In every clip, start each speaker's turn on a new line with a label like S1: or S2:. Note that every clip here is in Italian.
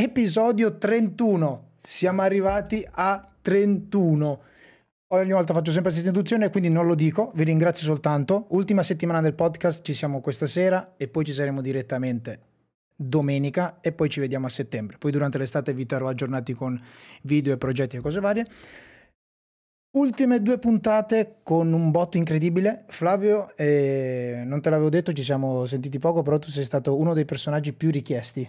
S1: Episodio 31. Siamo arrivati a 31. Ogni volta faccio sempre questa introduzione, quindi non lo dico, vi ringrazio soltanto. Ultima settimana del podcast, ci siamo questa sera e poi ci saremo direttamente domenica e poi ci vediamo a settembre. Poi durante l'estate vi terrò aggiornati con video e progetti e cose varie. Ultime due puntate con un botto incredibile. Flavio, eh, non te l'avevo detto, ci siamo sentiti poco, però tu sei stato uno dei personaggi più richiesti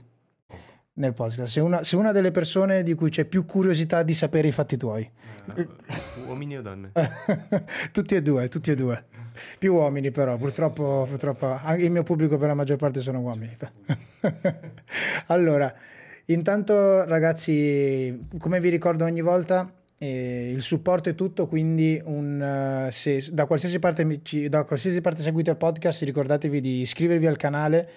S1: nel podcast. Sei una, sei una delle persone di cui c'è più curiosità di sapere i fatti tuoi.
S2: Eh, uomini o donne?
S1: tutti e due, tutti e due. Più uomini però, purtroppo, purtroppo anche il mio pubblico per la maggior parte sono uomini. allora, intanto ragazzi, come vi ricordo ogni volta, eh, il supporto è tutto, quindi un, uh, se, da, qualsiasi parte, da qualsiasi parte seguite il podcast ricordatevi di iscrivervi al canale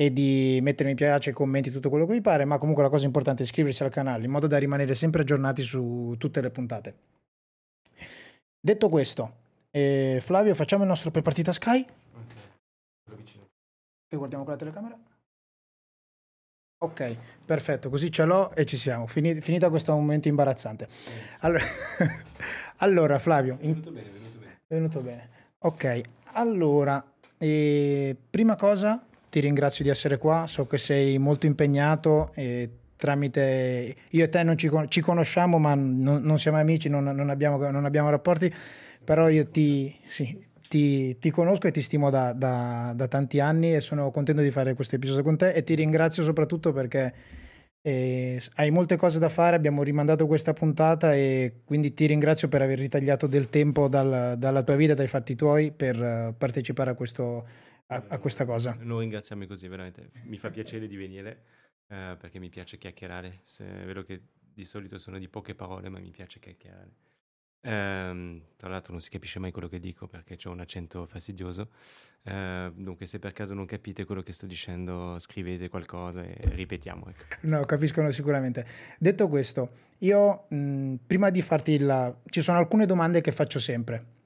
S1: e di mettere mi piace, commenti, tutto quello che vi pare, ma comunque la cosa importante è iscriversi al canale in modo da rimanere sempre aggiornati su tutte le puntate. Detto questo, eh, Flavio, facciamo il nostro prepartita Sky. E guardiamo con la telecamera. Ok, perfetto, così ce l'ho e ci siamo. Finita, finita questo momento imbarazzante. Allora, allora Flavio.
S2: In... Venuto bene, venuto bene.
S1: Venuto bene. Ok, allora, eh, prima cosa ti ringrazio di essere qua, so che sei molto impegnato e tramite io e te non ci, ci conosciamo ma non, non, siamo amici, non, non, abbiamo, non, abbiamo, rapporti, però io ti, sì, ti, ti, conosco e ti stimo da, da, da, tanti anni e sono contento di fare questo episodio con te e ti ringrazio soprattutto perché eh, hai molte cose da fare, abbiamo rimandato questa puntata e quindi ti ringrazio per aver ritagliato del tempo dal, dalla tua vita, dai fatti tuoi per uh, partecipare a, questo, a, a, questa cosa.
S2: Non ringraziarmi così, veramente. Mi fa piacere di venire uh, perché mi piace chiacchierare. Se, è vero che di solito sono di poche parole, ma mi piace chiacchierare. Ehm, tra l'altro non si capisce mai quello che dico perché ho un accento fastidioso, ehm, dunque se per caso non capite quello che sto dicendo scrivete qualcosa e ripetiamo. Ecco.
S1: No, capiscono sicuramente. Detto questo, io mh, prima di farti la... ci sono alcune domande che faccio sempre.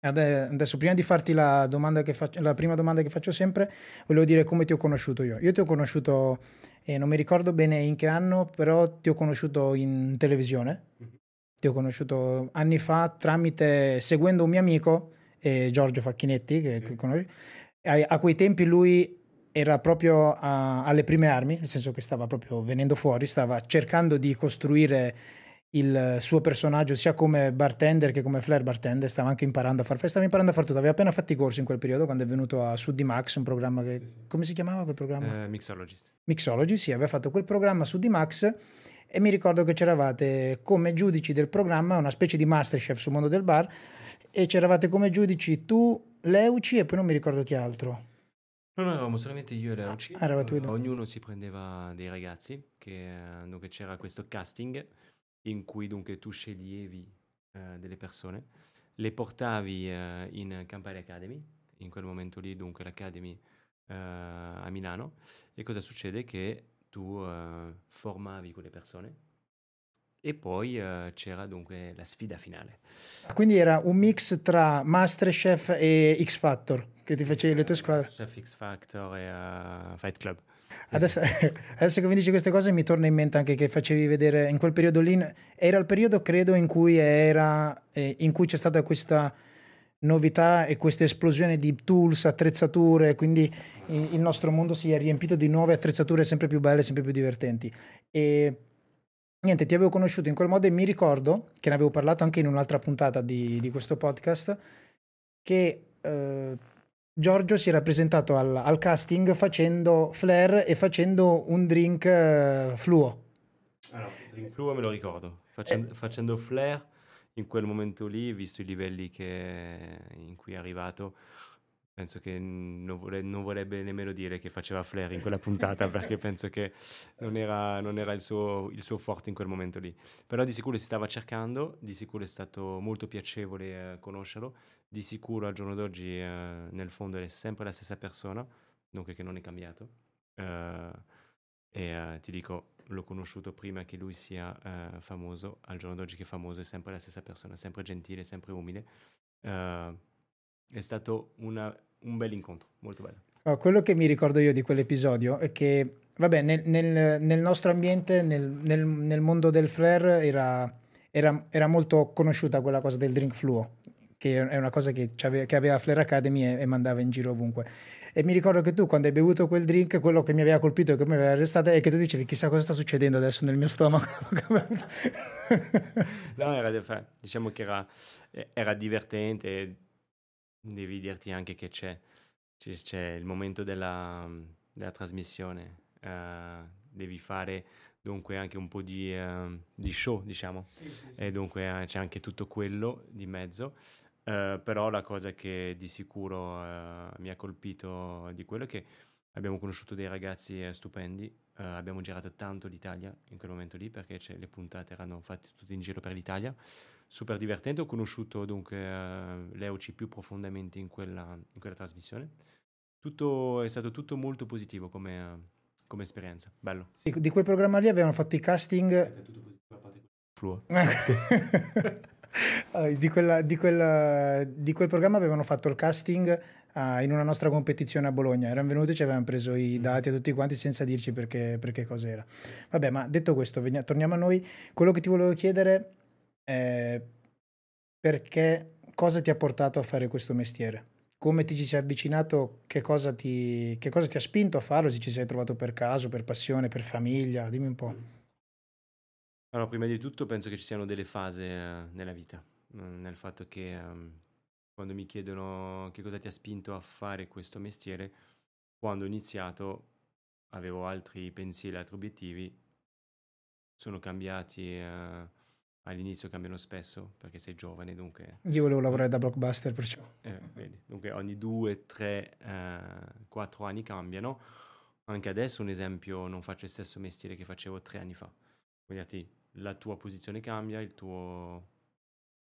S1: Adesso, prima di farti la, domanda che faccio, la prima domanda che faccio sempre, volevo dire come ti ho conosciuto io. Io ti ho conosciuto, eh, non mi ricordo bene in che anno, però ti ho conosciuto in televisione. Mm-hmm ti ho conosciuto anni fa tramite, seguendo un mio amico, eh, Giorgio Facchinetti, che, sì. che conosci. A, a, quei tempi lui era proprio a, alle prime armi, nel senso che stava proprio venendo fuori, stava cercando di costruire il suo personaggio sia come bartender che come flair bartender, stava anche imparando a fare stava imparando a fare tutto, aveva appena fatto i corsi in quel periodo quando è venuto a Sud di Max, un programma che... Sì, sì. come si chiamava quel programma?
S2: Uh, Mixologist.
S1: Mixology, sì, aveva fatto quel programma su di Max e mi ricordo che c'eravate come giudici del programma, una specie di Masterchef sul mondo del bar, e c'eravate come giudici tu, Leuci e poi non mi ricordo chi altro.
S2: No, no, eravamo solamente io e Leuci.
S1: Ah, eravate
S2: uh, ognuno si prendeva dei ragazzi, che, uh, c'era questo casting in cui dunque tu sceglievi uh, delle persone, le portavi in Campari Academy, in quel momento lì dunque l'Academy a Milano, e cosa succede? Che tu uh, formavi quelle persone e poi uh, c'era dunque la sfida finale.
S1: Quindi era un mix tra Masterchef e X Factor che ti facevi le tue squadre?
S2: Chef X Factor e uh, Fight Club.
S1: Sì, adesso, sì. adesso, che mi dici queste cose mi torna in mente anche che facevi vedere in quel periodo lì, era il periodo credo in cui, era, eh, in cui c'è stata questa novità e questa esplosione di tools, attrezzature, quindi il nostro mondo si è riempito di nuove attrezzature sempre più belle, sempre più divertenti. E niente, ti avevo conosciuto in quel modo e mi ricordo, che ne avevo parlato anche in un'altra puntata di, di questo podcast, che eh, Giorgio si era presentato al, al, casting facendo flare e facendo un drink eh, fluo.
S2: Allora, il drink fluo me lo ricordo, facendo, eh. facendo flare in quel momento lì, visto i livelli che, in cui è arrivato, penso che non, vole, non, vorrebbe nemmeno dire che faceva flare in quella puntata perché penso che non era, non era il, suo, il, suo, forte in quel momento lì. Però di sicuro si stava cercando, di sicuro è stato molto piacevole eh, conoscerlo, di sicuro al giorno d'oggi eh, nel fondo è sempre la stessa persona, dunque che non è cambiato. Uh, e uh, ti dico, l'ho conosciuto prima che lui sia uh, famoso, al giorno d'oggi che è famoso è sempre la stessa persona, sempre gentile, sempre umile. Uh, è stato una, un bel incontro, molto bello.
S1: Oh, quello che mi ricordo io di quell'episodio è che, vabbè, nel, nel, nel nostro ambiente, nel, nel, mondo del flare, era, era, era, molto conosciuta quella cosa del drink fluo, che è una cosa che, che aveva Flare Academy e, e mandava in giro ovunque. E mi ricordo che tu, quando hai bevuto quel drink, quello che mi aveva colpito e che mi aveva arrestato è che tu dicevi chissà cosa sta succedendo adesso nel mio stomaco.
S2: no, era, diciamo che era, era divertente, devi dirti anche che c'è, c'è il momento della, della trasmissione, uh, devi fare dunque anche un po' di, uh, di show, diciamo, sì, sì, sì. e dunque uh, c'è anche tutto quello di mezzo. Uh, però la cosa che di sicuro mi ha colpito di quello è che abbiamo conosciuto dei ragazzi stupendi, abbiamo girato tanto l'Italia in quel momento lì perché le puntate erano fatte tutte in giro per l'Italia, super divertente, ho conosciuto dunque l'EOC più profondamente in quella, in quella trasmissione, tutto, è stato tutto molto positivo come, come esperienza, bello.
S1: Sì, di quel programma lì avevano fatto i casting... È tutto positivo a parte fluo. di, quella, di, quella, di, quel programma avevano fatto il casting uh, in una nostra competizione a Bologna. Erano venuti e ci avevano preso i mm. dati a tutti quanti senza dirci perché, perché cos'era. Vabbè, ma detto questo, torniamo a noi. Quello che ti volevo chiedere è perché cosa ti ha portato a fare questo mestiere? Come ti ci sei avvicinato? Che cosa ti, che cosa ti ha spinto a farlo? Se ci sei trovato per caso, per passione, per famiglia? Dimmi un po'. Mm.
S2: Allora, prima di tutto penso che ci siano delle fasi eh, nella vita, mm, nel fatto che ehm, quando mi chiedono che cosa ti ha spinto a fare questo mestiere, quando ho iniziato avevo altri pensieri, altri obiettivi, sono cambiati, eh, all'inizio cambiano spesso perché sei giovane, dunque...
S1: Io volevo lavorare da blockbuster perciò.
S2: Eh, vedi, dunque ogni due, tre, eh, quattro anni cambiano. Anche adesso un esempio, non faccio il stesso mestiere che facevo tre anni fa. Vuol dirti, la tua posizione cambia, il tuo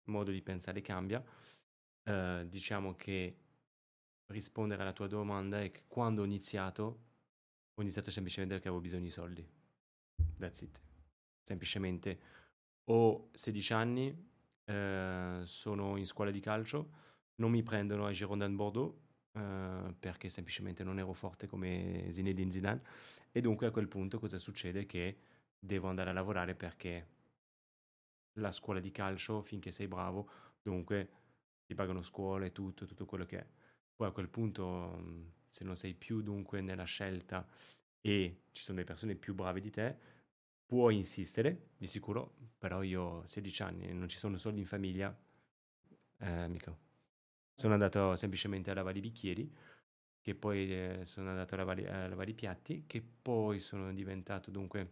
S2: modo di pensare cambia. Uh, diciamo che rispondere alla tua domanda è che quando ho iniziato, ho iniziato semplicemente perché avevo bisogno di soldi. That's it. Semplicemente ho 16 anni, uh, sono in scuola di calcio, non mi prendono a Girondin Bordeaux uh, perché semplicemente non ero forte come Zinedine Zidane e dunque a quel punto cosa succede? Che devo andare a lavorare perché la scuola di calcio, finché sei bravo, dunque ti pagano scuola e tutto, tutto quello che è. Poi a quel punto, se non sei più dunque nella scelta e ci sono delle persone più brave di te, puoi insistere, di sicuro, però io ho 16 anni e non ci sono soldi in famiglia, eh, mica. Sono andato semplicemente a lavare i bicchieri, che poi eh, sono andato a lavare, a lavare i piatti, che poi sono diventato dunque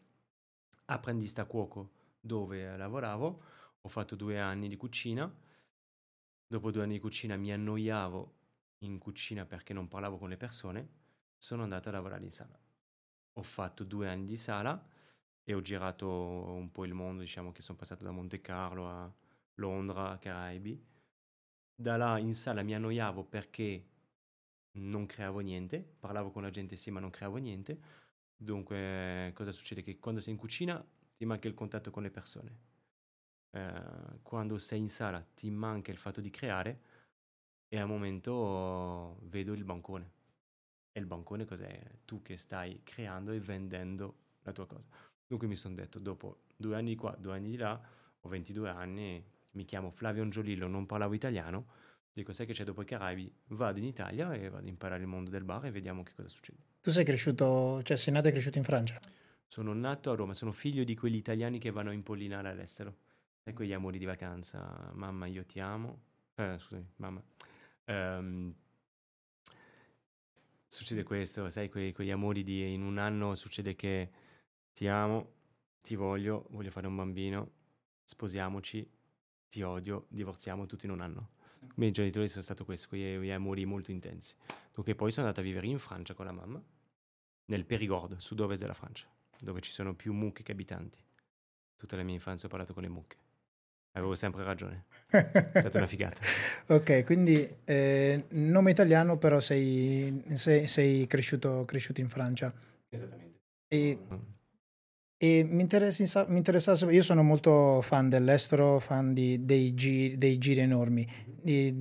S2: apprendista cuoco dove lavoravo, ho fatto due anni di cucina, dopo due anni di cucina mi annoiavo in cucina perché non parlavo con le persone, sono andato a lavorare in sala. Ho fatto due anni di sala e ho girato un po' il mondo, diciamo che sono passato da Monte Carlo a Londra, Caraibi. Da là in sala mi annoiavo perché non creavo niente, parlavo con la gente sì ma non creavo niente Dunque, cosa succede? Che quando sei in cucina ti manca il contatto con le persone. Eh, quando sei in sala ti manca il fatto di creare e al momento vedo il bancone. E il bancone cos'è? Tu che stai creando e vendendo la tua cosa. Dunque mi sono detto, dopo due anni di qua, due anni di là, ho 22 anni, mi chiamo Flavio Angiolillo, non parlavo italiano, dico sai che c'è dopo i Caraibi, vado in Italia e vado a imparare il mondo del bar e vediamo che cosa succede.
S1: Tu sei cresciuto, cioè sei nato e cresciuto in Francia?
S2: Sono nato a Roma, sono figlio di quegli italiani che vanno a impollinare all'estero. Sai quegli amori di vacanza, mamma io ti amo, eh, scusami, mamma. Um, succede questo, sai quei, quegli amori di in un anno succede che ti amo, ti voglio, voglio fare un bambino, sposiamoci, ti odio, divorziamo tutto in un anno. I miei genitori sono stati questi, quegli amori molto intensi. Dunque poi sono andato a vivere in Francia con la mamma, nel Périgord, sud-ovest della Francia, dove ci sono più mucche che abitanti. Tutta la mia infanzia ho parlato con le mucche. Avevo sempre ragione. È stata una figata.
S1: ok, quindi eh, nome italiano, però sei, sei, sei cresciuto, cresciuto, in Francia.
S2: Esattamente.
S1: E, mm. E mi, interessa, mi interessava, io sono molto fan dell'estero, fan di, dei, giri, dei, giri, enormi. E,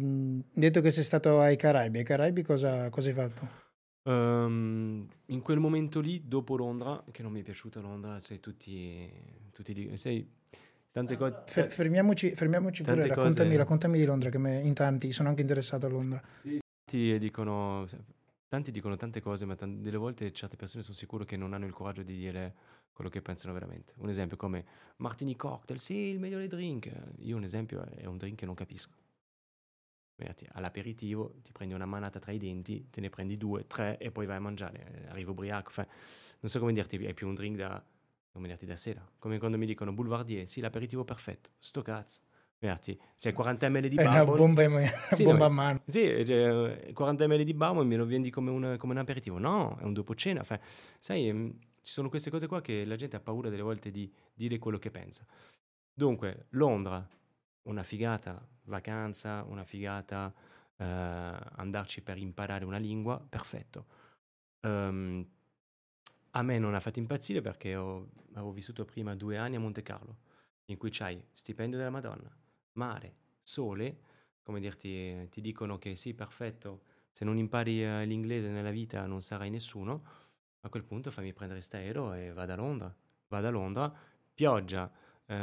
S1: detto che sei stato ai Caraibi, ai Caraibi cosa, cosa hai fatto?
S2: Ehm, in quel momento lì, dopo Londra, che non mi è piaciuta Londra, sai, tutti, tutti di- sai, tante cose...
S1: Fer- fermiamoci, fermiamoci pure,
S2: Tante
S1: raccontami,
S2: cose-
S1: raccontami di Londra, che me- in tanti sono anche interessato a Londra.
S2: Tanti dicono, tanti dicono tante cose, ma tan- delle volte certe persone sono sicuro che non hanno il coraggio di dire quello che pensano veramente. Un esempio come Martini Cocktail, sì, il meglio dei drink. Io un esempio è un drink che non capisco. All'aperitivo ti prendi una manata tra i denti, te ne prendi due, tre e poi vai a mangiare. Eh, Arrivo ubriaco. fa- non so come dirti, è più un drink da, come dirti, da sera. Come quando mi dicono Boulevardier, sì, l'aperitivo perfetto. Sto cazzo. Vedi, c'è 40 ml di
S1: È una
S2: bourbon.
S1: bomba, in-
S2: Sì,
S1: bomba
S2: no,
S1: a mano.
S2: Sì, cioè, 40 ml di bourbon me lo vendi come un, come un aperitivo. No, è un dopo cena. Sai, ehm, ci sono queste cose qua che la gente ha paura delle volte di dire quello che pensa. Dunque, Londra, una figata, vacanza, una figata, eh, andarci per imparare una lingua, perfetto. Ehm, a me non ha fatto impazzire perché ho, avevo vissuto prima due anni a Monte Carlo, in cui c'hai stipendio della Madonna, mare, sole, come dirti, ti dicono che sì, perfetto, se non impari eh, l'inglese nella vita non sarai nessuno, a quel punto fammi prendere st'aereo e vado a Londra. Vado a Londra, pioggia, eh,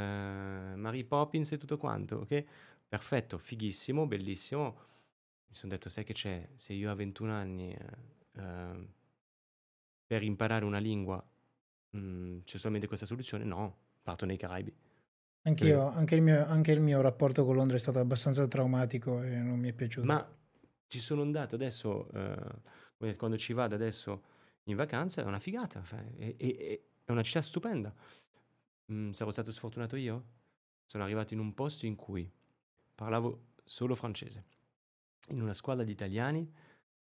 S2: Mary Poppins e tutto quanto, ok? Perfetto, fighissimo, bellissimo. Mi sono detto, sai che c'è? Se io a 21 anni eh, eh, per imparare una lingua mm, c'è solamente questa soluzione, no, parto nei Caraibi.
S1: Anch'io, anche il, mio, anche il mio rapporto con Londra è stato abbastanza traumatico e non mi è piaciuto.
S2: Ma ci sono andato adesso, eh, quando ci vado adesso in vacanza, è una figata, è, è- è- una città stupenda. Mm, sarò stato sfortunato io? Sono arrivato in un posto in cui parlavo solo francese, in una squadra di italiani,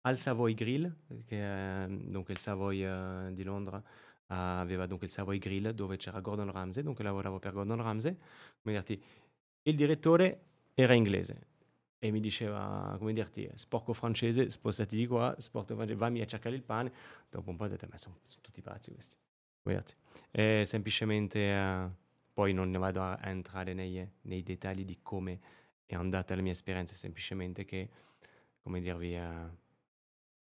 S2: al Savoy Grill, che è dunque il Savoy eh, di Londra, aveva dunque il Savoy Grill dove c'era Gordon Ramsay, dunque lavoravo per Gordon Ramsay, come dirti, il direttore era inglese e mi diceva, come dirti, sporco francese, spostati di qua, sporco francese, vammi a cercare il pane. Dopo un po' ho detto, ma sono, sono tutti pazzi questi. Dirti. E semplicemente, eh, poi non ne vado a, entrare nei, nei dettagli di come è andata la mia esperienza, semplicemente che, come dirvi, eh,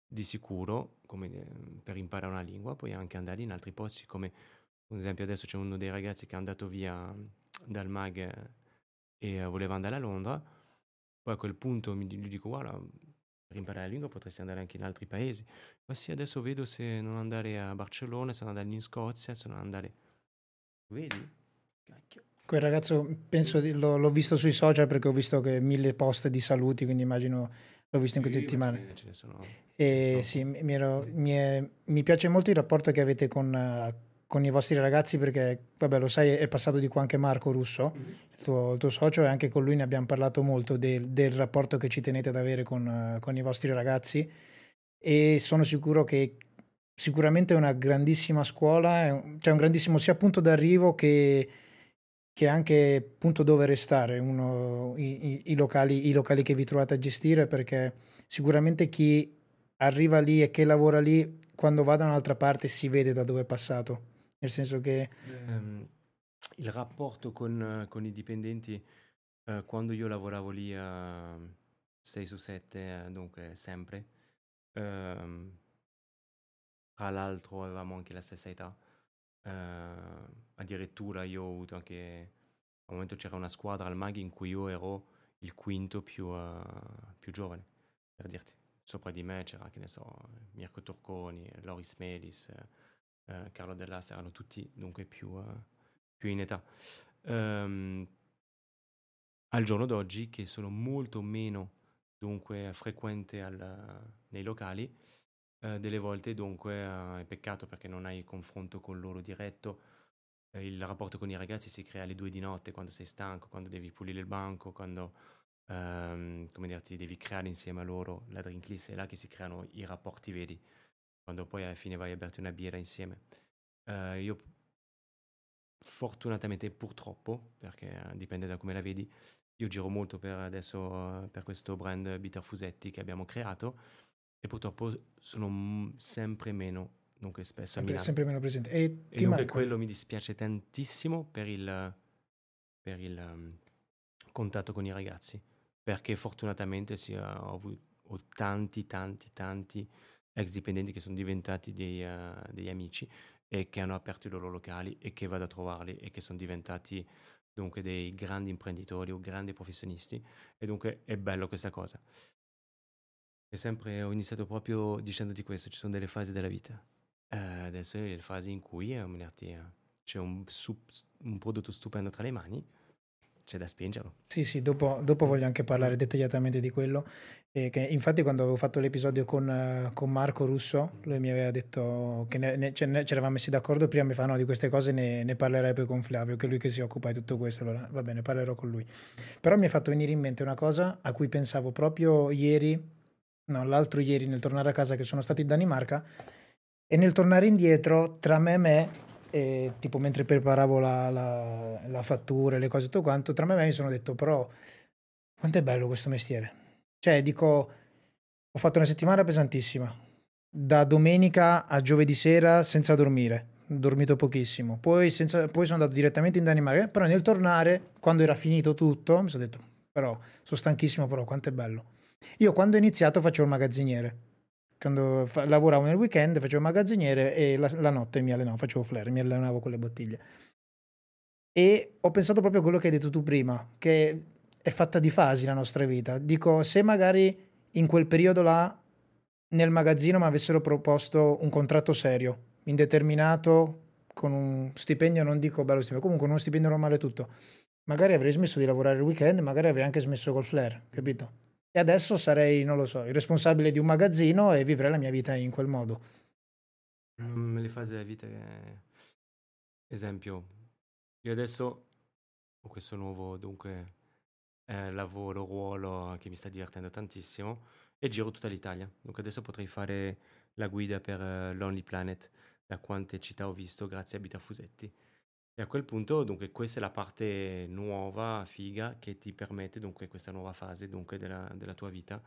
S2: di sicuro, come, eh, per imparare una lingua, puoi anche andare in altri posti, come, ad esempio adesso c'è uno dei ragazzi che è andato via mm, dal MAG eh, e eh, voleva andare a Londra, poi a quel punto mi, gli dico, guarda, per imparare la lingua potresti andare anche in altri paesi. Ma sì, adesso vedo se non andare a Barcellona, se non andare in Scozia, se non andare... Vedi? Cacchio.
S1: Quel ragazzo, penso, di- l'ho, l'ho visto sui social perché ho visto che mille post di saluti, quindi immagino l'ho visto in queste settimane.
S2: ce ne- sono-
S1: E
S2: Stop.
S1: sì, mi, mi ero- mi è- mi piace molto il rapporto che avete con, eh, con i vostri ragazzi perché, vabbè, lo sai, è passato di qua anche Marco Russo, il tuo, il tuo socio, e anche con lui ne abbiamo parlato molto del, del rapporto che ci tenete ad avere con, eh, con i vostri ragazzi. E sono sicuro che sicuramente è una grandissima scuola, è un- cioè un grandissimo sia punto d'arrivo che, che anche punto dove restare, uno- i, i- i locali, i locali che vi trovate a gestire, perché sicuramente chi arriva lì e che lavora lì, quando va da un'altra parte si vede da dove è passato, nel senso che
S2: Ehm, il rapporto con, con i dipendenti, eh, quando io lavoravo lì a 6 su 7, dunque sempre, ehm, tra l'altro avevamo anche la stessa età, eh, addirittura io ho avuto anche, al momento c'era una squadra al MAG in cui io ero il quinto più, eh, più giovane, per dirti. Sopra di me c'era, che ne so, Mirko Turconi, Loris Melis, eh, Carlo Dellas, erano tutti dunque più, eh, più in età. Ehm, al giorno d'oggi, che sono molto meno dunque frequente al- nei locali, eh, delle volte dunque eh, è peccato perché non hai confronto con loro diretto. Eh, il rapporto con i ragazzi si crea alle due di notte quando sei stanco, quando devi pulire il banco, quando ehm, come dirti, devi creare insieme a loro la drink list, è là che si creano i rapporti veri, quando poi alla fine vai a berti una birra insieme. Eh, io fortunatamente, purtroppo, perché eh, dipende da come la vedi, io giro molto per adesso eh, per questo brand Bitter Fusetti che abbiamo creato e purtroppo sono sempre meno, dunque spesso
S1: sempre, sempre meno presente. E
S2: E dunque
S1: manca?
S2: quello mi dispiace tantissimo per il, per il um, contatto con i ragazzi, perché fortunatamente sì, ho, avuto, ho tanti, tanti, tanti ex dipendenti che sono diventati dei, uh, degli amici e che hanno aperto i loro locali e che vado a trovarli e che sono diventati dunque dei grandi imprenditori o grandi professionisti e dunque è bello questa cosa. E sempre ho iniziato proprio dicendoti questo, ci sono delle fasi della vita. Eh, adesso è le fasi in cui eh, c'è un, un prodotto stupendo tra le mani c'è da spingerlo.
S1: Sì, sì, dopo, dopo, voglio anche parlare dettagliatamente di quello. Eh, che infatti, quando avevo fatto l'episodio con, uh, con, Marco Russo, lui mi aveva detto che ne, ne, ce ne, ci eravamo messi d'accordo. Prima mi fa: No, di queste cose ne, ne parlerai poi con Flavio, che è lui che si occupa di tutto questo. Allora, va bene, parlerò con lui. Però mi ha fatto venire in mente una cosa a cui pensavo proprio ieri, no, l'altro ieri, nel tornare a casa, che sono stato in Danimarca. E nel tornare indietro, tra me e me, e tipo mentre preparavo la, la, la fattura e le cose tutto quanto, tra me e me mi sono detto però quanto è bello questo mestiere. Cioè dico, ho fatto una settimana pesantissima, da domenica a giovedì sera senza dormire, ho dormito pochissimo, poi, senza, poi sono andato direttamente in Danimarca, però nel tornare, quando era finito tutto, mi sono detto però sono stanchissimo però quanto è bello. Io quando ho iniziato facevo il magazziniere quando fa- lavoravo nel weekend facevo magazziniere e la, la notte mi allenavo, facevo flare, mi allenavo con le bottiglie. E ho pensato proprio a quello che hai detto tu prima, che è fatta di fasi la nostra vita. Dico, se magari in quel periodo là nel magazzino mi avessero proposto un contratto serio, indeterminato, con un stipendio, non dico bello stipendio, comunque uno stipendio normale tutto, magari avrei smesso di lavorare il weekend, magari avrei anche smesso col flare, capito? E adesso sarei, non lo so, il responsabile di un magazzino e vivrei la mia vita in quel modo.
S2: Mm, le fasi della vita, è... esempio, io adesso ho questo nuovo, dunque, eh, lavoro, ruolo che mi sta divertendo tantissimo e giro tutta l'Italia. Dunque adesso potrei fare la guida per uh, Lonely Planet, da quante città ho visto grazie a Abita Fusetti. E a quel punto, dunque, questa è la parte nuova, figa, che ti permette, dunque, questa nuova fase, dunque, della, della tua vita,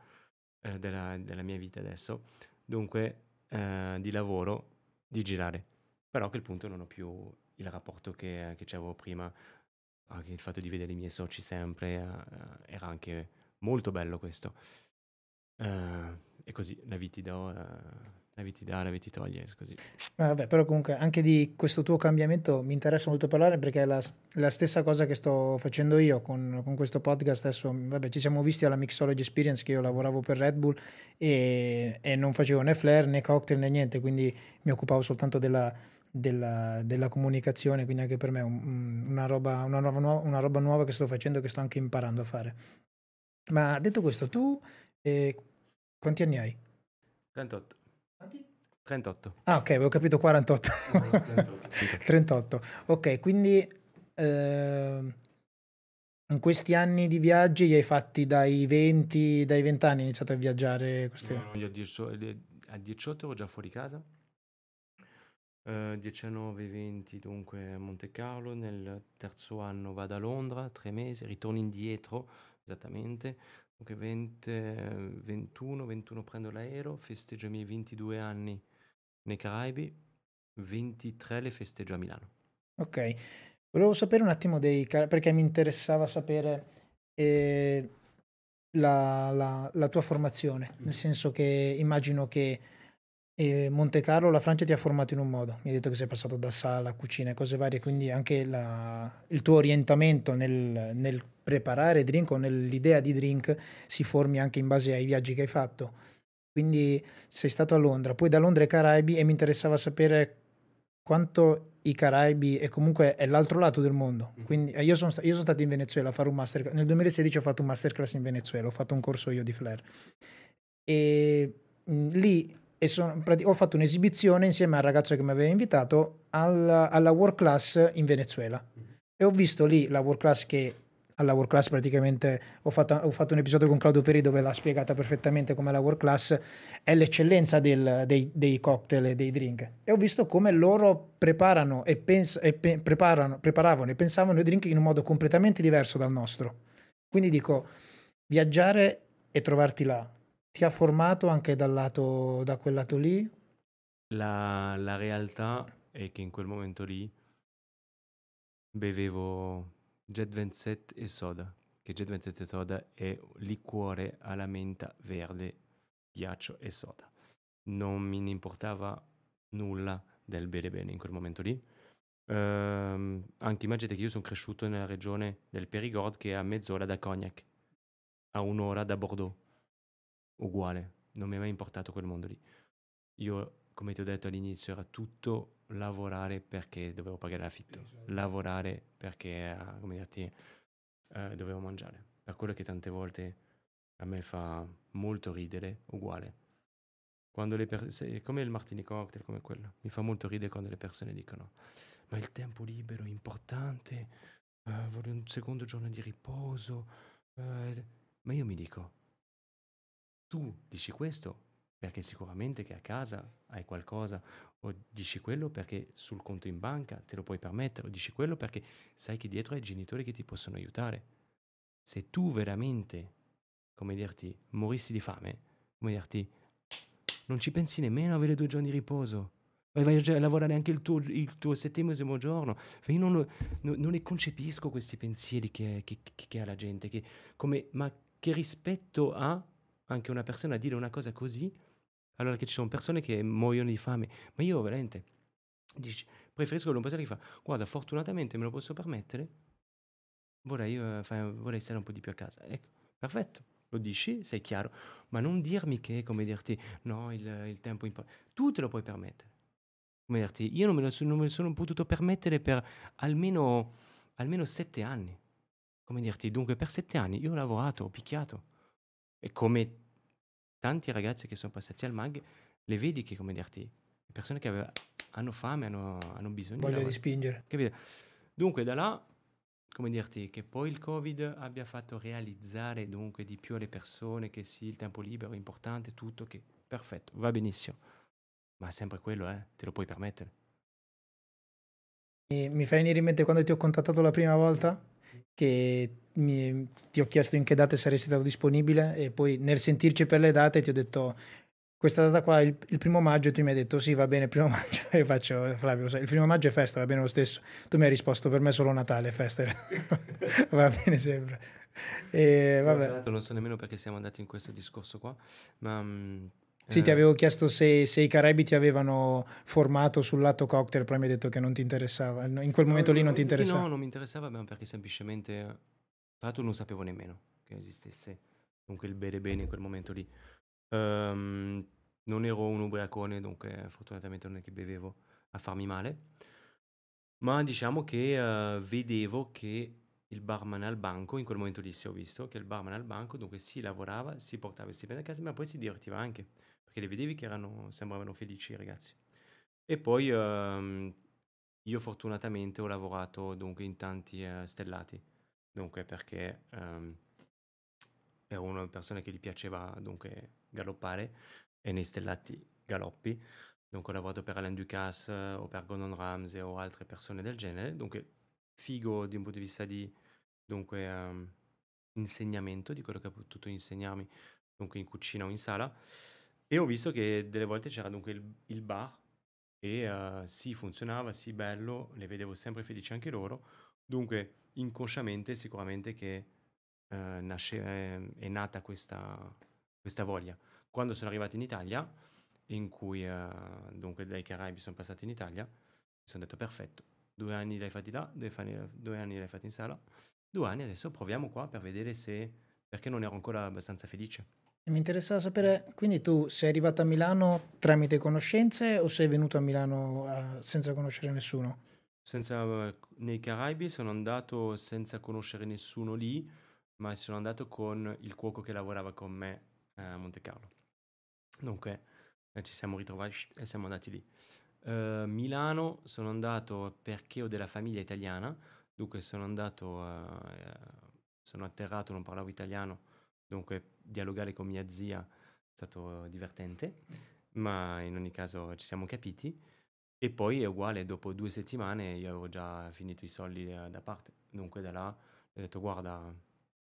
S2: eh, della, della, mia vita adesso, dunque, eh, di lavoro, di girare. Però a quel punto non ho più il rapporto che, che avevo prima, anche il fatto di vedere i miei soci sempre, eh, era anche molto bello questo. Eh, e così la vita do la vita dà, la vita ti toglie, così.
S1: Vabbè, però comunque anche di questo tuo cambiamento mi interessa molto parlare perché è la, la stessa cosa che sto facendo io con, con, questo podcast. Adesso, vabbè, ci siamo visti alla Mixology Experience che io lavoravo per Red Bull e, e non facevo né flare né cocktail né niente, quindi mi occupavo soltanto della, della, della comunicazione, quindi anche per me un, una, roba, una, nuova, una roba nuova che sto facendo che sto anche imparando a fare. Ma detto questo, tu eh, quanti anni hai?
S2: 38. 38.
S1: Ah, ok, avevo capito 48. 38. 38. Ok, quindi eh, in questi anni di viaggi li hai fatti dai 20, dai 20 anni, hai iniziato a viaggiare? Questi...
S2: No, io a 18 ero già fuori casa. Uh, 19, 20 dunque a Monte Carlo, nel terzo anno vado a Londra, tre mesi, ritorno indietro esattamente, dunque 20, 21, 21 prendo l'aereo, festeggio i miei 22 anni nei Caraibi, 23 le festeggio a Milano.
S1: Ok, volevo sapere un attimo dei perché mi interessava sapere eh, la, la, la, tua formazione, nel mm. senso che immagino che eh, Monte Carlo, la Francia ti ha formato in un modo, mi hai detto che sei passato da sala, cucina e cose varie, quindi anche la, il tuo orientamento nel, nel preparare drink o nell'idea di drink si formi anche in base ai viaggi che hai fatto. Quindi sei stato a Londra, poi da Londra ai Caraibi e mi interessava sapere quanto i Caraibi e comunque è l'altro lato del mondo. Mm. Quindi eh, io sono, io sono stato in Venezuela a fare un masterclass. Nel 2016 ho fatto un masterclass in Venezuela, ho fatto un corso io di Flair. E mh, mm, lì e sono, ho fatto un'esibizione insieme al ragazzo che mi aveva invitato alla, alla world class in Venezuela. E ho visto lì la world class che alla world class praticamente ho fatto, ho fatto, un episodio con Claudio Peri dove l'ha spiegata perfettamente come la world class è l'eccellenza del, dei, dei, cocktail e dei drink. E ho visto come loro preparano e, pens- e pe- preparano, preparavano e pensavano i drink in un modo completamente diverso dal nostro. Quindi dico viaggiare e trovarti là ti ha formato anche dal lato da quel lato lì
S2: la, la realtà è che in quel momento lì bevevo Jet 27 e soda, che Jet 27 e soda è liquore alla menta verde, ghiaccio e soda. non mi importava nulla del bere bene in quel momento lì. Ehm, anche immaginate che io sono cresciuto nella regione del Périgord che è a mezz'ora da Cognac, a un'ora da Bordeaux. Uguale, non mi è mai importato quel mondo lì. Io, come ti ho detto all'inizio, era tutto lavorare perché dovevo pagare l'affitto, lavorare perché, eh, come dirti, eh, dovevo mangiare. Per quello che tante volte a me fa molto ridere, uguale. Quando le persone, come il martini cocktail, come quello, mi fa molto ridere quando le persone dicono ma il tempo libero è importante, uh, voglio un secondo giorno di riposo. Uh, ma io mi dico, tu dici questo perché sicuramente che a casa hai qualcosa, o dici quello perché sul conto in banca te lo puoi permettere, o dici quello perché sai che dietro hai genitori che ti possono aiutare. Se tu veramente, come dirti, morissi di fame, come dirti, non ci pensi nemmeno a avere due giorni di riposo vai a lavorare anche il tuo, il tuo settimesimo giorno. Io non, lo, no, non ne concepisco questi pensieri che, che, che, ha la gente, che, come, ma che rispetto ha anche una persona a dire una cosa così, allora che ci sono persone che muoiono di fame, ma io veramente dici, preferisco persona che fa, guarda, fortunatamente me lo posso permettere, vorrei, uh, fare, vorrei stare un po' di più a casa. Ecco, perfetto, lo dici, sei chiaro, ma non dirmi che, come dirti, no, il, il tempo importa. Tu te lo puoi permettere come dirti, io non me, lo, non me sono potuto permettere per almeno, almeno sette anni. Come dirti, dunque per sette anni io ho lavorato, ho picchiato. E come tanti ragazzi che sono passati al MAG, le vedi che, come dirti, le persone che aveva, hanno fame, hanno, hanno bisogno
S1: Voglia di, di spingere.
S2: Capito? Dunque da là, come dirti, che poi il Covid abbia fatto realizzare dunque di più alle persone che sì, il tempo libero è importante, tutto, che perfetto, va benissimo ma è sempre quello, eh, te lo puoi permettere.
S1: E mi fai venire in mente quando ti ho contattato la prima volta che mi, ti ho chiesto in che date saresti stato disponibile e poi nel sentirci per le date ti ho detto questa data qua il, il primo maggio e tu mi hai detto sì va bene il primo maggio e faccio Flavio il primo maggio è festa va bene lo stesso tu mi hai risposto per me solo Natale festa va bene sempre.
S2: E, vabbè. non so nemmeno perché siamo andati in questo discorso qua ma mm,
S1: sì, ti eh. avevo chiesto se, se, i Caraibi ti avevano formato sul lato cocktail, poi mi hai detto che non ti interessava. In quel momento no, lì non ti interessava?
S2: No, non mi interessava perché semplicemente, tra l'altro non sapevo nemmeno che esistesse comunque il bere bene in quel momento lì. Um, non ero un ubriacone, dunque fortunatamente non è che bevevo a farmi male, ma diciamo che uh, vedevo che il barman al banco, in quel momento lì si ho visto che il barman al banco, dunque si lavorava, si portava il stipendio a casa, ma poi si divertiva anche perché li vedevi che erano, sembravano felici i ragazzi. E poi ehm, io fortunatamente ho lavorato dunque in tanti eh, stellati, dunque perché ehm, ero una persona che gli piaceva dunque galoppare e nei stellati galoppi. Dunque ho lavorato per Alain Ducasse eh, o per Gordon Ramsay o altre persone del genere, dunque figo di un punto di vista di dunque, um, insegnamento, di quello che ha potuto insegnarmi dunque in cucina o in sala. E ho visto che delle volte c'era dunque il, il bar e uh, sì, funzionava, sì, bello, le vedevo sempre felici anche loro. Dunque, inconsciamente, sicuramente che uh, nasce, è, è nata questa, questa, voglia. Quando sono arrivato in Italia, in cui uh, dunque dai Caraibi sono passato in Italia, mi sono detto perfetto, due anni l'hai fatti là, due, due anni l'hai fatti in sala, due anni adesso proviamo qua per vedere se, perché non ero ancora abbastanza felice.
S1: Mi interessava sapere, quindi tu sei arrivato a Milano tramite conoscenze o sei venuto a Milano uh, senza conoscere nessuno?
S2: Senza, nei Caraibi sono andato senza conoscere nessuno lì, ma sono andato con il cuoco che lavorava con me a Monte Carlo. Dunque eh, ci siamo ritrovati e siamo andati lì. Uh, Milano sono andato perché ho della famiglia italiana, dunque sono andato, uh, sono atterrato, non parlavo italiano, dunque dialogare con mia zia è stato divertente, ma in ogni caso ci siamo capiti. E poi è uguale, dopo due settimane io avevo già finito i soldi da, da parte, dunque da là ho detto guarda,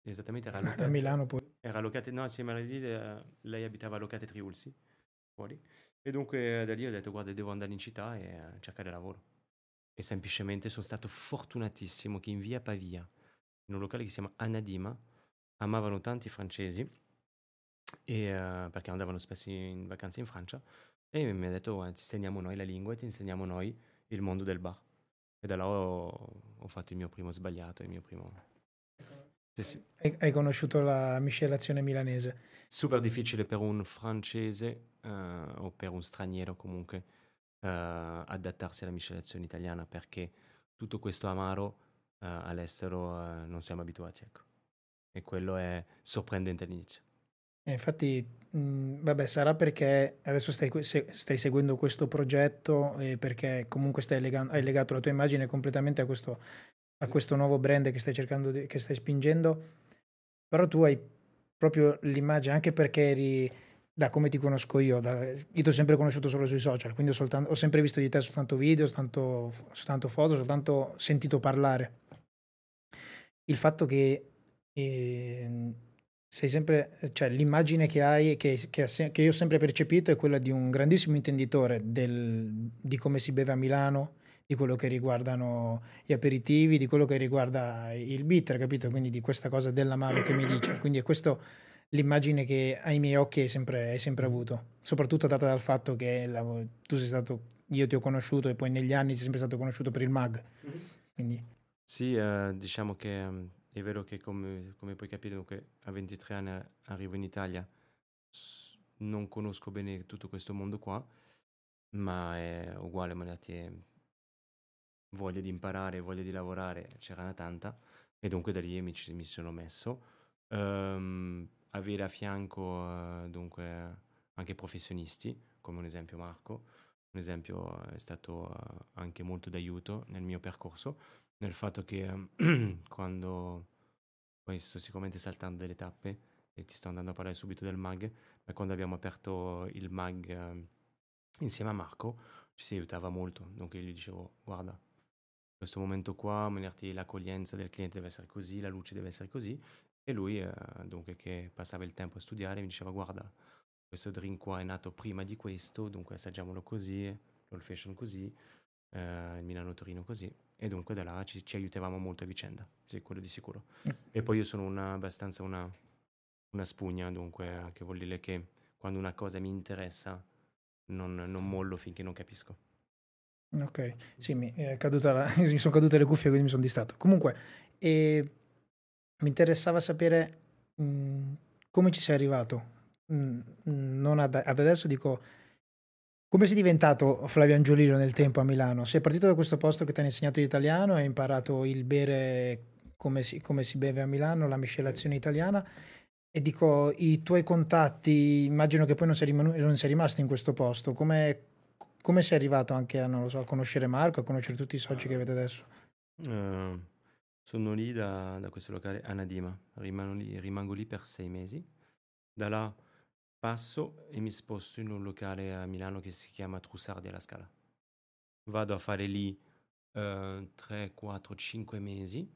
S2: esattamente era
S1: locate, a Milano poi.
S2: Era locate, no, assieme a lì lei abitava a Locate Triulsi, fuori. E dunque da lì ho detto guarda devo andare in città e cercare lavoro. E semplicemente sono stato fortunatissimo che in via Pavia, in un locale che si chiama Anadima, amavano tanti francesi e, uh, perché andavano spesso in vacanza in Francia, e mi ha detto ti insegniamo noi la lingua e ti insegniamo noi il mondo del bar. E da là ho, ho fatto il mio primo sbagliato, il mio primo...
S1: Sì, sì. Hai, conosciuto la miscelazione milanese?
S2: Super difficile per un francese uh, o per un straniero comunque uh, adattarsi alla miscelazione italiana perché tutto questo amaro all'estero non siamo abituati, ecco. E quello è sorprendente all'inizio.
S1: E infatti, mh, mhmm, vabbè, sarà perché adesso stai, stai seguendo questo progetto e perché comunque stai legando, hai legato la tua immagine completamente a questo, a questo nuovo brand che stai cercando, di, che stai spingendo, però tu hai proprio l'immagine, anche perché eri, da come ti conosco io, da, io ti ho sempre conosciuto solo sui social, quindi ho, soltanto, ho sempre visto di te soltanto video, soltanto, soltanto foto, soltanto sentito parlare. Il fatto che... Eh, sei sempre, cioè l'immagine che hai, che, che, che, io ho sempre percepito è quella di un grandissimo intenditore del, di come si beve a Milano, di quello che riguardano gli aperitivi, di quello che riguarda il bitter, capito? Quindi di questa cosa dell'amaro che mi dice. Quindi è questa l'immagine che ai miei occhi hai sempre, hai sempre avuto, soprattutto data dal fatto che la, tu sei stato, io ti ho conosciuto e poi negli anni sei sempre stato conosciuto per il MAG. Mm-hmm. Quindi.
S2: Sì, eh, diciamo che è vero che come, come puoi capire, dunque, a 23 anni arrivo in Italia, non conosco bene tutto questo mondo qua, ma è uguale, ma voglia di imparare, voglia di lavorare, c'era una tanta, e dunque da lì mi, mi sono messo. Um, avere a fianco uh, dunque anche professionisti, come un esempio Marco, un esempio è stato uh, anche molto d'aiuto nel mio percorso nel fatto che quando poi sto sicuramente saltando delle tappe e ti sto andando a parlare subito del mag, ma quando abbiamo aperto il mag eh, insieme a Marco ci si aiutava molto, dunque io gli dicevo guarda, in questo momento qua, l'accoglienza del cliente deve essere così, la luce deve essere così, e lui, eh, dunque, che passava il tempo a studiare, mi diceva guarda, questo drink qua è nato prima di questo, dunque assaggiamolo così, l'old fashion così, eh, il Milano Torino così e dunque da là ci, ci, aiutavamo molto a vicenda, sì, quello di sicuro. E poi io sono una, abbastanza una, una spugna, dunque che vuol dire che quando una cosa mi interessa non, non mollo finché non capisco.
S1: Ok, sì, mi, la, mi, sono cadute le cuffie quindi mi sono distratto. Comunque, eh, mi interessava sapere mh, mm, come ci sei arrivato. Mh, mm, non ad, ad adesso dico come sei diventato Flavio Angiolino nel tempo a Milano? Sei partito da questo posto che ti hanno insegnato l'italiano, hai imparato il bere come si, come si beve a Milano, la miscelazione italiana e dico, i tuoi contatti, immagino che poi non sei, rimanu- non sei rimasto in questo posto, come, come sei arrivato anche a, so, a, conoscere Marco, a conoscere tutti i soci che avete adesso?
S2: Uh, sono lì da, da, questo locale a Nadima, rimango lì, rimango lì per sei mesi, da là Passo e mi sposto in un locale a Milano che si chiama Trussardi alla Scala. Vado a fare lì uh, 3, 4, 5 mesi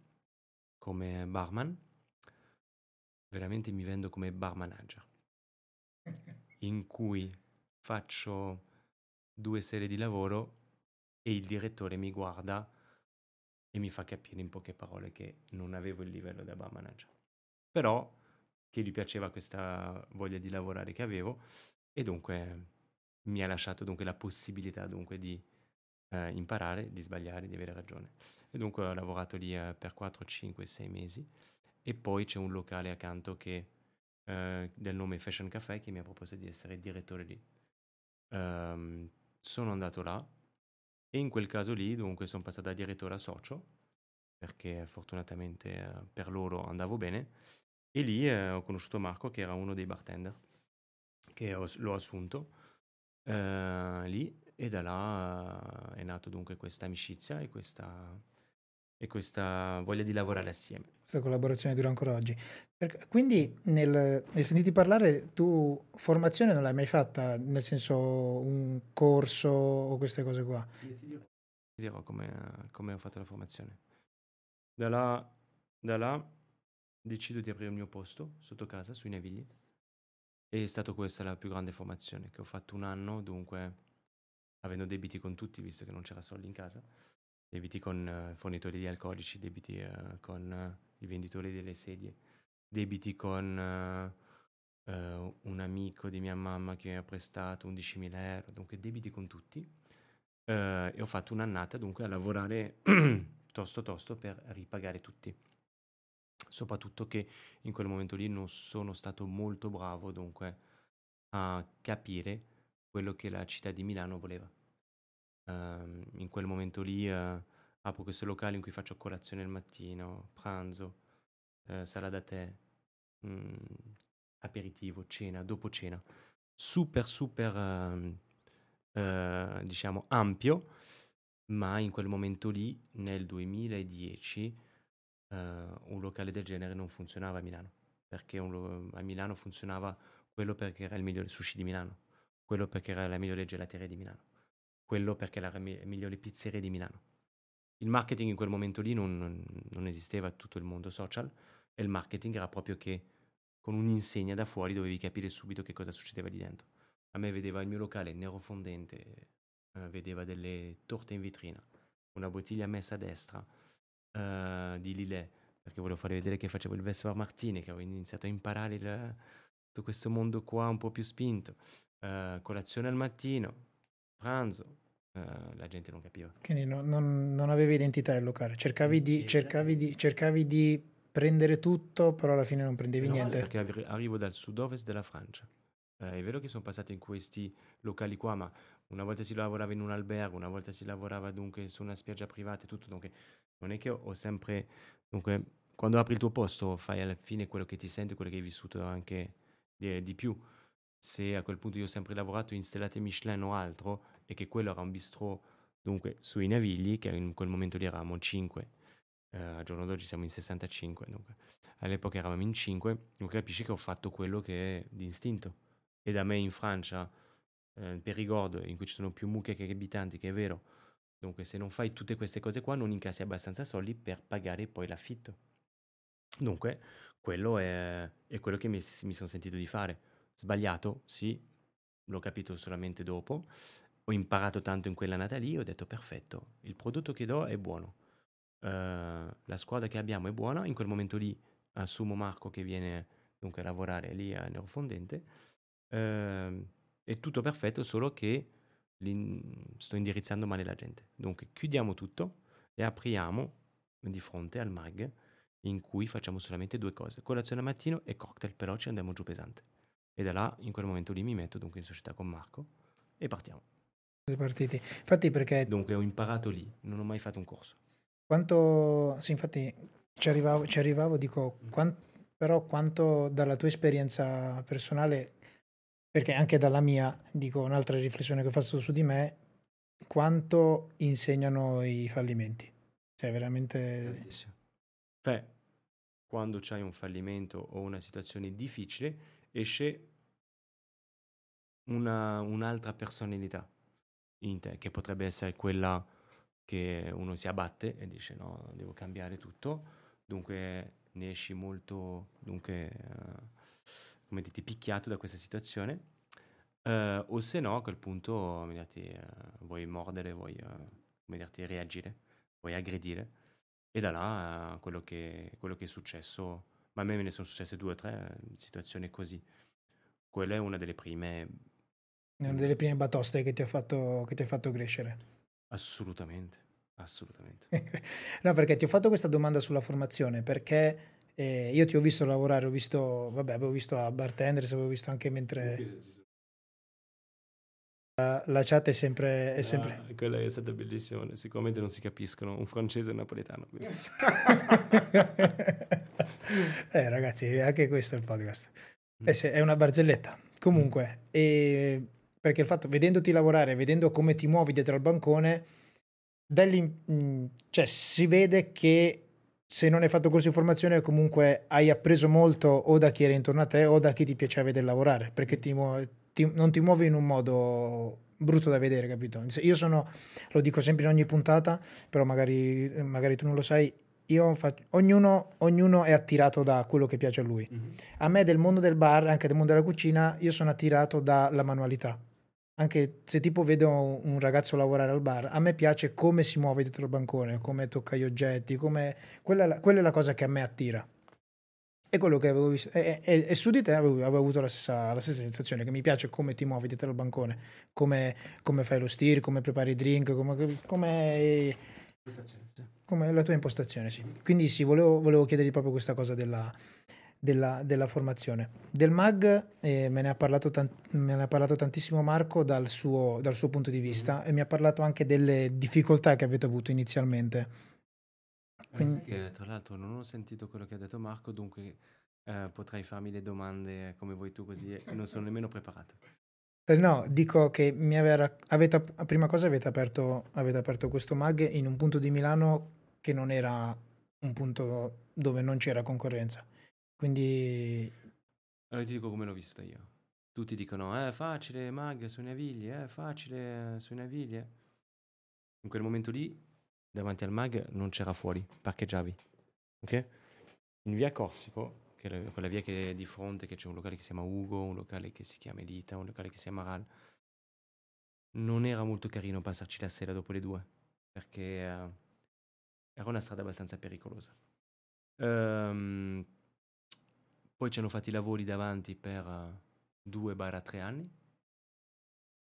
S2: come barman. Veramente mi vendo come bar manager, in cui faccio due serie di lavoro e il direttore mi guarda e mi fa capire in poche parole che non avevo il livello da bar manager. Però che gli piaceva questa voglia di lavorare che avevo e dunque mi ha lasciato dunque la possibilità dunque di eh, imparare, di sbagliare, di avere ragione. E dunque ho lavorato lì eh, per 4, 5, 6 mesi e poi c'è un locale accanto che, eh, del nome Fashion Café che mi ha proposto di essere direttore lì. Um, sono andato là e in quel caso lì dunque sono passato da direttore a socio perché fortunatamente eh, per loro andavo bene e lì eh, ho conosciuto Marco, che era uno dei bartender, che ho, l'ho assunto eh, lì e da là eh, è nato dunque questa amicizia e questa, e questa voglia di lavorare assieme.
S1: Questa collaborazione dura ancora oggi. Quindi nel, nel sentiti parlare tu formazione non l'hai mai fatta, nel senso un corso o queste cose qua?
S2: Ti dirò, ti dirò come, come ho fatto la formazione. Da là, da là decido di aprire il mio posto sotto casa, sui Navigli. E è stata questa la più grande formazione che ho fatto un anno, dunque avendo debiti con tutti, visto che non c'era soldi in casa, debiti con uh, fornitori di alcolici, debiti uh, con uh, i venditori delle sedie, debiti con un amico di mia mamma che mi ha prestato 11.000 euro, dunque debiti con tutti. E ho fatto un'annata dunque a lavorare tosto tosto per ripagare tutti. Soprattutto che in quel momento lì non sono stato molto bravo dunque a capire quello che la città di Milano voleva. Uh, in quel momento lì uh, apro questo locale in cui faccio colazione al mattino, pranzo, uh, sala da tè, mh, mm, aperitivo, cena, dopo cena. Super, super, ehm, eh, diciamo, ampio, ma in quel momento lì, nel 2010, eh, un locale del genere non funzionava a Milano, perché un, a Milano funzionava quello perché era il migliore sushi di Milano, quello perché era la migliore gelateria di Milano, quello perché era la migliore pizzeria di Milano. Il marketing in quel momento lì non, non, esisteva tutto il mondo social e il marketing era proprio che con un'insegna da fuori dovevi capire subito che cosa succedeva lì dentro. A me vedeva il mio locale nero fondente, eh, vedeva delle torte in vetrina, una bottiglia messa a destra eh, di Lillet, perché volevo fare vedere che facevo il Vespa Martini, che avevo iniziato a imparare il, tutto questo mondo qua un po' più spinto. Eh, colazione al mattino, pranzo, Uh, la gente non capiva.
S1: Quindi no, non, non, avevi identità il locale, cercavi di, cercavi di, cercavi di prendere tutto, però alla fine non prendevi no, niente.
S2: Perché arrivo dal sud-ovest della Francia. Eh, è vero che sono passato in questi locali qua, ma una volta si lavorava in un albergo, una volta si lavorava dunque su una spiaggia privata e tutto, dunque non è che ho sempre... Dunque, quando apri il tuo posto fai alla fine quello che ti senti, quello che hai vissuto anche di, di più. Se a quel punto io ho sempre lavorato in stellate Michelin o altro e che quello era un bistrò dunque sui Navigli, che in quel momento lì eravamo 5 eh, al giorno d'oggi siamo in 65, dunque all'epoca eravamo in 5, dunque capisci che ho fatto quello che è di istinto. E da me in Francia, eh, Perigord, in cui ci sono più mucche che abitanti, che è vero, dunque se non fai tutte queste cose qua non incassi abbastanza soldi per pagare poi l'affitto. Dunque, quello è, è quello che mi, mi sono sentito di fare. Sbagliato, sì, l'ho capito solamente dopo. Ho imparato tanto in quell'annata lì, ho detto perfetto, il prodotto che do è buono Ehm, la squadra che abbiamo è buona, in quel momento lì assumo Marco che viene dunque a lavorare lì a Neurofondente, uh, è tutto perfetto, solo che sto indirizzando male la gente. Dunque chiudiamo tutto e apriamo di fronte al mag in cui facciamo solamente due cose, colazione al mattino e cocktail, però ci andiamo giù pesante. E da là, in quel momento lì, mi metto dunque in società con Marco e partiamo.
S1: Siete partiti. Infatti perché...
S2: Dunque ho imparato lì, non ho mai fatto un corso.
S1: Quanto, sì, infatti ci arrivavo, ci arrivavo dico, quant, però quanto dalla tua esperienza personale, perché anche dalla mia, dico un'altra riflessione che fatto su di me, quanto insegnano i fallimenti. Cioè, veramente...
S2: Tantissimo. Beh, quando c'hai un fallimento o una situazione difficile, esce una, un'altra personalità in te, che potrebbe essere quella che uno si abbatte e dice no, devo cambiare tutto, dunque ne esci molto, dunque, uh, come dite, picchiato da questa situazione, uh, o se no a quel punto dirti, uh, vuoi mordere, vuoi come dirti, reagire, vuoi aggredire, e da là quello che, quello che è successo, ma a me me ne sono successe due o tre situazioni così, quella è una delle prime...
S1: Una delle prime batoste che ti ha fatto, che ti ha fatto crescere.
S2: Assolutamente, assolutamente.
S1: no, perché ti ho fatto questa domanda sulla formazione, perché eh, io ti ho visto lavorare, ho visto, vabbè, avevo visto a bartenders, avevo visto anche mentre... La, la chat è sempre... È sempre...
S2: Ah, quella è stata bellissima, sicuramente non si capiscono un francese e un napoletano.
S1: eh ragazzi, anche questo è il podcast. Eh, è una barzelletta. Comunque, mm. e perché il fatto, vedendoti lavorare, vedendo come ti muovi dietro al bancone, cioè, si vede che se non hai fatto corso di formazione comunque hai appreso molto o da chi era intorno a te o da chi ti piaceva vedere lavorare, perché ti muovi, ti, non ti muovi in un modo brutto da vedere, capito? Io sono, lo dico sempre in ogni puntata, però magari, magari tu non lo sai, Faccio, ognuno, ognuno, è attirato da quello che piace a lui. Mm-hmm. A me del mondo del bar, anche del mondo della cucina, io sono attirato dalla manualità anche se tipo vedo un ragazzo lavorare al bar, a me piace come si muove dietro il bancone, come tocca gli oggetti, come... Quella, è la, quella è la cosa che a me attira. E quello che avevo visto, e, e, e su di te avevo, avevo avuto la stessa, la stessa, sensazione, che mi piace come ti muovi dietro al bancone, come, come fai lo steer, come prepari i drink, come, come, come la tua impostazione, sì. Quindi sì, volevo, volevo chiederti proprio questa cosa della, della, della formazione. Del MAG eh, me, ne tan- me, ne ha parlato tantissimo Marco dal suo, dal suo punto di vista mm-hmm. e mi ha parlato anche delle difficoltà che avete avuto inizialmente.
S2: Quindi... Che, tra l'altro non ho sentito quello che ha detto Marco, dunque eh, potrai farmi le domande come vuoi tu così e non sono nemmeno preparato.
S1: Eh, no, dico che mi aveva, avete, prima cosa avete aperto, avete aperto questo mag in un punto di Milano che non era un punto dove non c'era concorrenza. Quindi...
S2: Allora ti dico come l'ho visto io. Tutti dicono, eh, facile, mag sui navigli, è eh, facile sui navigli. In quel momento lì, davanti al mag, non c'era fuori, parcheggiavi. Ok? In via Corsico, che è quella via che è di fronte, che c'è un locale che si chiama Ugo, un locale che si chiama Elita, un locale che si chiama Ral, non era molto carino passarci la sera dopo le due, perché uh, era una strada abbastanza pericolosa. Um, poi ci hanno fatto i lavori davanti per uh, due barra tre anni.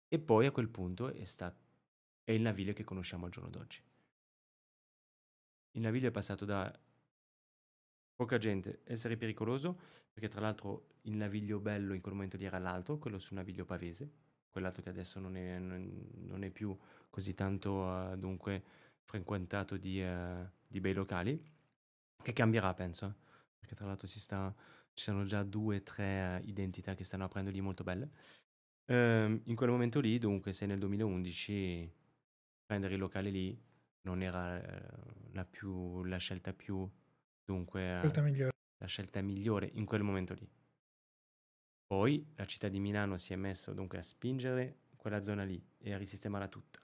S2: E poi a quel punto è, stato, è il naviglio che conosciamo al giorno d'oggi. Il naviglio è passato da poca gente essere pericoloso, perché tra l'altro il naviglio bello in quel momento lì era l'altro, quello sul naviglio pavese, quell'altro che adesso non è, non è più così tanto uh, dunque frequentato di, uh, di bei locali, che cambierà penso, perché tra l'altro si sta ci sono già due o tre identità che stanno aprendo lì molto belle. Ehm, in quel momento lì, dunque, se nel 2011 prendere il locale lì non era eh, la, più, la scelta più, dunque,
S1: scelta migliore.
S2: la scelta migliore in quel momento lì. Poi la città di Milano si è messa dunque a spingere quella zona lì e a risistemarla tutta.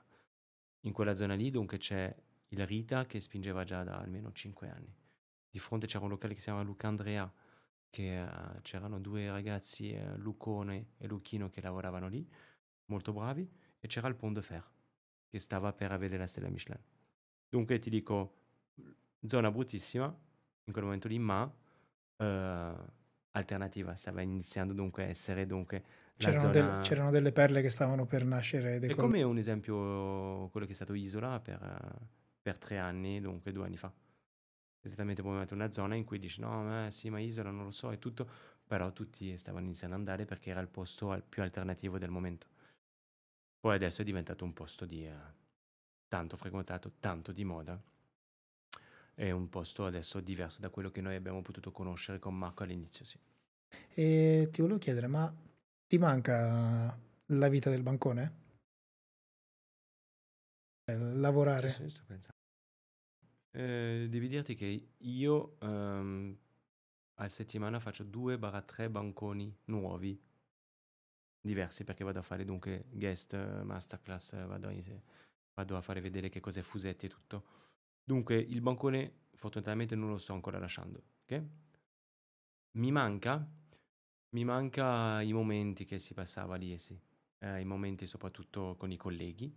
S2: In quella zona lì dunque c'è il Rita che spingeva già da almeno 5 anni. Di fronte c'era un locale che si chiama Luca Andrea che uh, c'erano due ragazzi, uh, Lucone e Lucchino, che lavoravano lì, molto bravi, e c'era il Pont de Fer, che stava per avere la stella Michelin. Dunque ti dico, zona bruttissima in quel momento lì, ma uh, alternativa, stava iniziando dunque a essere dunque
S1: c'erano,
S2: zona...
S1: del, c'erano, delle perle che stavano per nascere.
S2: È come un esempio quello che è stato Isola per, per tre anni, dunque due anni fa esattamente come una zona in cui dici no, eh, sì, ma Isola non lo so e tutto, però tutti stavano iniziando ad andare perché era il posto più alternativo del momento. Poi adesso è diventato un posto di eh, tanto frequentato, tanto di moda. È un posto adesso diverso da quello che noi abbiamo potuto conoscere con Marco all'inizio, sì.
S1: E ti volevo chiedere, ma ti manca la vita del bancone? Lavorare?
S2: Sì, sì, sto pensando. Eh, devi dirti che io ehm, a settimana faccio 2-3 banconi nuovi, diversi perché vado a fare dunque guest, masterclass, vado, in, vado a fare vedere che cos'è Fusetti e tutto. Dunque il bancone fortunatamente non lo sto ancora lasciando, ok? Mi manca, mi manca i momenti che si passava lì, eh eh, i momenti soprattutto con i colleghi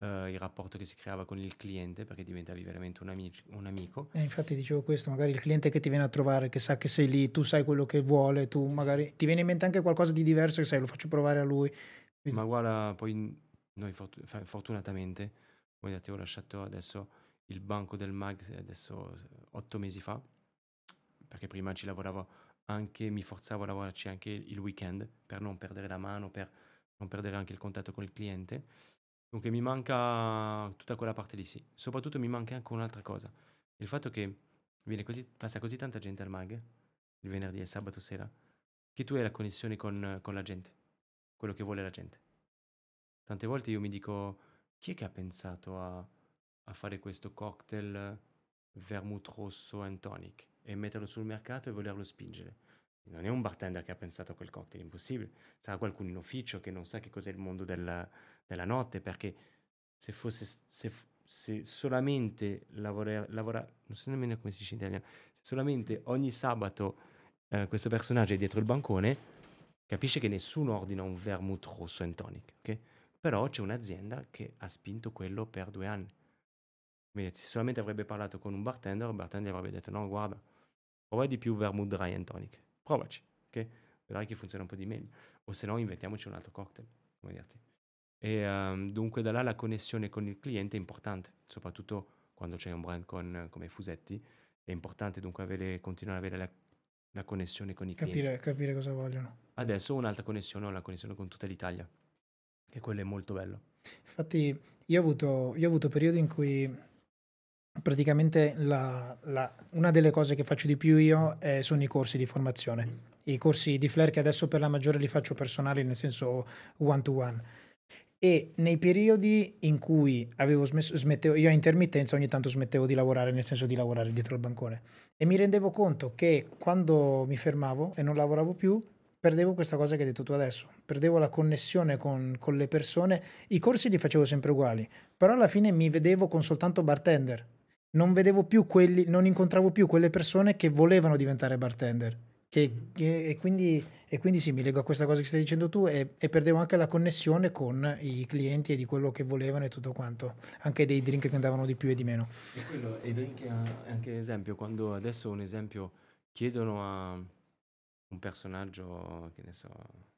S2: Uh, il rapporto che si creava con il cliente perché diventavi veramente un, amici, un amico.
S1: E infatti dicevo questo, magari il cliente che ti viene a trovare, che sa che sei lì, tu sai quello che vuole, tu magari ti viene in mente anche qualcosa di diverso che sai, lo faccio provare a lui.
S2: Ma guarda, poi noi fortu- fortunatamente, come ti ho lasciato adesso il banco del MAG adesso otto mesi fa, perché prima ci lavoravo anche, mi forzavo a lavorarci anche il weekend per non perdere la mano, per non perdere anche il contatto con il cliente Dunque mi manca tutta quella parte lì, sì. Soprattutto mi manca anche un'altra cosa. Il fatto che viene così, passa così tanta gente al mag, il venerdì e sabato sera, che tu hai la connessione con, con la gente, quello che vuole la gente. Tante volte io mi dico, chi è che ha pensato a, a fare questo cocktail vermouth rosso and tonic e metterlo sul mercato e volerlo spingere? Non è un bartender che ha pensato a quel cocktail, impossibile. Sarà qualcuno in ufficio che non sa che cos'è il mondo del, della notte, perché se fosse se, se solamente lavora, lavora, non so nemmeno come si dice in italiano, se solamente ogni sabato eh, questo personaggio è dietro il bancone, capisce che nessuno ordina un vermouth rosso and tonic, ok? Però c'è un'azienda che ha spinto quello per due anni. Vedete, se solamente avrebbe parlato con un bartender, il bartender avrebbe detto no, guarda, prova di più vermouth dry and tonic. Provaci, ok? Vedrai che funziona un po' di meglio. O se no inventiamoci un altro cocktail, come dirti. E um, dunque da là la connessione con il cliente è importante, soprattutto quando c'è un brand con, come Fusetti, è importante dunque avere, continuare ad avere la, la connessione con i
S1: capire,
S2: clienti.
S1: Capire cosa vogliono.
S2: Adesso un'altra connessione, ho la connessione con tutta l'Italia, e quello è molto bello.
S1: Infatti io ho avuto, io ho avuto periodi in cui praticamente la, la, una delle cose che faccio di più io eh, sono i corsi di formazione. I corsi di Flair che adesso per la maggiore li faccio personali, nel senso one to one e nei periodi in cui avevo smesso, smettevo, io a intermittenza ogni tanto smettevo di lavorare, nel senso di lavorare dietro al bancone. E mi rendevo conto che quando mi fermavo e non lavoravo più perdevo questa cosa che hai detto tu adesso, perdevo la connessione con, con le persone, i corsi li facevo sempre uguali, però alla fine mi vedevo con soltanto bartender, non vedevo più quelli, non incontravo più quelle persone che volevano diventare bartender che, che, e, quindi, e, quindi, sì, mi leggo a questa cosa che stai dicendo tu e, e, perdevo anche la connessione con i clienti e di quello che volevano e tutto quanto, anche dei drink che andavano di più e di meno.
S2: E quello, i drink è anche esempio, quando adesso un esempio chiedono a un personaggio, che ne so,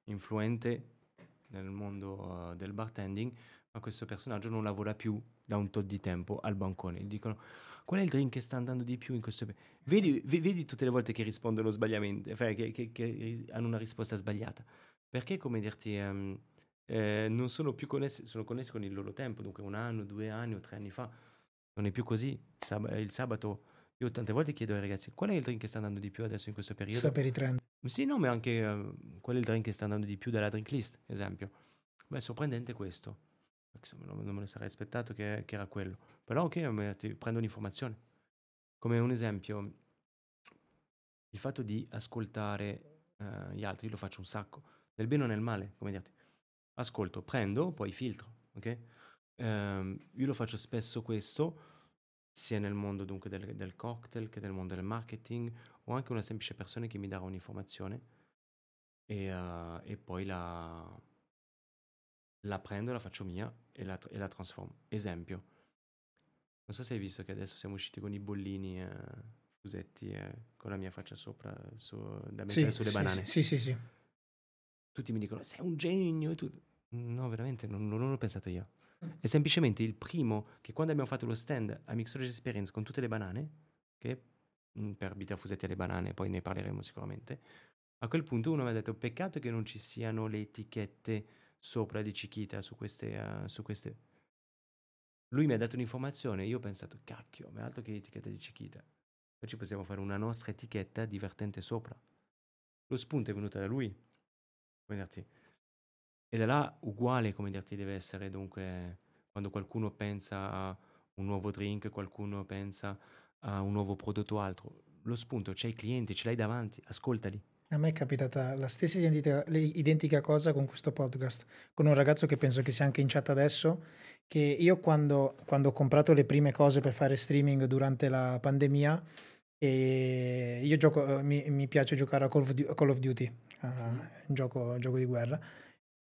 S2: influente nel mondo uh, del bartending, ma questo personaggio non lavora più da un tot di tempo al bancone. Gli dicono qual è il drink che sta andando di più in questo periodo? Vedi, vedi tutte le volte che rispondono sbagliamente, cioè che, che, che, hanno una risposta sbagliata. Perché, come dirti, um, eh, non sono più connessi, sono connessi con il loro tempo, dunque un anno, due anni o tre anni fa. Non è più così. Sab- il sabato io tante volte chiedo ai ragazzi qual è il drink che sta andando di più adesso in questo periodo.
S1: Sapere i trend.
S2: Sì, no, ma anche uh, qual è il drink che sta andando di più dalla drink list, esempio. Beh, è sorprendente questo. Non me lo sarei aspettato che, che era quello. Però ok, ti prendo un'informazione. Come un esempio, il fatto di ascoltare uh, gli altri, io lo faccio un sacco, nel bene o nel male, come dirti. Ascolto, prendo, poi filtro, ok? Um, io lo faccio spesso questo, sia nel mondo dunque del, del, cocktail che nel mondo del marketing, o anche una semplice persona che mi darà un'informazione e, uh, e poi la, la prendo, la faccio mia e la, e la trasformo. Esempio, non so se hai visto che adesso siamo usciti con i bollini, eh, fusetti, eh, con la mia faccia sopra, su, da mettere sì, sulle
S1: sì,
S2: banane.
S1: Sì, sì, sì.
S2: Tutti mi dicono, sei un genio. Tu... No, veramente, non, non l'ho pensato io. È semplicemente il primo che quando abbiamo fatto lo stand a Mixology Experience con tutte le banane, che mm, per Bita Fusetti alle banane, poi ne parleremo sicuramente, a quel punto uno mi ha detto, peccato che non ci siano le etichette sopra di Chiquita su queste, uh, su queste lui mi ha dato un'informazione, io ho pensato, cacchio, ma altro che etichetta di Chiquita. Poi ci possiamo fare una nostra etichetta divertente sopra. Lo spunto è venuto da lui, come dirti. E da là, uguale, come dirti, deve essere dunque quando qualcuno pensa a un nuovo drink, qualcuno pensa a un nuovo prodotto o altro. Lo spunto, c'hai i clienti, ce l'hai davanti, ascoltali.
S1: A me è capitata la stessa identica, identica cosa con questo podcast, con un ragazzo che penso che sia anche in chat adesso, che io quando, quando ho comprato le prime cose per fare streaming durante la pandemia, io gioco, mi, mi, piace giocare a Call of, Du- Call of Duty, uh, un gioco, gioco, di guerra,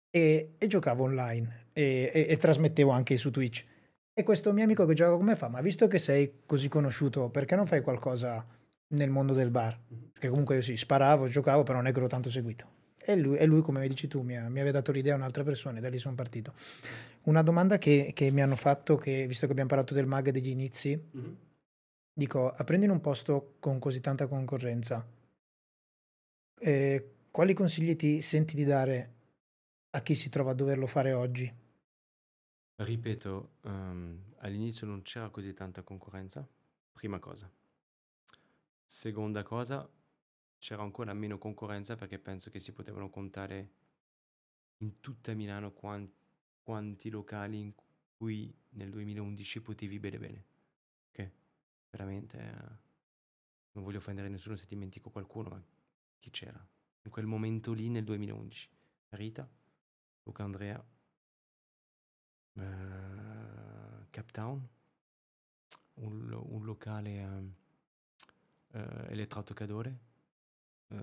S1: e, e giocavo online e, e, e, trasmettevo anche su Twitch. E questo mio amico che gioca con me fa, ma visto che sei così conosciuto, perché non fai qualcosa nel mondo del bar? Perché comunque io sì, sparavo, giocavo, però non è che l'ho tanto seguito. E lui, e lui, come mi dici tu, mi, ha, mi, aveva dato l'idea a un'altra persona e da lì sono partito. Una domanda che, che, mi hanno fatto, che, visto che abbiamo parlato del mag degli inizi, mm-hmm. dico, apprendi in un posto con così tanta concorrenza, eh, quali consigli ti senti di dare a chi si trova a doverlo fare oggi?
S2: Ripeto, um, all'inizio non c'era così tanta concorrenza, prima cosa. Seconda cosa, c'era ancora meno concorrenza perché penso che si potevano contare in tutta Milano quanti, quanti locali in cui nel 2011 potevi bere bene. Ok? Veramente eh, non voglio offendere nessuno se dimentico qualcuno, ma chi c'era? In quel momento lì nel 2011. Rita, Luca Andrea, eh, Cap Town, un, un locale eh, eh, elettroautocadore uh,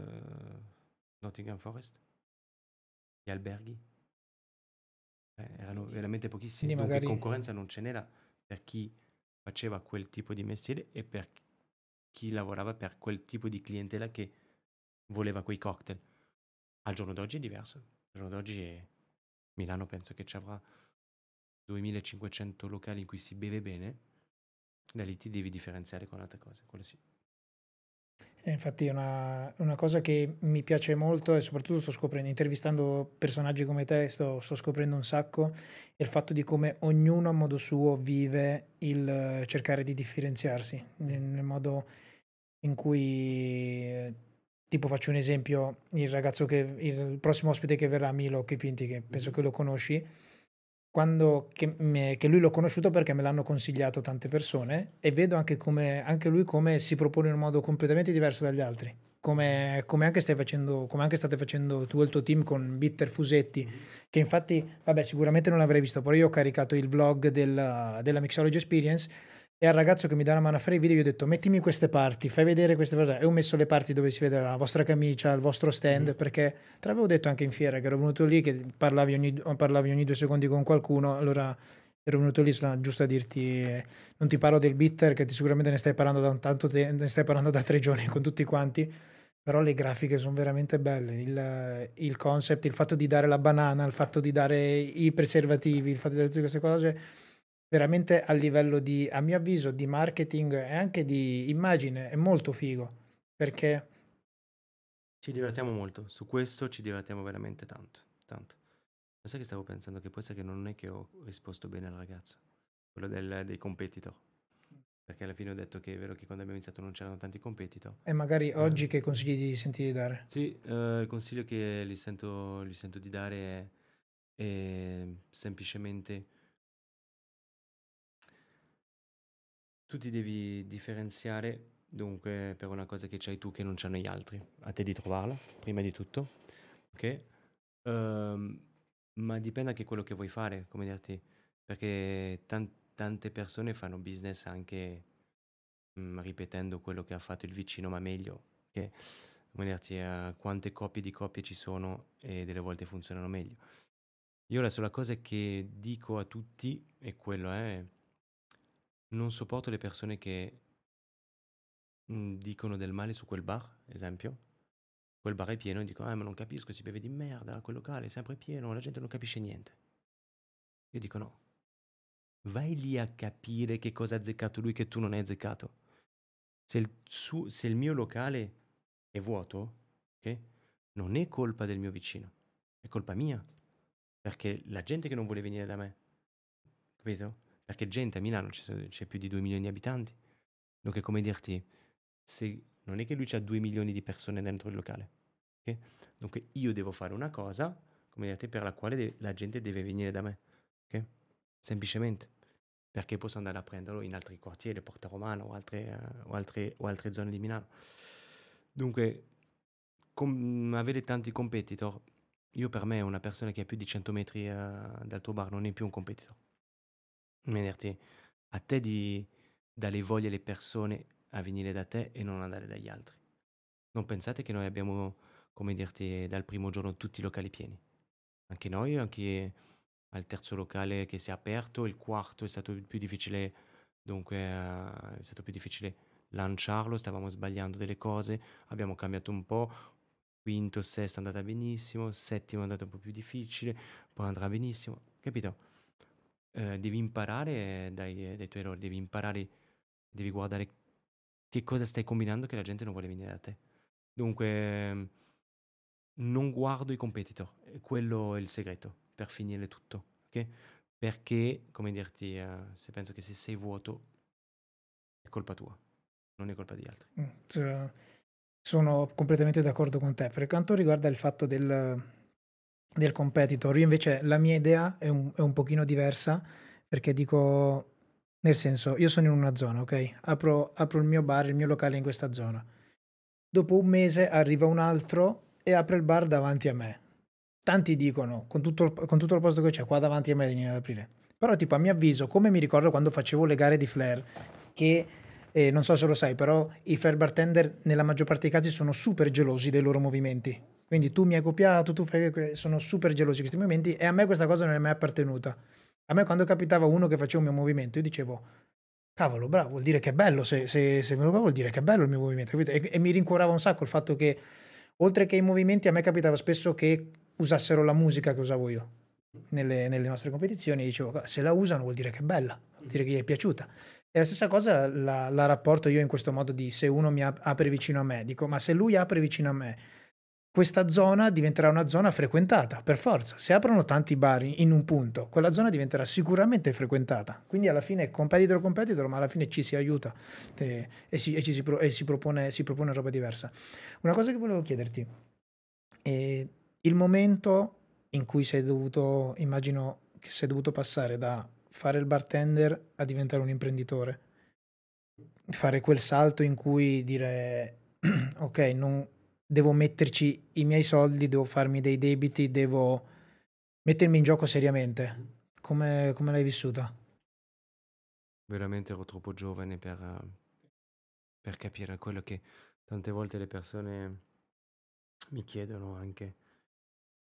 S2: Nottingham Forest, gli alberghi. Eh, erano veramente pochissimi, Quindi magari... concorrenza non ce n'era per chi faceva quel tipo di mestiere e per chi lavorava per quel tipo di clientela che voleva quei cocktail. Al giorno d'oggi è diverso. Al giorno d'oggi è... Milano penso che ci avrà 2500 locali in cui si beve bene, da lì ti devi differenziare con altre cose, quello sì.
S1: E infatti una, una, cosa che mi piace molto e soprattutto sto scoprendo, intervistando personaggi come te, sto, sto, scoprendo un sacco, il fatto di come ognuno a modo suo vive il cercare di differenziarsi, nel, nel modo in cui, tipo faccio un esempio, il ragazzo che, il prossimo ospite che verrà, Milo Chipinti, che penso che lo conosci, quando che, me, che, lui l'ho conosciuto perché me l'hanno consigliato tante persone e vedo anche, come, anche lui come si propone in un modo completamente diverso dagli altri. Come, come, anche facendo, come anche state facendo tu e il tuo team con Bitter Fusetti, che infatti, vabbè, sicuramente non l'avrei visto, però io ho caricato il vlog della, della Mixology Experience e al ragazzo che mi dà la mano a fare i video gli ho detto mettimi queste parti, fai vedere queste parti e ho messo le parti dove si vede la vostra camicia, il vostro stand mm. perché te l'avevo detto anche in fiera che ero venuto lì che parlavi ogni, parlavi ogni due secondi con qualcuno allora ero venuto lì giusto a dirti non ti parlo del bitter che ti sicuramente ne stai parlando da un tanto tempo ne stai parlando da tre giorni con tutti quanti però le grafiche sono veramente belle il, il concept, il fatto di dare la banana il fatto di dare i preservativi il fatto di dare tutte queste cose veramente a livello di, a mio avviso, di marketing e anche di immagine è molto figo perché
S2: ci divertiamo molto, su questo ci divertiamo veramente tanto, tanto. Ma sai che stavo pensando che può essere che non è che ho risposto bene al ragazzo, quello del, dei competitor. Perché alla fine ho detto che è vero che quando abbiamo iniziato non c'erano tanti competitor.
S1: E magari eh. oggi che consigli di sentire di dare?
S2: Sì, uh, il consiglio che gli sento, gli sento di dare è, è semplicemente tu ti devi differenziare dunque per una cosa che c'hai tu che non c'hanno gli altri, a te di trovarla, prima di tutto, ok? Um, ma dipende anche quello che vuoi fare, come dirti, perché tan- tante persone fanno business anche mh, mm, ripetendo quello che ha fatto il vicino, ma meglio, ok? Come dirti, uh, quante coppie di coppie ci sono e delle volte funzionano meglio. Io la sola cosa che dico a tutti è quello, eh, non sopporto le persone che mh, dicono del male su quel bar, esempio. Quel bar è pieno e dicono, ah ma non capisco, si beve di merda, quel locale è sempre pieno, la gente non capisce niente. Io dico no. Vai lì a capire che cosa ha azzeccato lui che tu non hai azzeccato. Se il, su, se il mio locale è vuoto, ok? Non è colpa del mio vicino, è colpa mia. Perché la gente che non vuole venire da me, capito? Perché gente a Milano c'è, più di 2 milioni di abitanti. Dunque, come dirti, se non è che lui ha 2 milioni di persone dentro il locale. Okay? Dunque, io devo fare una cosa, come dirti, per la quale de- la gente deve venire da me. Okay? Semplicemente. Perché posso andare a prenderlo in altri quartieri, Porta Romana o altre, uh, o altre, o altre zone di Milano. Dunque, com- avere tanti competitor, io per me una persona che ha più di 100 metri uh, dal tuo bar non è più un competitor venirti a te di dare voglia alle persone a venire da te e non andare dagli altri. Non pensate che noi abbiamo, come dirti, dal primo giorno tutti i locali pieni. Anche noi, anche al terzo locale che si è aperto, il quarto è stato più difficile, dunque uh, è stato più difficile lanciarlo, stavamo sbagliando delle cose, abbiamo cambiato un po', quinto, sesto è andata benissimo, settimo è andato un po' più difficile, poi andrà benissimo, capito? Eh, devi imparare dai, dai, tuoi errori, devi imparare, devi guardare che cosa stai combinando che la gente non vuole venire da te. Dunque, non guardo i competitor, quello è il segreto per finire tutto, ok? Perché, come dirti, uh, se penso che se sei vuoto è colpa tua, non è colpa di altri. Mm,
S1: cioè, sono completamente d'accordo con te. Per quanto riguarda il fatto del, del competitor. Io invece la mia idea è un, è un pochino diversa perché dico, nel senso, io sono in una zona, ok? Apro, apro il mio bar, il mio locale in questa zona. Dopo un mese arriva un altro e apre il bar davanti a me. Tanti dicono, con tutto, il, con tutto il posto che c'è qua davanti a me, venire ad aprire. Però tipo a mio avviso, come mi ricordo quando facevo le gare di flair, che eh, non so se lo sai, però i flair bartender nella maggior parte dei casi sono super gelosi dei loro movimenti quindi tu mi hai copiato, tu fai... Sono super gelosi di questi movimenti e a me questa cosa non è mai appartenuta. A me quando capitava uno che faceva un mio movimento, io dicevo, cavolo, bravo, vuol dire che è bello, se, se, se me lo fa vuol dire che è bello il mio movimento, e, e, mi rincuorava un sacco il fatto che, oltre che i movimenti, a me capitava spesso che usassero la musica che usavo io nelle, nelle nostre competizioni, dicevo, se la usano vuol dire che è bella, vuol dire che gli è piaciuta. E la stessa cosa la, la rapporto io in questo modo di se uno mi apre vicino a me, dico, ma se lui apre vicino a me, questa zona diventerà una zona frequentata, per forza. Se aprono tanti bar in un punto, quella zona diventerà sicuramente frequentata. Quindi alla fine competitor competitor, ma alla fine ci si aiuta e, si, e ci si, pro, e si, propone, si propone roba diversa. Una cosa che volevo chiederti, è il momento in cui sei dovuto, immagino che sei dovuto passare da fare il bartender a diventare un imprenditore, fare quel salto in cui dire ok, non, devo metterci i miei soldi, devo farmi dei debiti, devo mettermi in gioco seriamente. Come, come l'hai vissuta?
S2: Veramente ero troppo giovane per, per capire quello che tante volte le persone mi chiedono anche.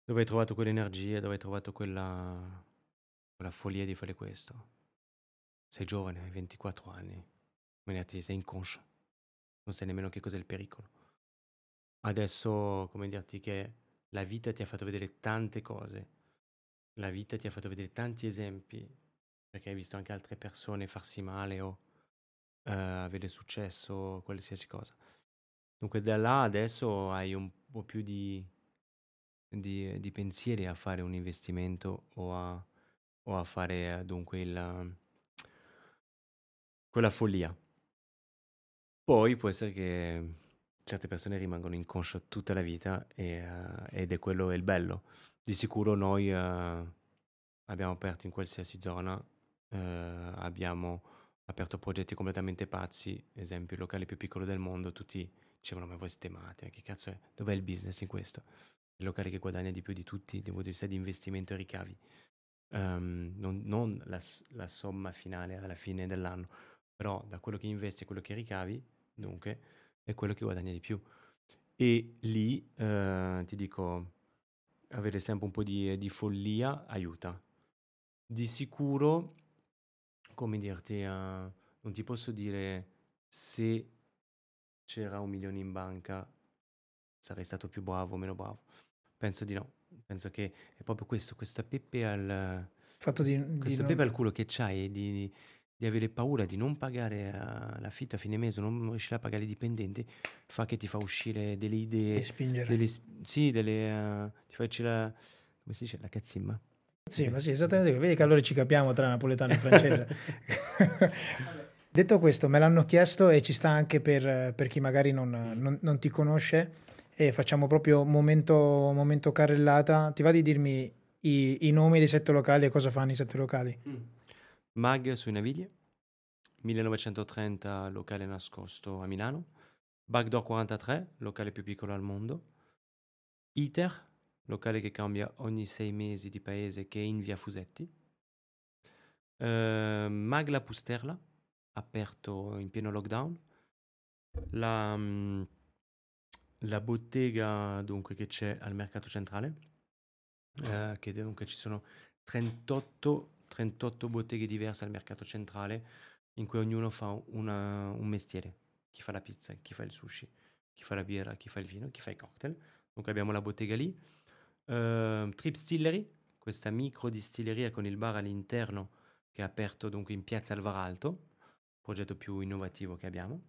S2: Dove hai trovato quell'energia, dove hai trovato quella, quella follia di fare questo? Sei giovane, hai 24 anni, sei inconscio, non sai nemmeno che cos'è il pericolo. Adesso, come dirti che la vita ti ha fatto vedere tante cose, la vita ti ha fatto vedere tanti esempi, perché hai visto anche altre persone farsi male o uh, avere successo, qualsiasi cosa. Dunque da là adesso hai un po' più di, di, di pensieri a fare un investimento o a, o a fare dunque il, quella follia. Poi può essere che certe persone rimangono inconscio tutta la vita e, uh, ed è quello il bello. Di sicuro noi uh, abbiamo aperto in qualsiasi zona, uh, abbiamo aperto progetti completamente pazzi, esempio il locale più piccolo del mondo, tutti dicevano ma voi siete matti, che cazzo è? Dov'è il business in questo? Il locale che guadagna di più di tutti dal punto di vista di investimento e ricavi. Um, non, non la, la somma finale alla fine dell'anno, però da quello che investi e quello che ricavi, dunque è quello che guadagna di più. E lì, eh, ti dico, avere sempre un po' di, di, follia aiuta. Di sicuro, come dirti, uh, non ti posso dire se c'era un milione in banca sarei stato più bravo o meno bravo. Penso di no. Penso che è proprio questo, questa pepe al...
S1: Fatto di,
S2: questo
S1: di
S2: pepe non... al culo che c'hai di, di avere paura di non pagare uh, l'affitto a fine mese, non riuscire a pagare i dipendenti, fa che ti fa uscire delle idee.
S1: E spingere.
S2: Delle, sì, delle, uh, ti fa uscire la, come si dice, la cazzimma.
S1: Sì, ma sì, esattamente. Vedi che allora ci capiamo tra napoletano e francese. Detto questo, me l'hanno chiesto e ci sta anche per, per chi magari non, non, non, ti conosce e facciamo proprio momento, momento carrellata. Ti va di dirmi i, i, nomi dei sette locali e cosa fanno i sette locali? Mm.
S2: Mag sui Navigli, 1930 locale nascosto a Milano, Backdoor 43, locale più piccolo al mondo, ITER, locale che cambia ogni sei mesi di paese che è in via Fusetti, uh, Mag La Pusterla, aperto in pieno lockdown, la, um, la bottega dunque che c'è al mercato centrale, uh, che dunque ci sono 38 38 botteghe diverse al mercato centrale in cui ognuno fa una, un mestiere. Chi fa la pizza, chi fa il sushi, chi fa la birra, chi fa il vino, chi fa i cocktail. Donc abbiamo la bottega lì. Uh, Trip Stillery, questa micro distilleria con il bar all'interno che è aperto dunque in piazza Alvaralto, progetto più innovativo che abbiamo.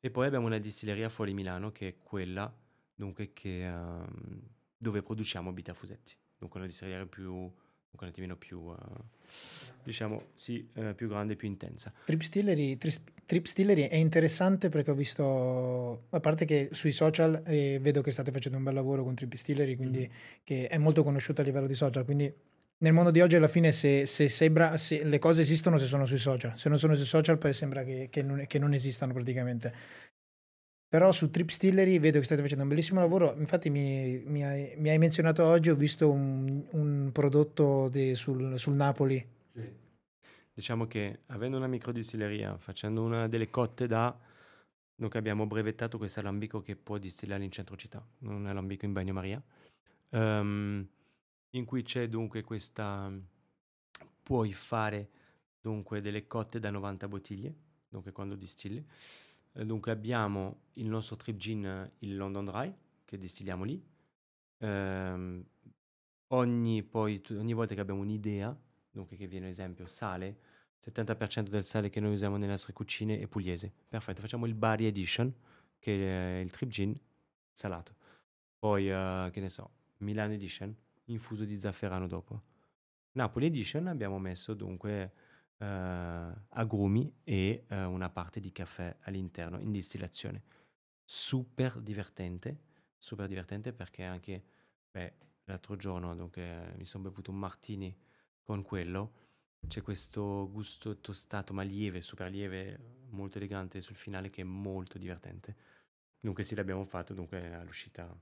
S2: E poi abbiamo una distilleria fuori Milano che è quella dunque che, uh, dove produciamo Bita Fusetti. Dunque una distilleria più un attimino più, uh, diciamo, sì, uh, più grande, più intensa.
S1: Trip Stillery, Trip Stillery, è interessante perché ho visto, a parte che sui social eh, vedo che state facendo un bel lavoro con Trip Stillery, quindi mm-hmm. che è molto conosciuta a livello di social, quindi nel mondo di oggi alla fine se, se, sembra, se le cose esistono se sono sui social, se non sono sui social poi sembra che, che, non, che non esistano praticamente. Però su Trip Stillery vedo che state facendo un bellissimo lavoro. Infatti, mi, mi, hai, mi hai, menzionato oggi, ho visto un, un prodotto de, sul, sul, Napoli. Sì.
S2: Diciamo che avendo una microdistilleria, facendo una delle cotte da. Noi abbiamo brevettato questo alambico che può distillare in centro città, un alambico in bagnomaria, um, in cui c'è dunque questa. Puoi fare dunque delle cotte da 90 bottiglie, dunque quando distilli. Eh, dunque abbiamo il nostro trip gin, il London Dry, che distilliamo lì. Ehm, ogni, poi, ogni volta che abbiamo un'idea, dunque che viene ad esempio sale, 70% del sale che noi usiamo nelle nostre cucine è pugliese. Perfetto, facciamo il Bari Edition, che è il trip gin salato. Poi, uh, che ne so, Milan Edition, infuso di zafferano dopo. Napoli Edition abbiamo messo dunque agrumi e uh, una parte di caffè all'interno in distillazione. Super divertente, super divertente perché anche beh, l'altro giorno dunque, mi sono bevuto un martini con quello. C'è questo gusto tostato ma lieve, super lieve, molto elegante sul finale che è molto divertente. Dunque sì, l'abbiamo fatto dunque all'uscita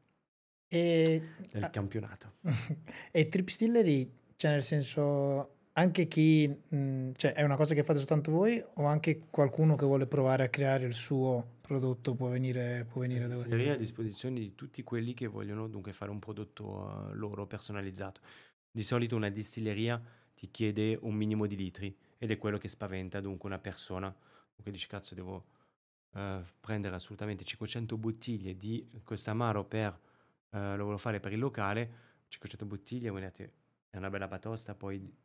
S1: E,
S2: del
S1: ah,
S2: campionato.
S1: e Trip Stillery, cioè nel senso, anche chi, mh, cioè è una cosa che fate soltanto voi o anche qualcuno che vuole provare a creare il suo prodotto può venire, può venire da voi?
S2: è a disposizione di tutti quelli che vogliono dunque fare un prodotto eh, loro personalizzato. Di solito una distilleria ti chiede un minimo di litri ed è quello che spaventa dunque una persona. Dunque dici cazzo devo eh, prendere assolutamente 500 bottiglie di questo amaro per, eh, lo voglio fare per il locale, 500 bottiglie, è una bella batosta, poi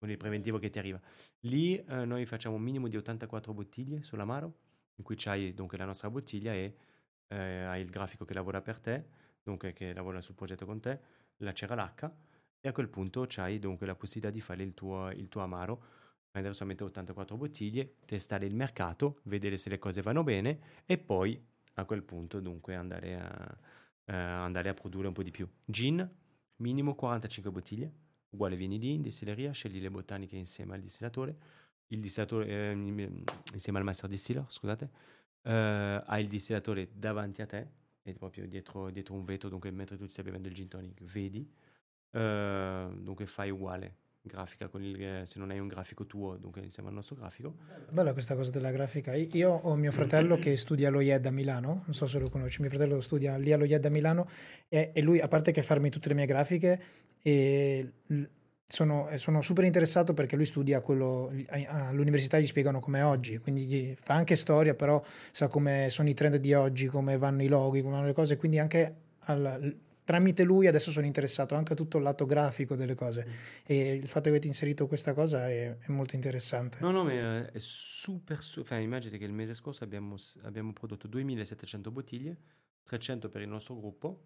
S2: con il preventivo che ti arriva. Lì eh, noi facciamo un minimo di 84 bottiglie sull'amaro, in cui c'hai dunque la nostra bottiglia e eh, hai il grafico che lavora per te, dunque che lavora sul progetto con te, la cera l'H, e a quel punto c'hai dunque la possibilità di fare il tuo, il tuo amaro, prendere solamente 84 bottiglie, testare il mercato, vedere se le cose vanno bene e poi a quel punto dunque andare a, eh, andare a produrre un po' di più. Gin, minimo 45 bottiglie, uguale vieni lì in distilleria, scegli le botaniche insieme al distillatore, il distillatore eh, insieme al master distiller, scusate, eh, hai il distillatore davanti a te, e proprio dietro, dietro un vetro, dunque mentre tu stai bevendo il gin tonic, vedi, eh, dunque fai uguale, grafica con il, eh, se non hai un grafico tuo, dunque insieme al nostro grafico.
S1: Bella questa cosa della grafica. Io ho mio fratello che studia allo IED a Milano, non so se lo conosci, mio fratello studia lì allo IED a Milano e, e lui, a parte che farmi tutte le mie grafiche, e sono, sono super interessato perché lui studia quello, all'università gli spiegano com'è oggi, quindi fa anche storia, però sa come sono i trend di oggi, come vanno i loghi, come vanno le cose, quindi anche al- tramite lui adesso sono interessato anche a tutto il lato grafico delle cose e il fatto che avete inserito questa cosa è, è molto interessante.
S2: No, no, ma è super, su- cioè, immaginate che il mese scorso abbiamo, abbiamo prodotto 2700 bottiglie, 300 per il nostro gruppo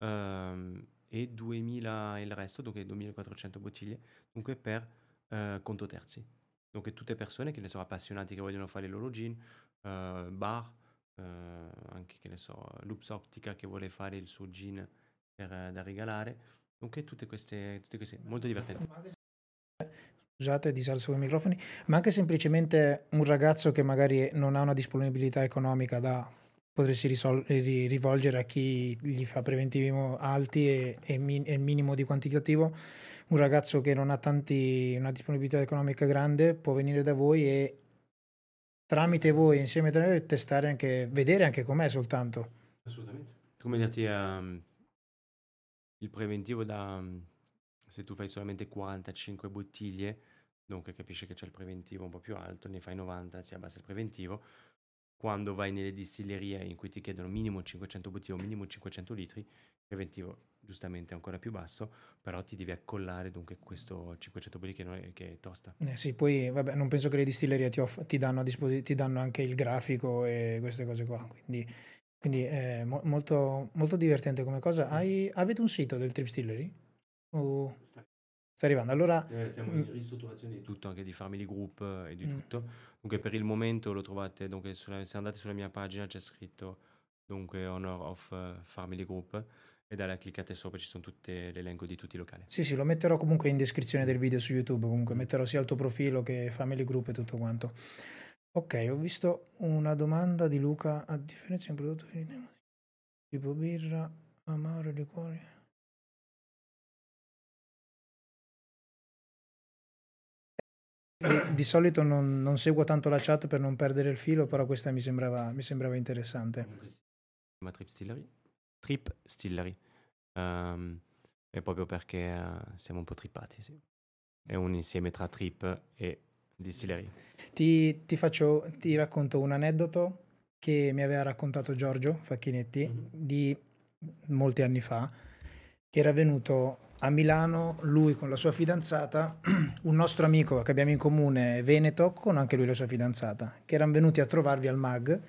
S2: ehm, e 2000 il resto, dunque 2400 bottiglie, dunque per eh, conto terzi. Dunque tutte persone che ne sono appassionati, che vogliono fare il loro gin, eh, bar, eh, anche che ne so, Loops Optica che vuole fare il suo gin per, eh, da regalare. Dunque tutte queste, tutte queste, molto divertenti.
S1: Scusate, disalzo i microfoni, ma anche semplicemente un ragazzo che magari non ha una disponibilità economica da potersi risol- ri- rivolgere a chi gli fa preventivi alti e, e mi- e il minimo di quantitativo, un ragazzo che non ha tanti, una disponibilità economica grande può venire da voi e tramite voi, insieme a voi, testare anche, vedere anche com'è soltanto.
S2: Assolutamente. Come dirti, ehm, il preventivo da... Se tu fai solamente 45 bottiglie, dunque capisci che c'è il preventivo un po' più alto, ne fai 90, si abbassa il preventivo. Quando vai nelle distillerie in cui ti chiedono minimo 500 bottiglie o minimo 500 litri, il preventivo giustamente è ancora più basso, però ti devi accollare dunque questo 500 bottiglie che, è, che è tosta.
S1: Eh sì, poi vabbè, non penso che le distillerie ti, off- ti danno a disposi- ti danno anche il grafico e queste cose qua, quindi, quindi è mo- molto, molto divertente come cosa. Hai- avete un sito del Trip Stillery? O sta arrivando? Allora,
S2: Eh, Siamo
S1: mm,
S2: in ristrutturazione di tutto, anche di Family Group eh, e di
S1: mm,
S2: tutto. Dunque per il momento lo trovate, dunque sulla- se andate sulla mia pagina c'è scritto dunque Honor of eh, Family Group e da là cliccate sopra ci sono tutte l'elenco di tutti i locali.
S1: sì, sì, lo metterò comunque in descrizione del video su YouTube, comunque metterò sia il tuo profilo che Family Group e tutto quanto. Ok, ho visto una domanda di Luca, a differenza di un prodotto finito, tipo birra, amaro, liquori. Di, di solito non, non seguo tanto la chat per non perdere il filo, però questa mi sembrava, mi sembrava interessante.
S2: Chiama Trip Stillery. Trip Stillery. Ehm, è proprio perché eh, siamo un po' trippati, sì. È un insieme tra trip e distillerie.
S1: Ti, ti faccio, ti racconto un aneddoto che mi aveva raccontato Giorgio Facchinetti
S2: Mhm.
S1: di molti anni fa, che era venuto a Milano, lui con la sua fidanzata, un nostro amico che abbiamo in comune, Veneto, con anche lui la sua fidanzata, che erano venuti a trovarvi al MAG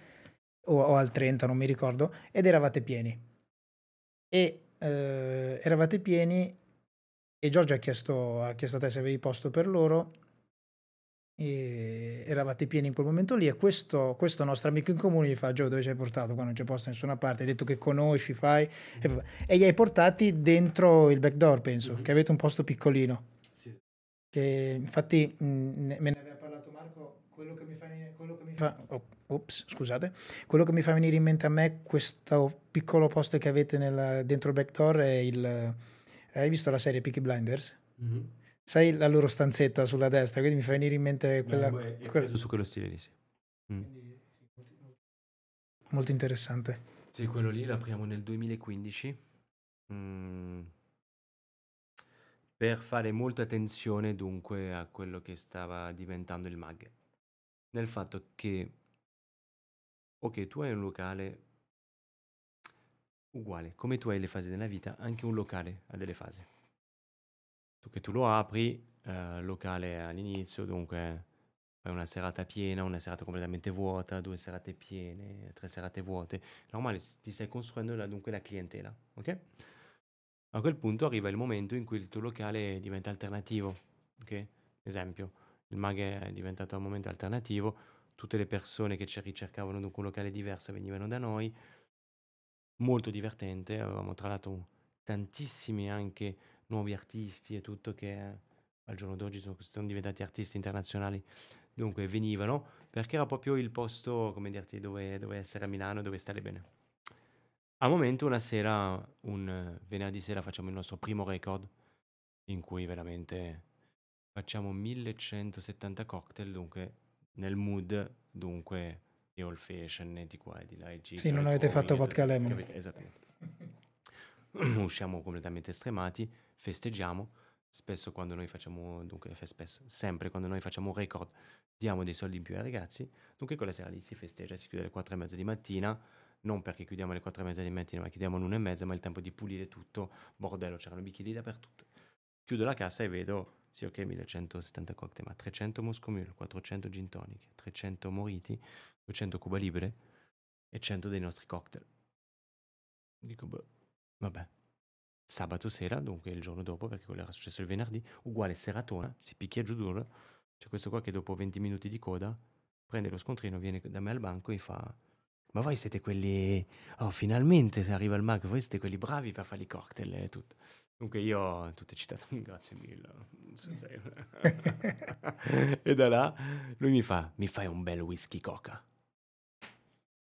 S1: o, o al 30, non mi ricordo, ed eravate pieni. E eh, eravate pieni e Giorgio ha chiesto, ha chiesto a te se avevi posto per loro e eravate pieni in quel momento lì e questo, questo nostro amico in comune gli fa Gio dove ci hai portato qua non c'è posto da nessuna parte hai detto che conosci fai e, e li hai portati dentro il backdoor penso
S2: Mhm.
S1: che avete un posto piccolino
S2: Sì.
S1: che infatti mh, me ne aveva parlato Marco quello che mi fa, quello che mi fa oh, ops, scusate quello che mi fa venire in mente a me questo piccolo posto che avete nella- dentro il backdoor è il hai visto la serie Peaky Blinders? Sai la loro stanzetta sulla destra quindi mi fa venire in mente quella,
S2: è, è
S1: quella-
S2: preso su quello stile lì, sì. Mm.
S1: molto interessante
S2: Sì, quello lì l'apriamo nel 2015 mm, per fare molta attenzione dunque a quello che stava diventando il MAG. Nel fatto che, ok, tu hai un locale uguale, come tu hai le fasi della vita, anche un locale ha delle fasi. Che tu lo apri, eh, locale all'inizio, dunque fai una serata piena, una serata completamente vuota, due serate piene, tre serate vuote. Normale, ti stai costruendo la- dunque la clientela, ok? A quel punto arriva il momento in cui il tuo locale diventa alternativo, ok? Esempio, il mag è diventato un momento alternativo, tutte le persone che ci ricercavano dunque un locale diverso venivano da noi, molto divertente, avevamo tra l'altro tantissimi anche nuovi artisti e tutto che al giorno d'oggi sono, sono diventati artisti internazionali, dunque venivano perché era proprio il posto, come dirti, dove, dove essere a Milano, dove stare bene. Al momento una sera, un venerdì sera facciamo il nostro primo record in cui veramente facciamo 1170 cocktail, dunque nel mood, dunque di old fashion e di qua e di là. e gin,
S1: Sì, non avete fatto vodka lemon.
S2: Esattamente. Usciamo completamente stremati, festeggiamo. Spesso quando noi facciamo, dunque spesso, sempre quando noi facciamo un record, diamo dei soldi in più ai ragazzi. Dunque quella sera lì si festeggia, si chiude alle 4 e mezza di mattina, non perché chiudiamo alle 4 e mezza di mattina, ma chiudiamo alle 1 e mezza, ma il tempo di pulire tutto, bordello, c'erano bicchieri dappertutto. Chiudo la cassa e vedo, sì ok, 1170 cocktail, ma 300 Moscow Mule, 400 gin tonic, 300 moriti, 200 Cuba Libre e 100 dei nostri cocktail. Dico, boh, vabbè. Sabato sera, dunque il giorno dopo, perché quello era successo il venerdì, uguale seratona, si picchia giù duro. C'è questo qua che dopo 20 minuti di coda prende lo scontrino, viene da me al banco e fa: Ma voi siete quelli. Oh, finalmente arriva il mag, voi siete quelli bravi per fare i cocktail e tutto. Dunque io, tutto eccitato, grazie mille. so e da là lui mi fa: Mi fai un bel whisky coca.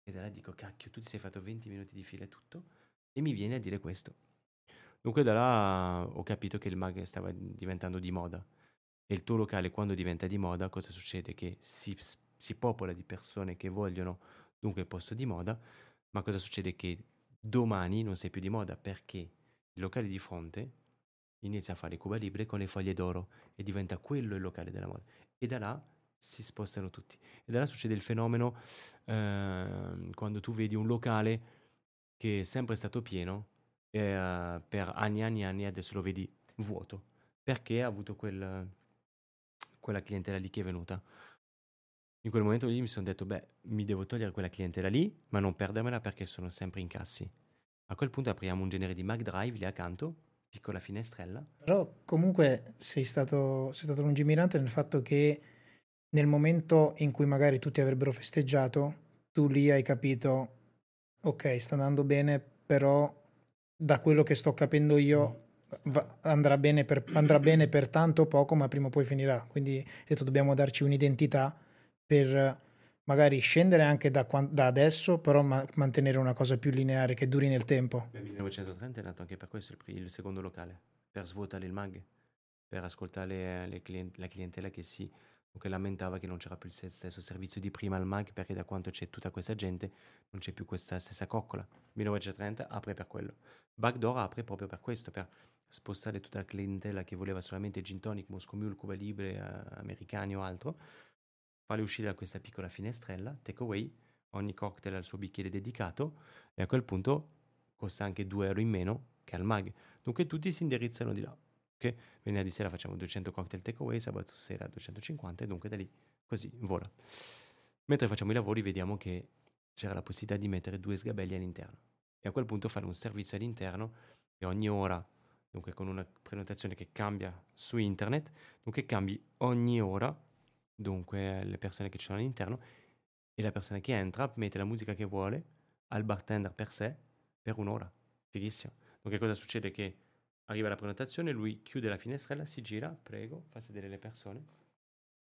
S2: E da là dico: Cacchio, tu ti sei fatto 20 minuti di fila e tutto, e mi viene a dire questo. Dunque da là ho capito che il mag stava diventando di moda. E il tuo locale quando diventa di moda, cosa succede? Che si, si popola di persone che vogliono dunque il posto di moda, ma cosa succede? Che domani non sei più di moda perché il locale di fronte inizia a fare Cuba Libre con le foglie d'oro e diventa quello il locale della moda. E da là si spostano tutti. E da là succede il fenomeno ehm, quando tu vedi un locale che è sempre stato pieno eh, per anni e anni e anni, adesso lo vedi vuoto, perché ha avuto quel, quella clientela lì che è venuta. In quel momento lì mi sono detto, beh, mi devo togliere quella clientela lì, ma non perdermela perché sono sempre incassi. A quel punto apriamo un genere di Mac Drive lì accanto, piccola finestrella.
S1: Però comunque sei stato, sei stato lungimirante nel fatto che nel momento in cui magari tutti avrebbero festeggiato, tu lì hai capito, ok, sta andando bene, però da quello che sto capendo io va- andrà, bene per, andrà bene per tanto poco, ma prima o poi finirà. Quindi detto dobbiamo darci un'identità per magari scendere anche da, da adesso, però ma- mantenere una cosa più lineare che duri nel tempo.
S2: Nel 1930 è nato anche per questo il, il secondo locale, per svuotare il mag, per ascoltare le clien- la clientela che si che lamentava che non c'era più il stesso servizio di prima al mag perché da quanto c'è tutta questa gente non c'è più questa stessa coccola. 1930 apre per quello. Backdoor apre proprio per questo, per spostare tutta la clientela che voleva solamente gin tonic, Moscow Cuba Libre, eh, americani o altro, farli uscire da questa piccola finestrella, take away, ogni cocktail ha il suo bicchiere dedicato e a quel punto costa anche 2 euro in meno che al mag. Dunque tutti si indirizzano di là. Okay? Venerdì sera facciamo 200 cocktail take away, sabato sera 250 e dunque da lì così vola. Mentre facciamo i lavori vediamo che c'era la possibilità di mettere due sgabelli all'interno e a quel punto fare un servizio all'interno e ogni ora dunque con una prenotazione che cambia su internet, dunque cambi ogni ora, dunque le persone che ci sono all'interno e la persona che entra mette la musica che vuole al bartender per sé per un'ora. Fighissimo. Dunque cosa succede? Che arriva la prenotazione, lui chiude la finestrella, si gira, prego, fa sedere le persone,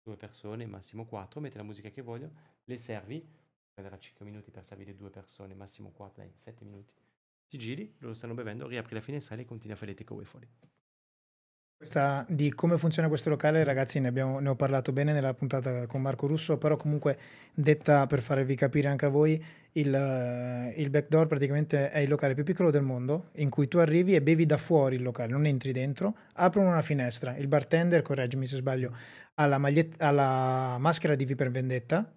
S2: due persone, massimo quattro, mette la musica che voglio, le servi, prenderà 5 minuti per servire due persone, massimo 4, dai, 7 minuti ti giri, loro stanno bevendo, riapri la finestrella e continui a fare le takeaway fuori.
S1: Questa, di come funziona questo locale, ragazzi, ne, abbiamo, ne ho parlato bene nella puntata con Marco Russo, però comunque detta per farvi capire anche a voi, il, il backdoor praticamente è il locale più piccolo del mondo in cui tu arrivi e bevi da fuori il locale, non entri dentro, aprono una finestra, il bartender, correggimi se sbaglio, ha la, maglietta, ha la maschera di Viper Vendetta,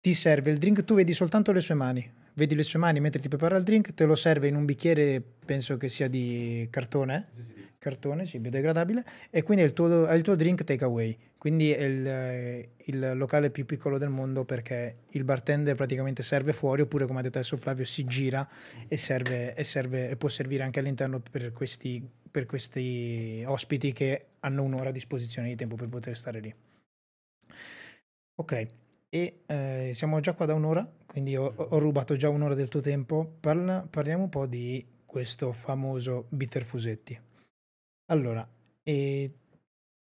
S1: ti serve il drink, tu vedi soltanto le sue mani, vedi le sue mani mentre ti prepara il drink, te lo serve in un bicchiere, penso che sia di cartone, sì, sì. cartone, sì, biodegradabile, e quindi è il tuo, è il tuo drink takeaway. Quindi è il, il, locale più piccolo del mondo perché il bartender praticamente serve fuori, oppure come ha detto adesso Flavio, si gira e, serve, e, serve, e può servire anche all'interno per questi, per questi ospiti che hanno un'ora a disposizione di tempo per poter stare lì. Ok, e eh, siamo già qua da un'ora, quindi ho, ho, rubato già un'ora del tuo tempo. Parla, parliamo un po' di questo famoso Bitter Fusetti. Allora, e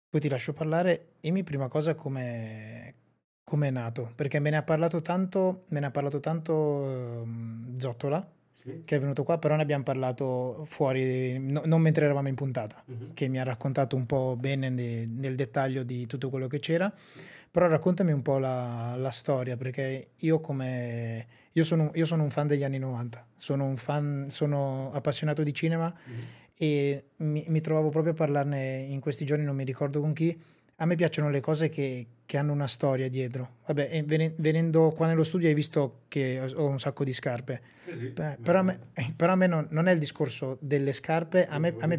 S1: poi ti lascio parlare. Dimmi prima cosa come è nato, perché me ne ha parlato tanto, me ne ha parlato tanto um, Zottola, sì. che è venuto qua, però ne abbiamo parlato fuori, no, non mentre eravamo in puntata, uh-huh. che mi ha raccontato un po' bene ne, nel dettaglio di tutto quello che c'era. Però raccontami un po' la, la storia, perché io come... Io sono, io sono, un fan degli anni 90, sono un fan, sono appassionato di cinema mm-hmm. e mi, mi, trovavo proprio a parlarne in questi giorni, non mi ricordo con chi. A me piacciono le cose che, che hanno una storia dietro. Vabbè, venendo qua nello studio hai visto che ho un sacco di scarpe. Eh sì, Beh, però, a me, però, a me, non, non, è il discorso delle scarpe, a me, a me,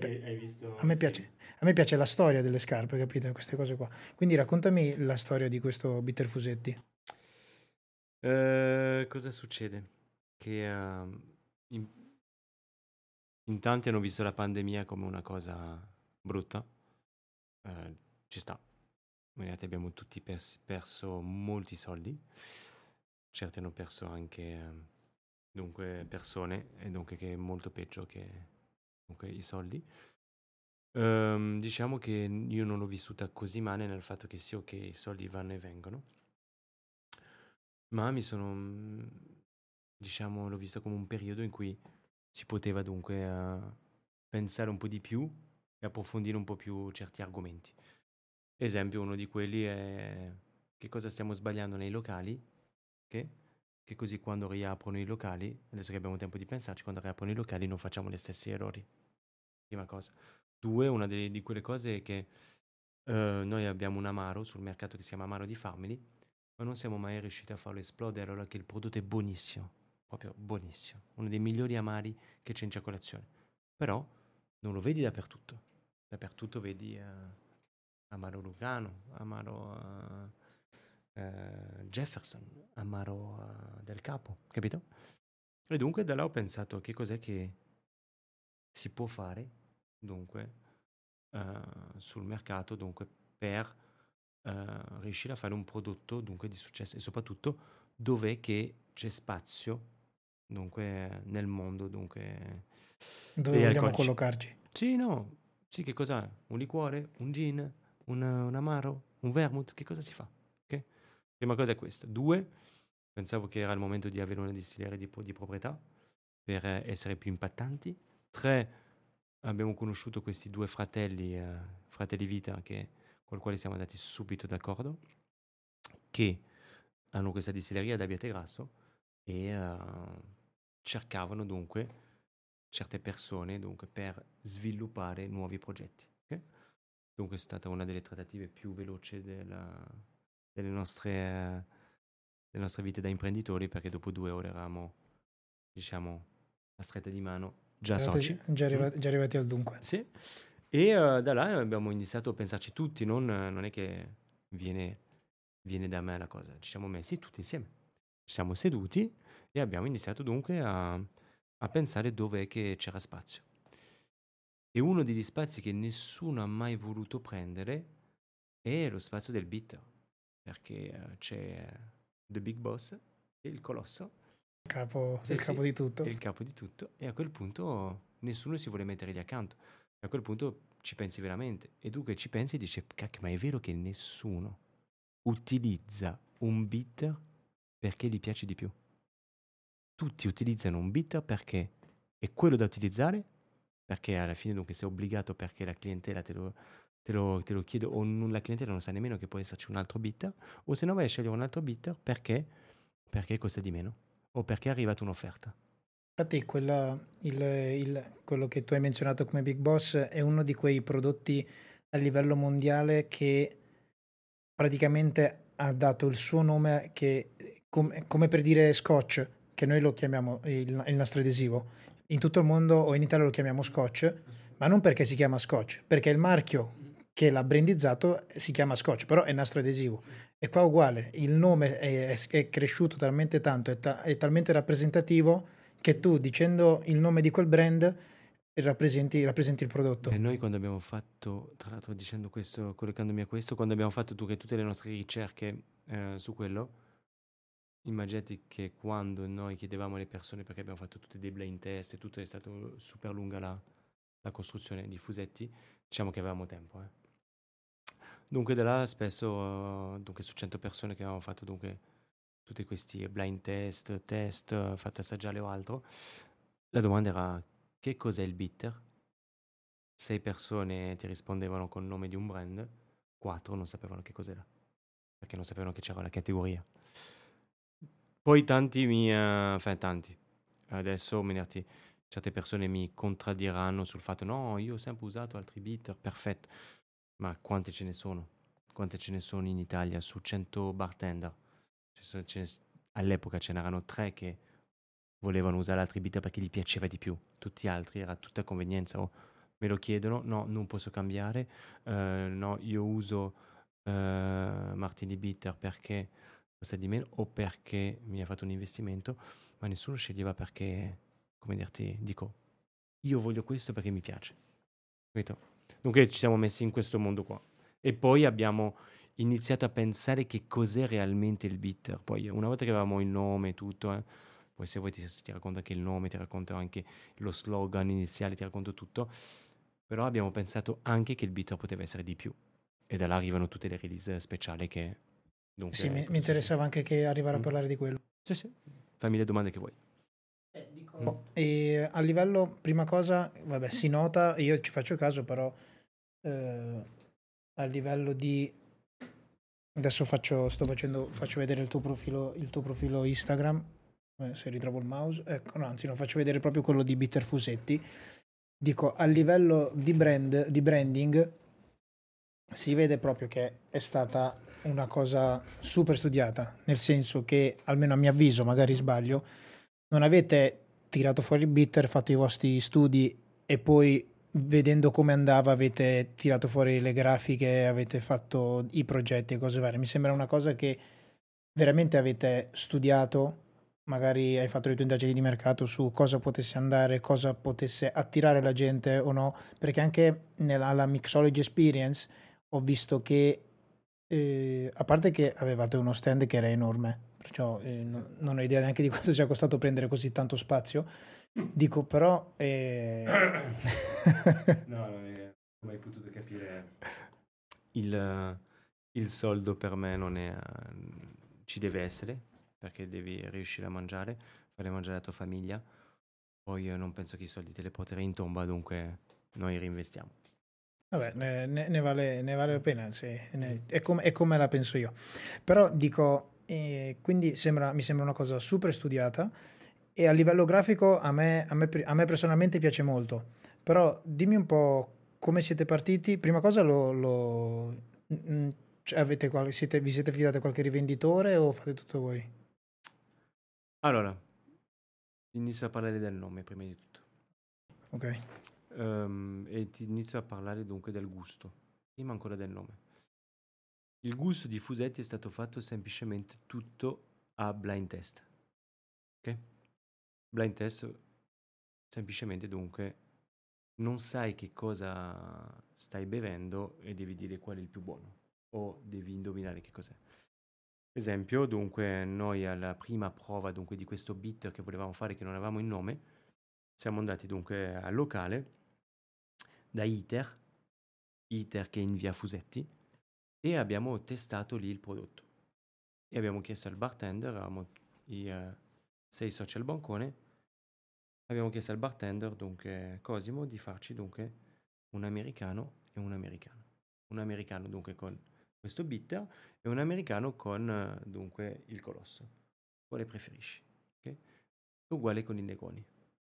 S1: a me piace a me piace la storia delle scarpe, capite? Queste cose qua. Quindi raccontami la storia di questo Bitter Fusetti.
S2: Uh, cosa succede? Che uh, in, in, tanti hanno visto la pandemia come una cosa brutta. Uh, ci sta. In abbiamo tutti pers- perso molti soldi. Certi hanno perso anche dunque persone e dunque che è molto peggio che dunque, i soldi. Ehm, diciamo che io non l'ho vissuta così male nel fatto che sì, ok, i soldi vanno e vengono, ma mi sono, mm, diciamo, l'ho vista come un periodo in cui si poteva dunque uh, pensare un po' di più e approfondire un po' più certi argomenti. Esempio, uno di quelli è che cosa stiamo sbagliando nei locali, che, che così quando riaprono i locali, adesso che abbiamo tempo di pensarci, quando riaprono i locali non facciamo gli stessi errori. Prima cosa. Due, una de- di quelle cose è che uh, noi abbiamo un amaro sul mercato che si chiama Amaro di Family, ma non siamo mai riusciti a farlo esplodere allora che il prodotto è buonissimo, proprio buonissimo, uno dei migliori amari che c'è in circolazione. Però non lo vedi dappertutto. Dappertutto vedi uh, Amaro Lugano, Amaro uh, Jefferson, Amaro del Capo, capito? E dunque da là ho pensato che cos'è che si può fare dunque, uh, sul mercato dunque, per uh, riuscire a fare un prodotto dunque, di successo e soprattutto dove che c'è spazio dunque, nel mondo. Dunque,
S1: dove vogliamo collocarci?
S2: Sì, no. Sì, che cos'è? Un liquore, un gin, un, un amaro, un vermouth, che cosa si fa? Okay? Prima cosa è questa. Due, pensavo che era il momento di avere una distilleria di, di proprietà per essere più impattanti. Tre, abbiamo conosciuto questi due fratelli, eh, fratelli Vita, che, con i quali siamo andati subito d'accordo, che hanno questa distilleria ad Abbiategrasso e uh, cercavano dunque certe persone dunque, per sviluppare nuovi progetti. Dunque è stata una delle trattative più veloci della, delle, nostre, delle nostre vite da imprenditori perché dopo due ore eravamo, diciamo, a stretta di mano già
S1: Arrivati-
S2: soci.
S1: Già arrivati, già arrivati al dunque.
S2: Sì. E eh, da là abbiamo iniziato a pensarci tutti, non, non è che viene, viene da me la cosa, ci siamo messi tutti insieme. Ci siamo seduti e abbiamo iniziato dunque a, a pensare dove che c'era spazio. E uno degli spazi che nessuno ha mai voluto prendere è lo spazio del beat, perché eh, c'è The Big Boss, e il colosso,
S1: Il capo,
S2: Sì,
S1: il
S2: sì.
S1: capo di tutto.
S2: il capo di tutto e a quel punto nessuno si vuole mettere lì accanto. E a quel punto ci pensi veramente. E tu che ci pensi e dici, cacchio, ma è vero che nessuno utilizza un bitter perché gli piace di più. Tutti utilizzano un bitter perché è quello da utilizzare, perché alla fine dunque sei obbligato perché la clientela te lo, te lo, te lo chiede o non, la clientela non sa nemmeno che può esserci un altro bitter, o se no vai a scegliere un altro bitter perché, perché costa di meno o perché è arrivata un'offerta.
S1: Infatti quella- il- il- quello che tu hai menzionato come Big Boss è uno di quei prodotti a livello mondiale che praticamente ha dato il suo nome che, com- come per dire scotch, che noi lo chiamiamo il, il nastro adesivo. In tutto il mondo o in Italia lo chiamiamo scotch, ma non perché si chiama scotch, perché il marchio che l'ha brandizzato si chiama scotch, però è nastro adesivo. E qua uguale, il nome è, è- cresciuto talmente tanto, è, ta- è talmente rappresentativo che tu dicendo il nome di quel brand rappresenti, rappresenti il prodotto.
S2: E noi quando abbiamo fatto, tra l'altro dicendo questo, collegandomi a questo, quando abbiamo fatto tu- tutte le nostre ricerche eh, su quello, immaginate che quando noi chiedevamo alle persone, perché abbiamo fatto tutti dei blind test e tutto è stato super lunga la, la costruzione di fusetti, diciamo che avevamo tempo. eh. Dunque da là spesso, dunque su 100 persone che avevamo fatto dunque tutti questi blind test, test, fatto assaggiare o altro, la domanda era che cos'è il bitter? Sei persone ti rispondevano con il nome di un brand, quattro non sapevano che cos'era, perché non sapevano che c'era la categoria. Poi tanti mi... eh, enfin, tanti. Adesso Menarti, certe persone mi contraddiranno sul fatto no, io ho sempre usato altri bitter, perfetto. Ma quante ce ne sono? Quante ce ne sono in Italia su 100 bartender? Ce sono- ce ne- all'epoca ce n'erano tre che volevano usare altri bitter perché gli piaceva di più. Tutti gli altri era tutta convenienza. O me lo chiedono, no, non posso cambiare. eh, no, io uso eh, Martini Bitter perché costa di meno o perché mi ha fatto un investimento, ma nessuno sceglieva perché, come dirti, dico, io voglio questo perché mi piace. Capito? Dunque ci siamo messi in questo mondo qua. E poi abbiamo iniziato a pensare che cos'è realmente il bitter. Poi una volta che avevamo il nome e tutto, eh, poi se vuoi ti, ti racconto anche il nome, ti racconto anche lo slogan iniziale, ti racconto tutto. Però abbiamo pensato anche che il bitter poteva essere di più. E da là arrivano tutte le release speciali che... Dunque,
S1: Sì, mi,
S2: ecco,
S1: mi interessava anche che arrivare a
S2: Mm.
S1: parlare di quello.
S2: Sì, sì. Fammi le domande che vuoi.
S1: Oh, E a livello, prima cosa, vabbè, si nota, io ci faccio caso, però eh, a livello di... Adesso faccio, sto facendo, faccio vedere il tuo profilo, il tuo profilo Instagram, eh, se ritrovo il mouse, ecco, no, anzi, no, faccio vedere proprio quello di Bitter Fusetti. Dico, a livello di brand, di branding, si vede proprio che è stata una cosa super studiata, nel senso che, almeno a mio avviso, magari sbaglio, non avete tirato fuori il bitter, fatto i vostri studi e poi vedendo come andava avete tirato fuori le grafiche, avete fatto i progetti e cose varie. Mi sembra una cosa che veramente avete studiato, magari hai fatto le tue indagini di mercato su cosa potesse andare, cosa potesse attirare la gente o no, perché anche nella Mixology Experience ho visto che eh, a parte che avevate uno stand che era enorme, perciò eh, no- non ho idea neanche di quanto sia costato prendere così tanto spazio. Dico però... eh,
S2: No, non è hai potuto capire. Il, il soldo per me non è. ci deve essere perché devi riuscire a mangiare, fare mangiare la tua famiglia. Poi eh, non penso che i soldi te li porterai in tomba, dunque noi reinvestiamo.
S1: Vabbè, ne, ne- vale, ne vale la pena, sì, ne- è, come, è come la penso io. Però dico, eh, quindi sembra, mi sembra una cosa super studiata E a livello grafico a me, a me, a me personalmente piace molto, però dimmi un po' come siete partiti. Prima cosa lo, lo cioè avete siete, vi siete fidati a qualche rivenditore o fate tutto voi?
S2: Allora, inizio a parlare del nome prima di tutto.
S1: Ok.
S2: Um, e ti inizio a parlare dunque del gusto, prima ancora del nome. Il gusto di Fusetti è stato fatto semplicemente tutto a blind test. Ok? Blind test semplicemente dunque non sai che cosa stai bevendo e devi dire qual è il più buono o devi indovinare che cos'è. Esempio, dunque, noi alla prima prova dunque, di questo beat che volevamo fare, che non avevamo il nome, siamo andati dunque al locale da ITER, ITER che è in via Fusetti, e abbiamo testato lì il prodotto. E abbiamo chiesto al bartender, eravamo i uh, sei soci al bancone, abbiamo chiesto al bartender, dunque Cosimo, di farci dunque un americano e un americano. Un americano dunque con questo bitter e un americano con uh, dunque il colosso. Quale preferisci? Okay? Uguale con i Negroni.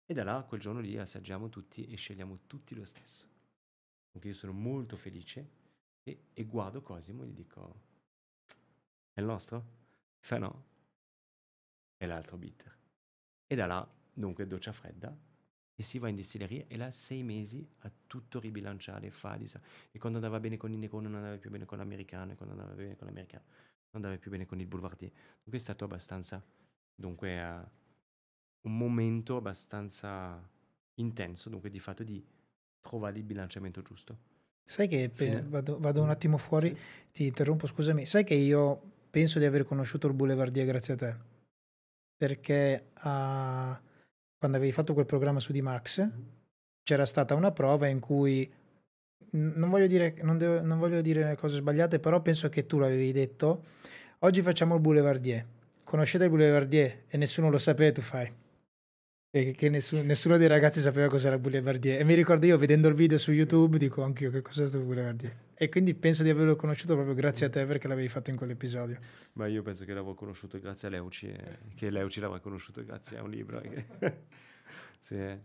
S2: E da là quel giorno lì assaggiamo tutti e scegliamo tutti lo stesso. Dunque io sono molto felice e, e guardo Cosimo e gli dico, è il nostro? Fa no, è l'altro bitter. E da là, dunque, doccia fredda e si va in distilleria e là sei mesi a tutto ribilanciare, falisa. E quando andava bene con il Negroni non andava più bene con l'americano, e quando andava bene con l'americano non andava più bene con il Boulevardier. Dunque è stato abbastanza, dunque, uh, un momento abbastanza intenso, dunque di fatto di trovare il bilanciamento giusto.
S1: Sai che pe- vado, vado, un attimo fuori, ti interrompo, scusami. Sai che io penso di aver conosciuto il Boulevardier grazie a te. Perché uh, quando avevi fatto quel programma su D-Max c'era stata una prova in cui non voglio, dire, non, devo, non voglio dire cose sbagliate, però penso che tu l'avevi detto. Oggi facciamo il Boulevardier. Conoscete il Boulevardier e nessuno lo sapeva, tu fai e che nessuno, nessuno, dei ragazzi sapeva cos'era Boulevardier. E mi ricordo io vedendo il video su YouTube, dico anch'io che cos'è questo Boulevardier. E quindi penso di averlo conosciuto proprio grazie a te perché l'avevi fatto in quell'episodio.
S2: Ma io penso che l'avrò conosciuto grazie a Leuci e che Leuci l'avrà conosciuto grazie a un libro. sì.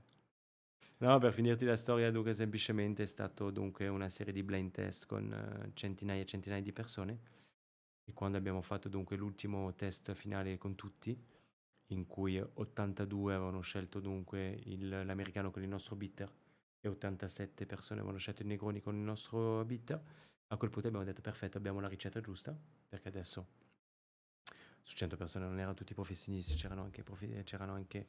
S2: No, per finirti la storia, dunque, semplicemente è stato dunque una serie di blind test con centinaia e centinaia di persone. E quando abbiamo fatto dunque l'ultimo test finale con tutti, in cui 82 avevano scelto dunque il, l'americano con il nostro bitter e 87 persone avevano scelto il Negroni con il nostro bitter. A quel punto abbiamo detto perfetto, abbiamo la ricetta giusta, perché adesso su 100 persone non erano tutti professionisti, c'erano anche, prof- c'erano anche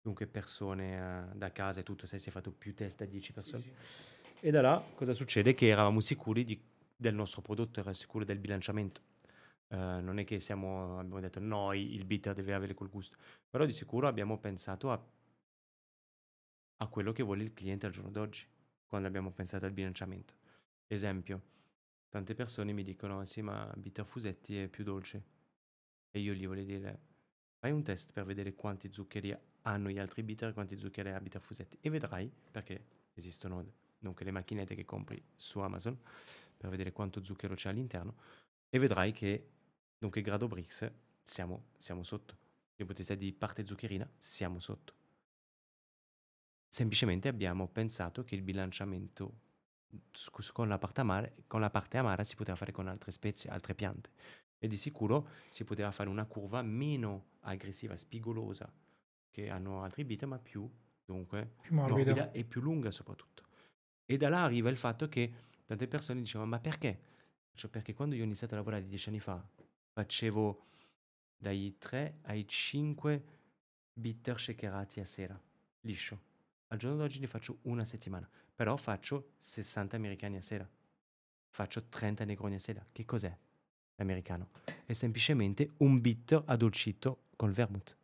S2: dunque persone uh, da casa e tutto, sai, si è fatto più test da 10 persone. Sì, sì. E da là cosa succede? Che eravamo sicuri di, del nostro prodotto, eravamo sicuri del bilanciamento Uh, non è che siamo, abbiamo detto noi il bitter deve avere quel gusto, però di sicuro abbiamo pensato a, a quello che vuole il cliente al giorno d'oggi, quando abbiamo pensato al bilanciamento. Esempio, tante persone mi dicono sì ma bitter fusetti è più dolce e io gli voglio dire fai un test per vedere quanti zuccheri hanno gli altri bitter e quanti zuccheri ha bitter fusetti e vedrai, perché esistono dunque le macchinette che compri su Amazon per vedere quanto zucchero c'è all'interno e vedrai che Dunque grado Brix siamo, siamo sotto. L'ipotesi di parte zuccherina siamo sotto. Semplicemente abbiamo pensato che il bilanciamento con la, parte amara, con la parte amara si poteva fare con altre spezie, altre piante. E di sicuro si poteva fare una curva meno aggressiva, spigolosa, che hanno altri bit, ma più, dunque, più morbida e più lunga soprattutto. E da là arriva il fatto che tante persone dicevano, ma perché? Cioè, perché quando io ho iniziato a lavorare dieci anni fa, facevo dai 3 ai 5 bitter shakerati a sera, liscio. Al giorno d'oggi ne faccio una settimana, però faccio 60 americani a sera. Faccio 30 negroni a sera. Che cos'è l'americano? È semplicemente un bitter addolcito col vermouth.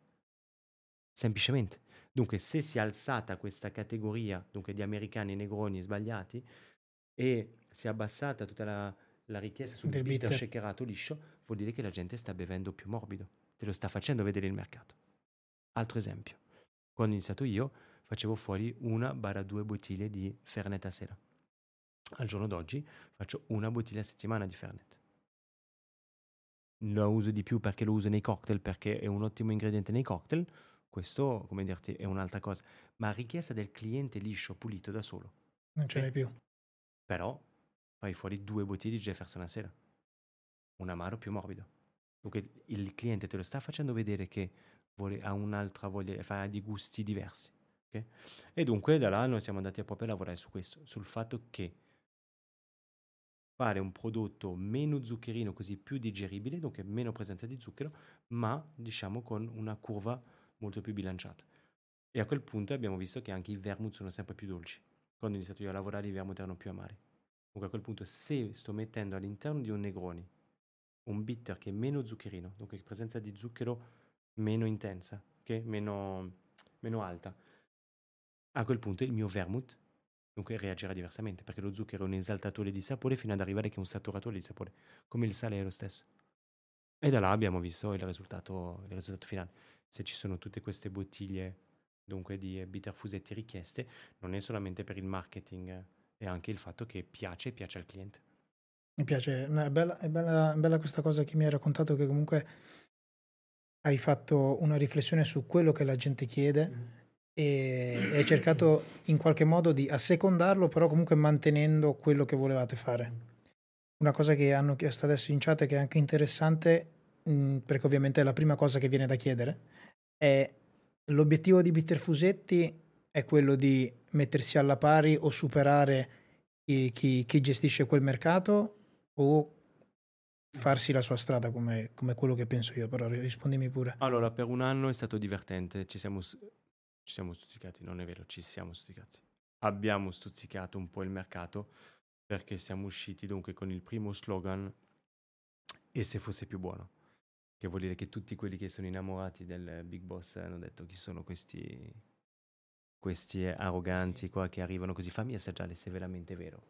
S2: Semplicemente. Dunque, se si è alzata questa categoria dunque, di americani negroni sbagliati e si è abbassata tutta la, la richiesta sul bitter, bitter shakerato liscio, vuol dire che la gente sta bevendo più morbido. Te lo sta facendo vedere il mercato. Altro esempio. Quando ho iniziato io, facevo fuori una barra due bottiglie di Fernet a sera. Al giorno d'oggi faccio una bottiglia a settimana di Fernet. Lo uso di più perché lo uso nei cocktail, perché è un ottimo ingrediente nei cocktail. questo, come dirti, è un'altra cosa. Ma richiesta del cliente liscio, pulito da solo.
S1: Non ce
S2: Ok.
S1: n'è più.
S2: Però fai fuori due bottiglie di Jefferson a sera. Un amaro più morbido. Dunque il cliente te lo sta facendo vedere che vuole- ha un'altra voglia, fa di gusti diversi. ok? E dunque da là noi siamo andati a proprio a lavorare su questo, sul fatto che fare un prodotto meno zuccherino, così più digeribile, dunque meno presenza di zucchero, ma diciamo con una curva molto più bilanciata. E a quel punto abbiamo visto che anche i vermouth sono sempre più dolci. Quando ho iniziato io a lavorare i vermouth erano più amari. Dunque a quel punto se sto mettendo all'interno di un Negroni un bitter che è meno zuccherino, dunque presenza di zucchero meno intensa, ok? meno, meno alta, a quel punto il mio vermouth dunque reagirà diversamente perché lo zucchero è un esaltatore di sapore fino ad arrivare che è un saturatore di sapore, come il sale è lo stesso. E da là abbiamo visto il risultato, il risultato finale. Se ci sono tutte queste bottiglie dunque di bitter fusetti richieste, non è solamente per il marketing, è anche il fatto che piace e piace al cliente.
S1: Mi piace, è bella, è bella- è bella questa cosa che mi hai raccontato che comunque hai fatto una riflessione su quello che la gente chiede e hai cercato in qualche modo di assecondarlo, però comunque mantenendo quello che volevate fare. Una cosa che hanno chiesto adesso in chat e che è anche interessante, mh, perché ovviamente è la prima cosa che viene da chiedere, è l'obiettivo di Bitter Fusetti è quello di mettersi alla pari o superare chi, chi- chi gestisce quel mercato o farsi la sua strada come, come quello che penso io, però rispondimi pure.
S2: Allora, per un anno è stato divertente, ci siamo, ci siamo stuzzicati, non è vero, ci siamo stuzzicati. Abbiamo stuzzicato un po' il mercato perché siamo usciti dunque con il primo slogan e se fosse più buono, che vuol dire che tutti quelli che sono innamorati del Big Boss hanno detto chi sono questi, questi arroganti qua che arrivano così, fammi assaggiare se è veramente vero.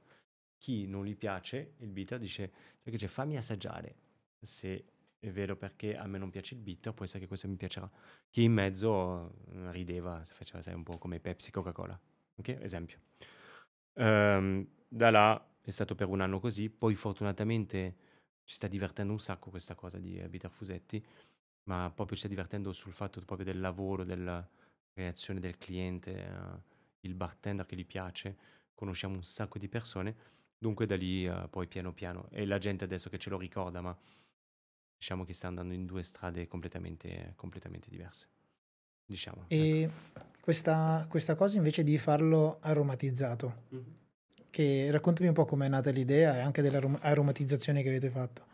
S2: Chi non gli piace il bitter dice, sai che c'è, fammi assaggiare se è vero perché a me non piace il bitter, può essere che questo mi piacerà. Chi in mezzo eh, rideva, faceva sai, un po' come Pepsi, Coca-Cola. Ok? Esempio. Ehm, da là è stato per un anno così, poi fortunatamente ci sta divertendo un sacco questa cosa di Bitter Fusetti, ma proprio ci sta divertendo sul fatto proprio del lavoro, della reazione del cliente, eh, il bartender che gli piace, conosciamo un sacco di persone, dunque da lì eh, poi piano piano, e la gente adesso che ce lo ricorda, ma diciamo che sta andando in due strade completamente, completamente diverse. Diciamo.
S1: E questa, questa cosa invece di farlo aromatizzato,
S2: ecco.
S1: che raccontami un po' com'è nata l'idea e anche dell'aromatizzazione che avete fatto.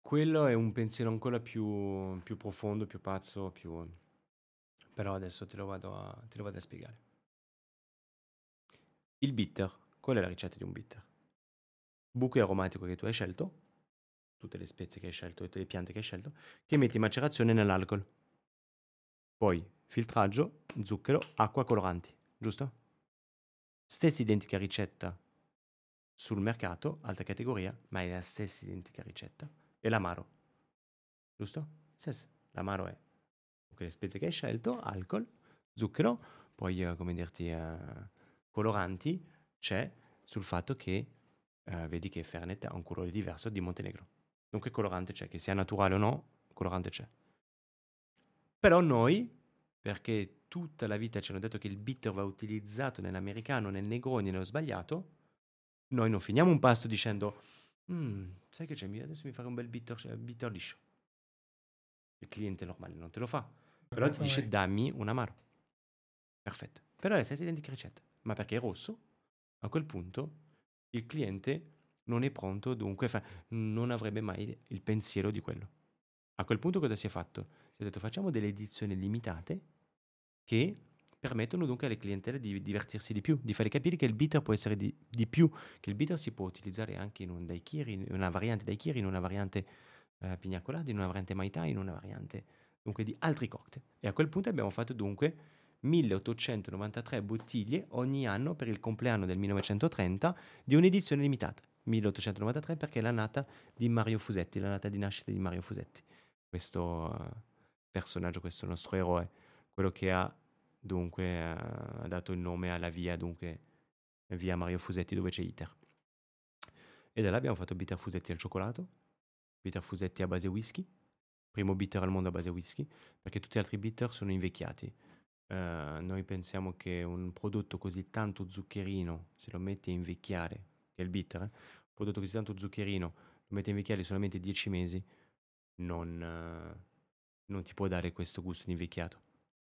S2: Quello è un pensiero ancora più, più profondo, più pazzo, più... però adesso te lo, vado a, te lo vado a spiegare. Il bitter, qual è la ricetta di un bitter? Buco aromatico che tu hai scelto, tutte le spezie che hai scelto, tutte le piante che hai scelto, che metti in macerazione nell'alcol. Poi filtraggio, zucchero, acqua, coloranti, giusto? Stessa identica ricetta sul mercato, alta categoria, ma è la stessa identica ricetta. E l'amaro, giusto? Stessa. L'amaro è le spezie che hai scelto, alcol, zucchero, poi eh, come dirti eh, coloranti, c'è sul fatto che eh, vedi che Fernet ha un colore diverso di Montenegro. Dunque colorante c'è, che sia naturale o no, colorante c'è. Però noi, perché tutta la vita ci hanno detto che il bitter va utilizzato nell'americano, nel Negroni, nello sbagliato, noi non finiamo un pasto dicendo "Mm, sai che c'è, adesso mi farò un bel bitter, cioè, bitter liscio. Il cliente normale non te lo fa, però ti dice dammi un amaro. Perfetto. Però è la stessa identica ricetta, ma perché è rosso, a quel punto il cliente non è pronto, dunque fa- non avrebbe mai il pensiero di quello. A quel punto cosa si è fatto? Si è detto facciamo delle edizioni limitate che permettono dunque alle clientele di divertirsi di più, di fare capire che il bitter può essere di, di più, che il bitter si può utilizzare anche in un daiquiri, in una variante daiquiri, in una variante eh, pina colada, in una variante mai tai, in una variante dunque di altri cocktail. E a quel punto abbiamo fatto dunque 1893 bottiglie ogni anno per il compleanno del 1930 di un'edizione limitata. 1893 perché è la nata di Mario Fusetti, la nata di nascita di Mario Fusetti. Questo eh, personaggio, questo nostro eroe, quello che ha dunque eh, ha dato il nome alla via, dunque via Mario Fusetti dove c'è Iter. E da là abbiamo fatto bitter Fusetti al cioccolato, bitter Fusetti a base whisky, primo bitter al mondo a base whisky, perché tutti gli altri bitter sono invecchiati. Uh, noi pensiamo che un prodotto così tanto zuccherino, se lo metti a invecchiare, che è il bitter, eh? un prodotto così tanto zuccherino, lo metti a invecchiare solamente 10 mesi, non, uh, non ti può dare questo gusto di invecchiato.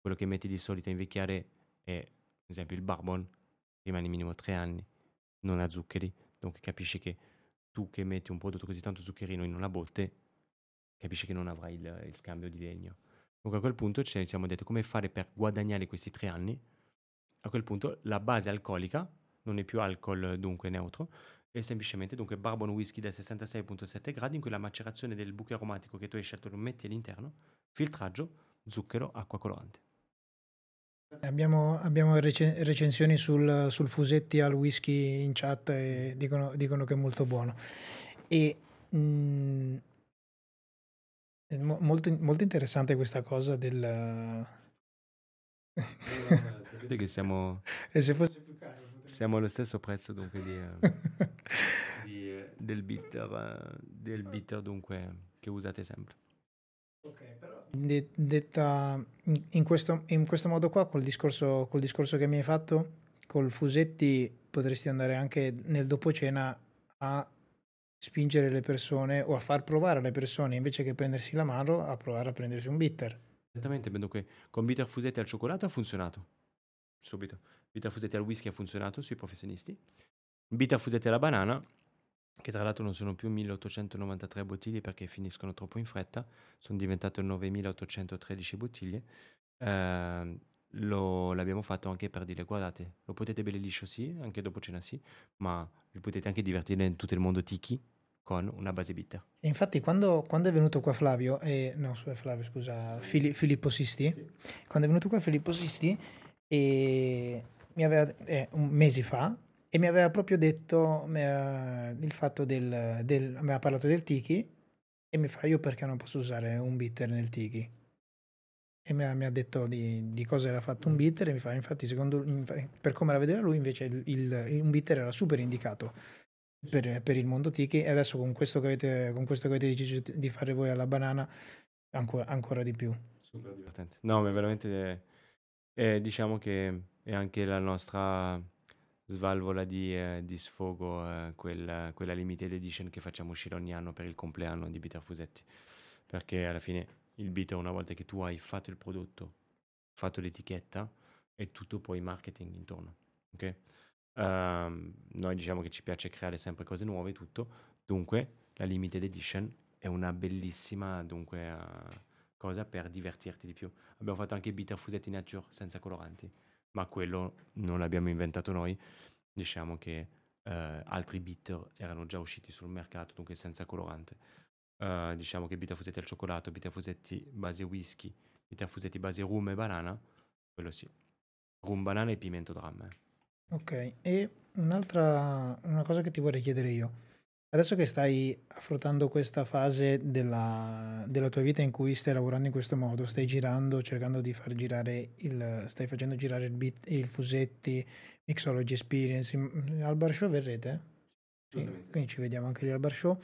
S2: Quello che metti di solito a invecchiare è, ad esempio, il barbon, rimane minimo 3 anni, non ha zuccheri, dunque capisci che tu che metti un prodotto così tanto zuccherino in una botte, capisci che non avrai il, il scambio di legno. Dunque a quel punto ci siamo detti come fare per guadagnare questi tre anni. A quel punto la base alcolica non è più alcol dunque neutro, è semplicemente dunque bourbon whisky da 66.7 gradi in cui la macerazione del buco aromatico che tu hai scelto lo metti all'interno, filtraggio, zucchero, acqua colorante.
S1: Abbiamo, abbiamo recen- recensioni sul, sul, Fusetti al whisky in chat e dicono, dicono che è molto buono. E mh, mm, è mo- molto, molto interessante questa cosa del...
S2: sapete che siamo...
S1: E se fosse più caro?
S2: Siamo allo stesso prezzo dunque di, eh, di, eh, del, bitter, eh, del bitter dunque che usate sempre.
S1: Ok, però de- detta in questo, in questo, modo qua, col discorso, col discorso che mi hai fatto, col Fusetti potresti andare anche nel dopo cena a spingere le persone o a far provare alle persone invece che prendersi la mano a provare a prendersi un bitter.
S2: Esattamente, che con bitter Fusetti al cioccolato ha funzionato subito. Bitter Fusetti al whisky ha funzionato sui professionisti. Bitter Fusetti alla banana che tra l'altro non sono più 1893 bottiglie perché finiscono troppo in fretta, sono diventate 9813 bottiglie. Eh, lo, l'abbiamo fatto anche per dire guardate, lo potete bere liscio sì, anche dopo cena sì, ma vi potete anche divertire in tutto il mondo tiki con una base bitter.
S1: E infatti quando, quando, è venuto qua Flavio, eh, no Flavio scusa, Fili, Filippo Sisti, sì. quando è venuto qua Filippo Sisti, e mi aveva, eh, un mesi fa, e mi aveva proprio detto uh, il fatto del, del, aveva parlato del tiki e mi fa io perché non posso usare un bitter nel tiki e mi ha, mi ha detto di, di, cosa era fatto un bitter e mi fa infatti secondo per come la vedeva lui invece il, il, un bitter era super indicato per, per, il mondo tiki e adesso con questo che avete, questo che avete deciso di fare voi alla banana ancora, ancora di più
S2: super divertente no ma veramente eh, diciamo che è anche la nostra svalvola di, eh, di sfogo eh, quella, quella limited edition che facciamo uscire ogni anno per il compleanno di Bitter Fusetti. Perché alla fine il bitter, una volta che tu hai fatto il prodotto, fatto l'etichetta, è tutto poi marketing intorno. Ok? Uh, noi diciamo che ci piace creare sempre cose nuove, tutto. Dunque, la limited edition è una bellissima dunque, uh, cosa per divertirti di più. Abbiamo fatto anche bitter fusetti nature senza coloranti ma quello non l'abbiamo inventato noi. Diciamo che eh, altri bitter erano già usciti sul mercato, dunque senza colorante. Uh, diciamo che bitter fusetti al cioccolato, bitter fusetti base whisky, bitter fusetti base rum e banana, quello sì. Rum, banana e pimento dram. Eh.
S1: Ok, e un'altra una cosa che ti vorrei chiedere io. Adesso che stai affrontando questa fase della, della, tua vita in cui stai lavorando in questo modo, stai girando, cercando di far girare il, stai facendo girare il beat, il Fusetti, Mixology Experience, al bar show verrete? Sì, quindi ci vediamo anche lì al bar show.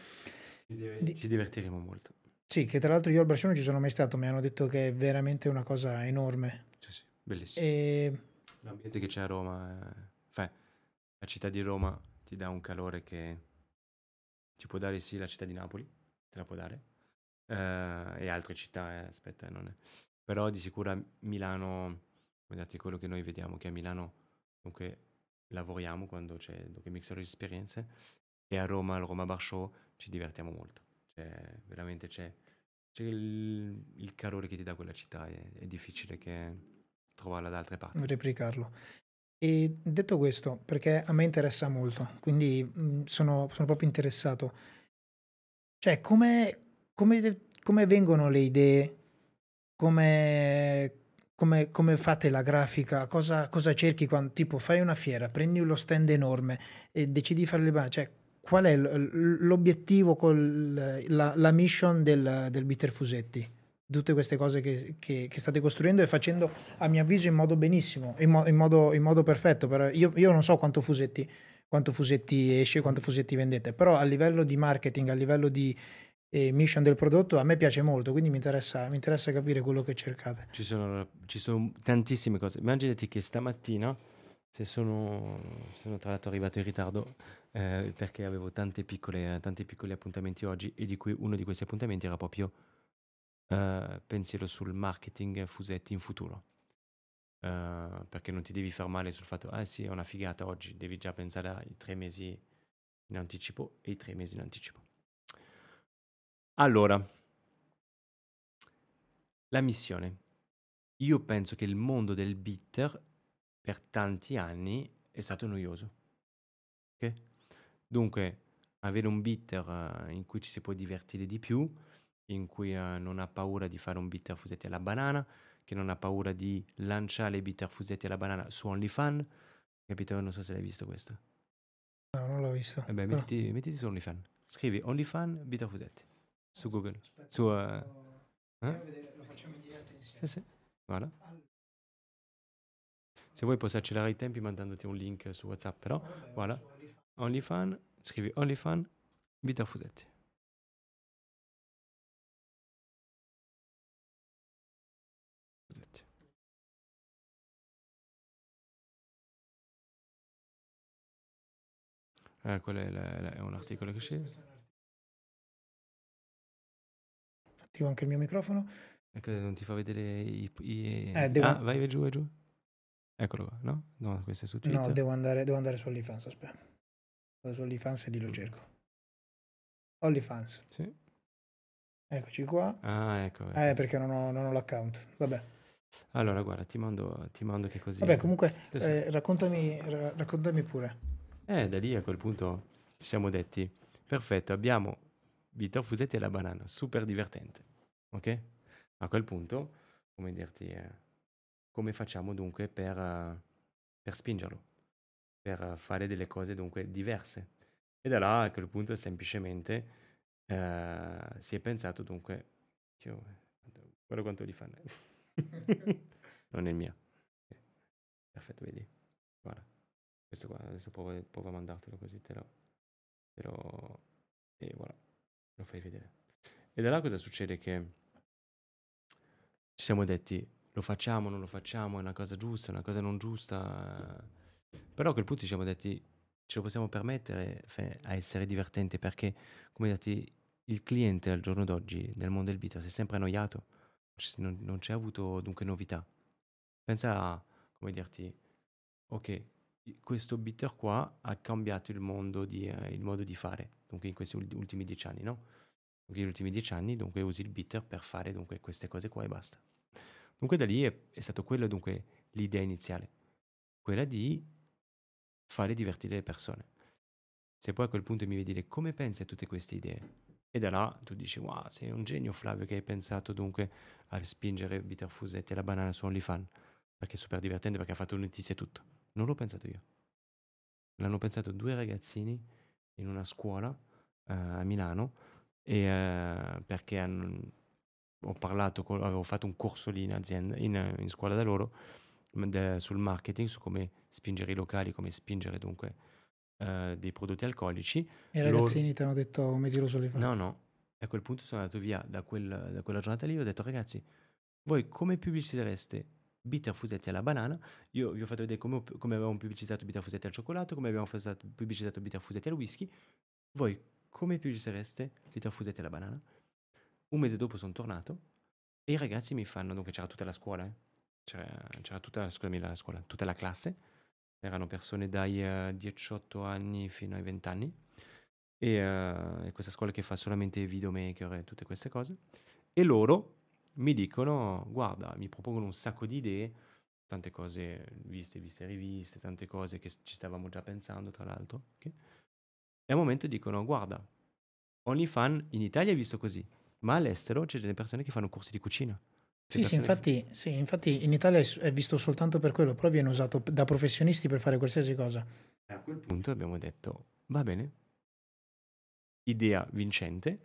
S2: Ci, di... ci divertiremo molto.
S1: Sì, che tra l'altro io al bar show non ci sono mai stato, mi hanno detto che è veramente una cosa enorme.
S2: Sì, sì, bellissimo. E... L'ambiente che c'è a Roma, è... la città di Roma ti dà un calore che ci può dare sì la città di Napoli, te la può dare, uh, e altre città, eh, aspetta, non è. Però di sicuro Milano, guardate quello che noi vediamo, che a Milano comunque lavoriamo quando c'è dunque Mixer Esperienze, e a Roma, al Roma Bar Show, ci divertiamo molto. Cioè, veramente c'è, c'è il, il, calore che ti dà quella città, è, è difficile che trovarla da altre parti.
S1: Replicarlo. E detto questo, perché a me interessa molto, quindi mh, sono, sono, proprio interessato, cioè come, come, come vengono le idee, come, come, come, fate la grafica, cosa, cosa, cerchi quando tipo fai una fiera, prendi lo stand enorme e decidi di fare le banane, cioè qual è l'obiettivo, la, la mission del, del Bitter Fusetti? Tutte queste cose che, che, che, state costruendo e facendo a mio avviso in modo benissimo, in, mo, in, modo, in modo, perfetto. Io, io, non so quanto Fusetti, quanto Fusetti esce, quanto Fusetti vendete, però a livello di marketing, a livello di, e mission del prodotto a me piace molto, quindi mi interessa, mi interessa capire quello che cercate.
S2: Ci sono, ci sono tantissime cose. Immaginati che stamattina, se sono, sono tra l'altro arrivato in ritardo, eh, perché avevo piccole, tanti piccoli appuntamenti oggi, e di cui uno di questi appuntamenti era proprio eh, pensiero sul marketing fusetti in futuro. Uh, perché non ti devi fermare sul fatto, ah sì, è una figata oggi, devi già pensare ai tre mesi in anticipo e i tre mesi in anticipo. Allora, la missione. Io penso che il mondo del bitter per tanti anni è stato noioso. Ok? Dunque, avere un bitter uh, in cui ci si può divertire di più, in cui uh, non ha paura di fare un bitter fusetti alla banana, che non ha paura di lanciare i bitter fusetti alla banana su OnlyFans. Capito? Non so se l'hai visto questo.
S1: No, non l'ho visto.
S2: Eh beh, mettiti, mettiti su OnlyFans. Scrivi OnlyFans bitter fusetti su Google. Aspetta, su, uh,
S1: eh? Lo facciamo in diretta insieme.
S2: Sì, sì. Guarda. Se vuoi posso accelerare i tempi mandandoti un link su WhatsApp, però Vabbè, guarda. OnlyFans, scrivi OnlyFans bitter fusetti. Eh, quello è, la, è un articolo che c'è.
S1: Attivo anche il mio microfono.
S2: Ecco, non ti fa vedere i... i...
S1: Eh, devo...
S2: Ah, vai, vai giù, vai giù. Eccolo qua, no? No, questo è su Twitter.
S1: No, devo andare, devo andare su OnlyFans, aspetta. Vado su OnlyFans e lì lo cerco. OnlyFans.
S2: Sì.
S1: Eccoci qua.
S2: Ah, ecco. ecco.
S1: Eh, perché non ho, non ho l'account. Vabbè.
S2: Allora, guarda, ti mando, ti mando che così...
S1: Vabbè, comunque, eh, raccontami, raccontami pure.
S2: Eh, da lì a quel punto ci siamo detti, perfetto, abbiamo Vito Fusetti e la banana, super divertente, ok? A quel punto, come dirti, eh, come facciamo dunque per, uh, per spingerlo, per fare delle cose dunque diverse? E da là a quel punto semplicemente uh, si è pensato dunque, guarda quanto li fanno, non è il mio. Perfetto, vedi? Guarda. Questo qua, adesso provo a mandartelo così te lo, te. E voilà, lo fai vedere. E da là cosa succede? Che ci siamo detti, lo facciamo, non lo facciamo, è una cosa giusta, è una cosa non giusta. Però a quel punto ci siamo detti, ce lo possiamo permettere a essere divertente perché, come dirti, il cliente al giorno d'oggi nel mondo del beat si è sempre annoiato, non, non c'è avuto dunque novità. Pensa a, come dirti, ok, questo bitter qua ha cambiato il, mondo di, eh, il modo di fare, dunque in questi ultimi dieci anni, no? Dunque negli ultimi dieci anni dunque usi il bitter per fare dunque queste cose qua e basta. Dunque da lì è, è stato quello dunque l'idea iniziale, quella di fare divertire le persone. Se poi a quel punto mi vedi come pensi a tutte queste idee, e da là tu dici, wow, sei un genio Flavio che hai pensato dunque a spingere Bitter Fusetti e la banana su OnlyFans, perché è super divertente, perché ha fatto notizia e tutto. Non l'ho pensato io. L'hanno pensato due ragazzini in una scuola uh, a Milano e, uh, perché hanno, ho parlato, con, avevo fatto un corso lì in azienda, in, in scuola da loro, de, sul marketing, su come spingere i locali, come spingere dunque uh, dei prodotti alcolici.
S1: E i ragazzini loro... ti hanno detto mettilo sulle
S2: fare? No, no. E a quel punto sono andato via da, quel, da quella giornata lì ho detto ragazzi, voi come pubblicitereste bitter fusetti alla banana. Io vi ho fatto vedere come, come avevamo pubblicizzato bitter fusetti al cioccolato, come abbiamo pubblicizzato bitter fusetti al whisky. Voi come pubblicizereste bitter fusetti alla banana? Un mese dopo sono tornato e i ragazzi mi fanno, dunque c'era tutta la scuola, eh? c'era, c'era tutta, scusami, la scuola, tutta la classe, erano persone dai uh, eh, 18 anni fino ai 20 anni e uh, questa scuola che fa solamente videomaker e tutte queste cose e loro mi dicono, guarda, mi propongono un sacco di idee, tante cose viste, viste riviste, tante cose che ci stavamo già pensando, tra l'altro. Okay? E al momento dicono, guarda, OnlyFans in Italia è visto così, ma all'estero c'è delle persone che fanno corsi di cucina.
S1: Sì sì infatti, che... sì, infatti in Italia è visto soltanto per quello, però viene usato da professionisti per fare qualsiasi cosa.
S2: E a quel punto abbiamo detto, va bene, idea vincente,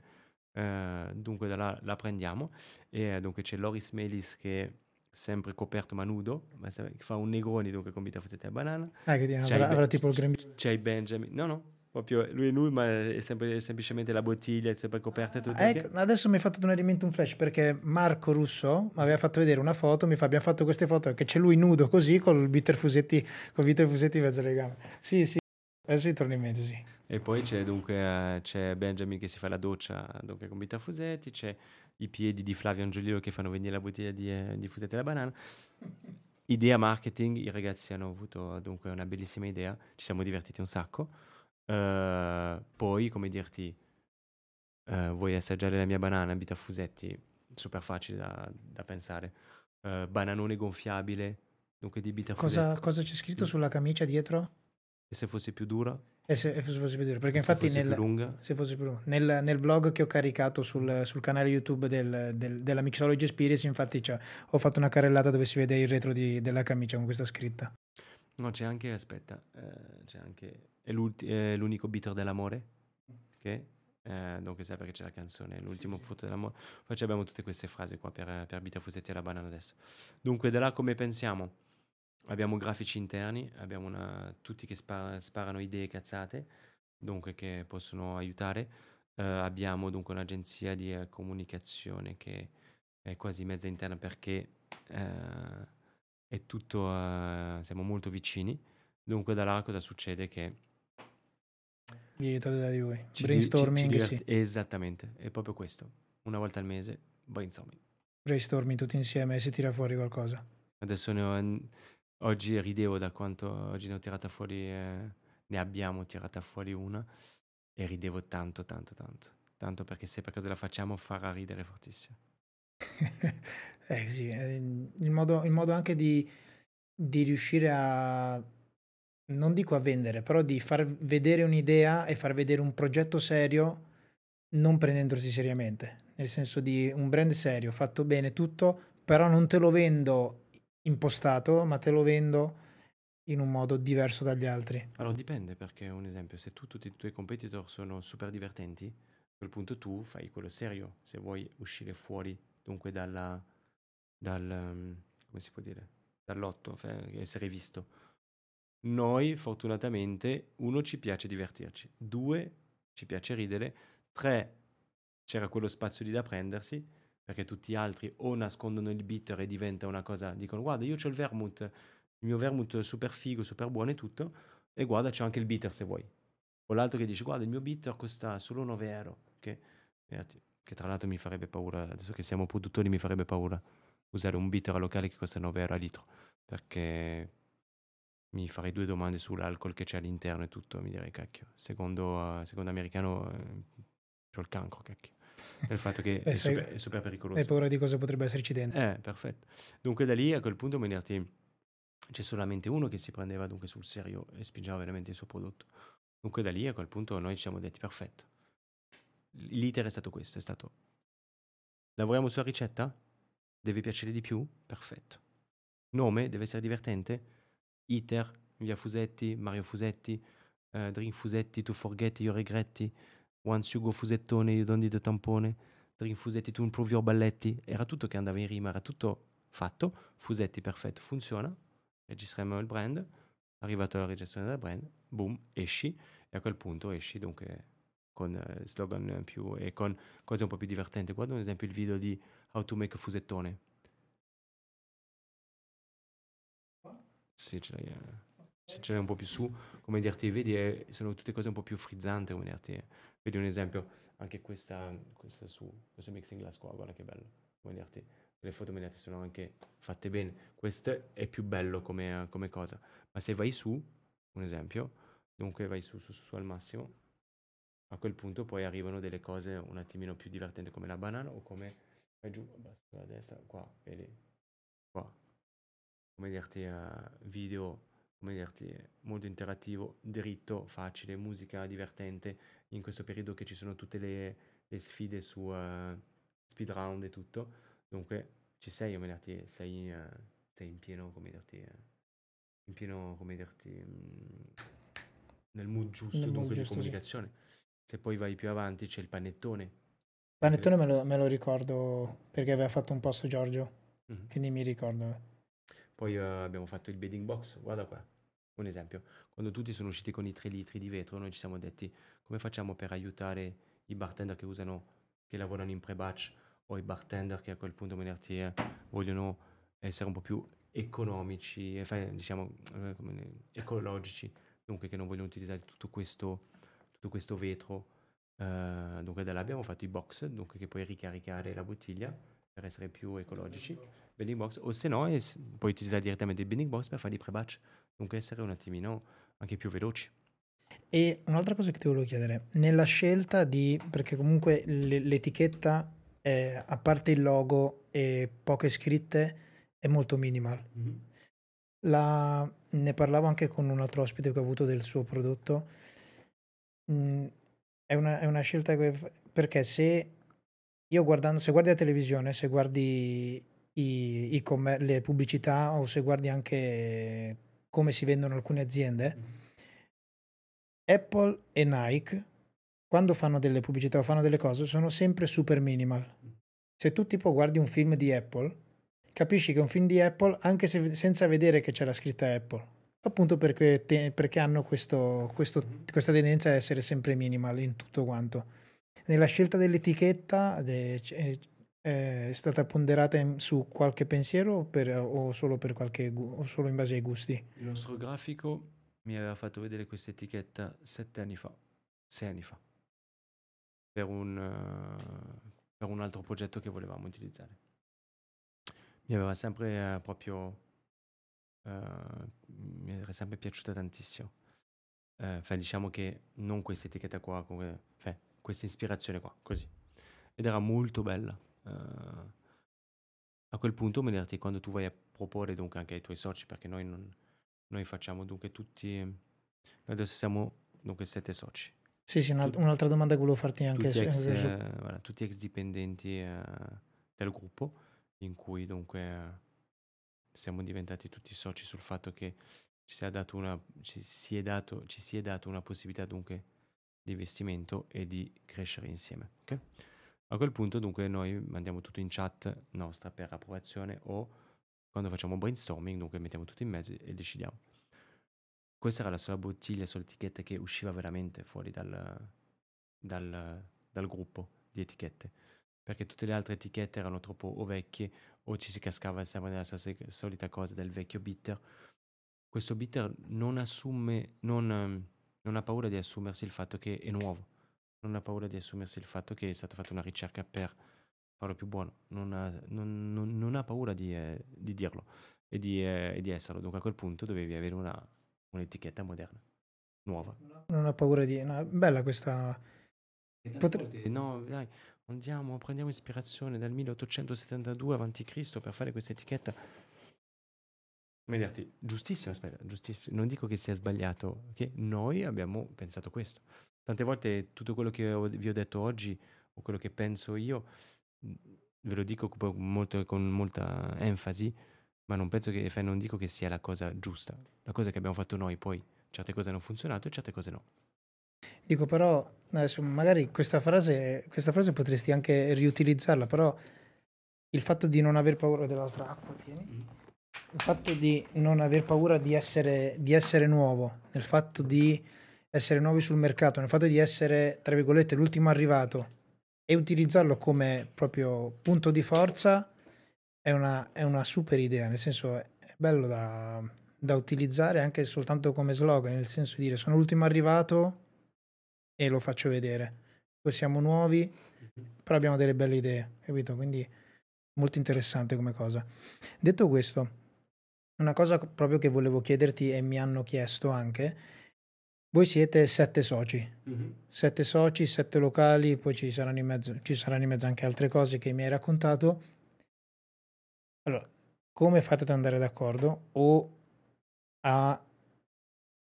S2: eh, dunque da là la prendiamo e eh, dunque c'è Loris Melis che è sempre coperto ma nudo, ma fa un negroni dunque con bita fazzetta e banana.
S1: Ah, che avrà, avrà tipo il
S2: grembiule. C'è Benjamin, no no, Proprio lui è lui, ma è, sempre, è semplicemente la bottiglia, è sempre coperta. Tutto
S1: ecco, adesso mi hai fatto tornare in mente un flash perché Marco Russo mi aveva fatto vedere una foto, mi fa abbiamo fatto queste foto che c'è lui nudo così con il bitter fusetti, con il bitter fusetti in mezzo alle gambe. Sì, sì, adesso mi torna in mente, sì.
S2: E poi c'è dunque eh, c'è Benjamin che si fa la doccia dunque, con bitter fusetti, c'è i piedi di Flavio Angiolino che fanno venire la bottiglia di, eh, di fusetti alla banana. Idea marketing, i ragazzi hanno avuto dunque una bellissima idea, ci siamo divertiti un sacco Uh, poi, come dirti, uh, vuoi assaggiare la mia banana, abita a fusetti, super facile da, da pensare. Uh, bananone gonfiabile, dunque di bita
S1: cosa, cosa c'è scritto mm. sulla camicia dietro?
S2: E se fosse più dura?
S1: E se, se fosse più dura, perché infatti nel, se fosse più lunga. Nel, nel, blog che ho caricato sul, sul canale YouTube del, del, della Mixology Experience, infatti ho fatto una carrellata dove si vede il retro di, della camicia con questa scritta.
S2: No, c'è anche, aspetta, eh, c'è anche, è, è, l'unico bitter dell'amore, che, eh, donc sai perché c'è la canzone, l'ultimo sì, frutto sì. dell'amore. Poi abbiamo tutte queste frasi qua per, per Bitter Fusetti e la banana adesso. Dunque, da là come pensiamo? Abbiamo grafici interni, abbiamo una, tutti che spar, sparano idee cazzate, dunque che possono aiutare. Uh, abbiamo dunque un'agenzia di uh, comunicazione che è quasi mezza interna perché... Uh, è tutto, siamo molto vicini. Dunque da là cosa succede? Che
S1: vi aiutate da di voi. Ci Brainstorming, ci, ci sì.
S2: Esattamente, è proprio questo. Una volta al mese, brainstorming.
S1: Brainstorming tutti insieme e si tira fuori qualcosa.
S2: Adesso ne ho, oggi ridevo da quanto oggi ne ho tirata fuori, eh, ne abbiamo tirata fuori una e ridevo tanto, tanto, tanto. Tanto perché se per caso la facciamo farà ridere fortissimo.
S1: eh sì, il modo, il modo anche di, di riuscire a, non dico a vendere, però di far vedere un'idea e far vedere un progetto serio non prendendosi seriamente, nel senso di un brand serio, fatto bene tutto, però non te lo vendo impostato, ma te lo vendo in un modo diverso dagli altri.
S2: Allora dipende perché un esempio, se tu tutti i tuoi competitor sono super divertenti, a quel punto tu fai quello serio, se vuoi uscire fuori dunque dalla, dal, um, come si può dire, dall'otto, essere visto. Noi fortunatamente, uno, ci piace divertirci, due, ci piace ridere, tre, c'era quello spazio lì da prendersi, perché tutti gli altri o nascondono il bitter e diventa una cosa, dicono guarda io ho il vermouth, il mio vermouth super figo, super buono e tutto, e guarda c'è anche il bitter se vuoi. O l'altro che dice guarda il mio bitter costa solo 9 euro, che che tra l'altro mi farebbe paura, adesso che siamo produttori mi farebbe paura usare un bitter locale che costa 9 euro a litro, perché mi farei due domande sull'alcol che c'è all'interno e tutto, mi direi cacchio, secondo, secondo americano eh, ho il cancro, cacchio. Il fatto che è, sai, super, è, super, pericoloso.
S1: Hai paura di cosa potrebbe esserci dentro.
S2: Eh, perfetto. Dunque da lì a quel punto mi dirti, c'è solamente uno che si prendeva dunque sul serio e spingeva veramente il suo prodotto. Dunque da lì a quel punto noi ci siamo detti perfetto l'iter è stato questo, è stato lavoriamo sulla ricetta? Deve piacere di più? Perfetto. Nome? Deve essere divertente? Iter, via Fusetti, Mario Fusetti, uh, Drink Fusetti, Tu Forgetti, Io Regretti, Once You Go Fusettone, You Don't Need Tampone, Drink Fusetti, Tu Improve Your Balletti, era tutto che andava in rima, era tutto fatto, Fusetti perfetto, funziona, registriamo il brand, arrivato alla registrazione del brand, boom, esci, e a quel punto esci dunque con eh, slogan più e con cose un po' più divertenti. Guarda un esempio il video di How to Make a Fusettone. Sì, ce l'hai, eh, ce l'hai un po' più su, come dirti, vedi, eh, sono tutte cose un po' più frizzanti, come dirti. Eh. Vedi un esempio, anche questa, questa su, questo mixing glass qua, guarda che bello, come dirti. Le foto come dirti sono anche fatte bene. Questo è più bello come, come cosa. Ma se vai su, un esempio, dunque vai su, su, su, al massimo, a quel punto poi arrivano delle cose un attimino più divertenti come la banana o come vai giù, basta, a destra, qua, vedi, qua. Come dirti, uh, video, come dirti, molto interattivo, dritto, facile, musica divertente, in questo periodo che ci sono tutte le, le sfide su uh, speed round e tutto, dunque ci sei, come dirti, sei, uh, sei in pieno, come dirti, in pieno, come dirti, mm, nel mood giusto, nel dunque mood giusto, di comunicazione. Sì se poi vai più avanti c'è il panettone.
S1: Panettone me lo, me lo ricordo perché aveva fatto un post Giorgio, mm-hmm. quindi mi ricordo.
S2: Poi uh, abbiamo fatto il bedding box, guarda qua. Un esempio, quando tutti sono usciti con i 3 litri di vetro, noi ci siamo detti come facciamo per aiutare i bartender che usano, che lavorano in pre-batch o i bartender che a quel punto Menartier vogliono essere un po' più economici, diciamo ecologici, dunque che non vogliono utilizzare tutto questo, tutto questo vetro. Uh, dunque da là abbiamo fatto i box, dunque che puoi ricaricare la bottiglia per essere più ecologici, bending box, o se no es- puoi utilizzare direttamente il bending box per fare i pre-batch, dunque essere un attimino anche più veloci.
S1: E un'altra cosa che ti volevo chiedere, nella scelta di, perché comunque l'etichetta, è, a parte il logo e poche scritte, è molto minimal. Mm-hmm. La, ne parlavo anche con un altro ospite che ho avuto del suo prodotto. Mm, è, una, è, una, scelta che, perché se io guardando, se guardi la televisione, se guardi i, i commer- le pubblicità o se guardi anche come si vendono alcune aziende, mm-hmm. Apple e Nike, quando fanno delle pubblicità o fanno delle cose, sono sempre super minimal. Se tu tipo guardi un film di Apple, capisci che è un film di Apple anche se, senza vedere che c'è la scritta Apple. Appunto perché, te, perché hanno questo, questo, questa tendenza a essere sempre minimal in tutto quanto. Nella scelta dell'etichetta de, è, stata ponderata su qualche pensiero per, o, solo per qualche, o solo in base ai gusti?
S2: Il nostro grafico mi aveva fatto vedere questa etichetta sette anni fa, sei anni fa, per un, uh, per un altro progetto che volevamo utilizzare mi aveva sempre eh, proprio eh, mi era sempre piaciuta tantissimo. Eh, cioè, diciamo che non questa etichetta qua, come, questa ispirazione qua, così. Ed era molto bella. Eh, a quel punto, Menerti, quando tu vai a proporre dunque anche ai tuoi soci, perché noi, non, noi facciamo dunque tutti, noi adesso siamo dunque sette soci.
S1: Sì, sì, un'altra, un'altra domanda che volevo farti anche.
S2: Tutti ex, eh, voilà, tutti ex dipendenti eh, del gruppo in cui dunque siamo diventati tutti soci sul fatto che ci, sia dato una, ci, si, è dato, ci si è dato una possibilità dunque di investimento e di crescere insieme. Okay? A quel punto dunque noi mandiamo tutto in chat nostra per approvazione o quando facciamo brainstorming dunque mettiamo tutto in mezzo e decidiamo. Questa era la sola bottiglia, la sola etichetta che usciva veramente fuori dal, dal, dal gruppo di etichette perché tutte le altre etichette erano troppo o vecchie o ci si cascava sempre nella stessa solita cosa del vecchio bitter. Questo bitter non assume, non, non ha paura di assumersi il fatto che è nuovo, non ha paura di assumersi il fatto che è stata fatta una ricerca per farlo più buono, non ha, non, non, non ha paura di, eh, di, dirlo e di, eh, di, esserlo. Dunque a quel punto dovevi avere una, un'etichetta moderna, nuova.
S1: Non ha paura di... No, bella questa...
S2: Potre... No, dai, andiamo, prendiamo ispirazione dal 1872 a.C. per fare questa etichetta. Vederti, giustissimo, aspetta, giustissimo. Non dico che sia sbagliato, che noi abbiamo pensato questo. Tante volte tutto quello che vi ho detto oggi o quello che penso io, ve lo dico molto, con molta enfasi, ma non penso che, non dico che sia la cosa giusta. La cosa che abbiamo fatto noi, poi certe cose hanno funzionato e certe cose no.
S1: Dico però, adesso magari questa frase, questa frase potresti anche riutilizzarla, però il fatto di non aver paura dell'altra acqua, tieni. Il fatto di non aver paura di essere, di essere nuovo, nel fatto di essere nuovi sul mercato, nel fatto di essere, tra virgolette, l'ultimo arrivato e utilizzarlo come proprio punto di forza è una, è una super idea, nel senso è bello da, da utilizzare anche soltanto come slogan, nel senso di dire sono l'ultimo arrivato e lo faccio vedere. Poi siamo nuovi, però abbiamo delle belle idee, capito? Quindi molto interessante come cosa. Detto questo, una cosa proprio che volevo chiederti e mi hanno chiesto anche, voi siete sette soci, mm-hmm. sette soci, sette locali, poi ci saranno, in mezzo, ci saranno in mezzo anche altre cose che mi hai raccontato. Allora, come fate ad andare d'accordo o a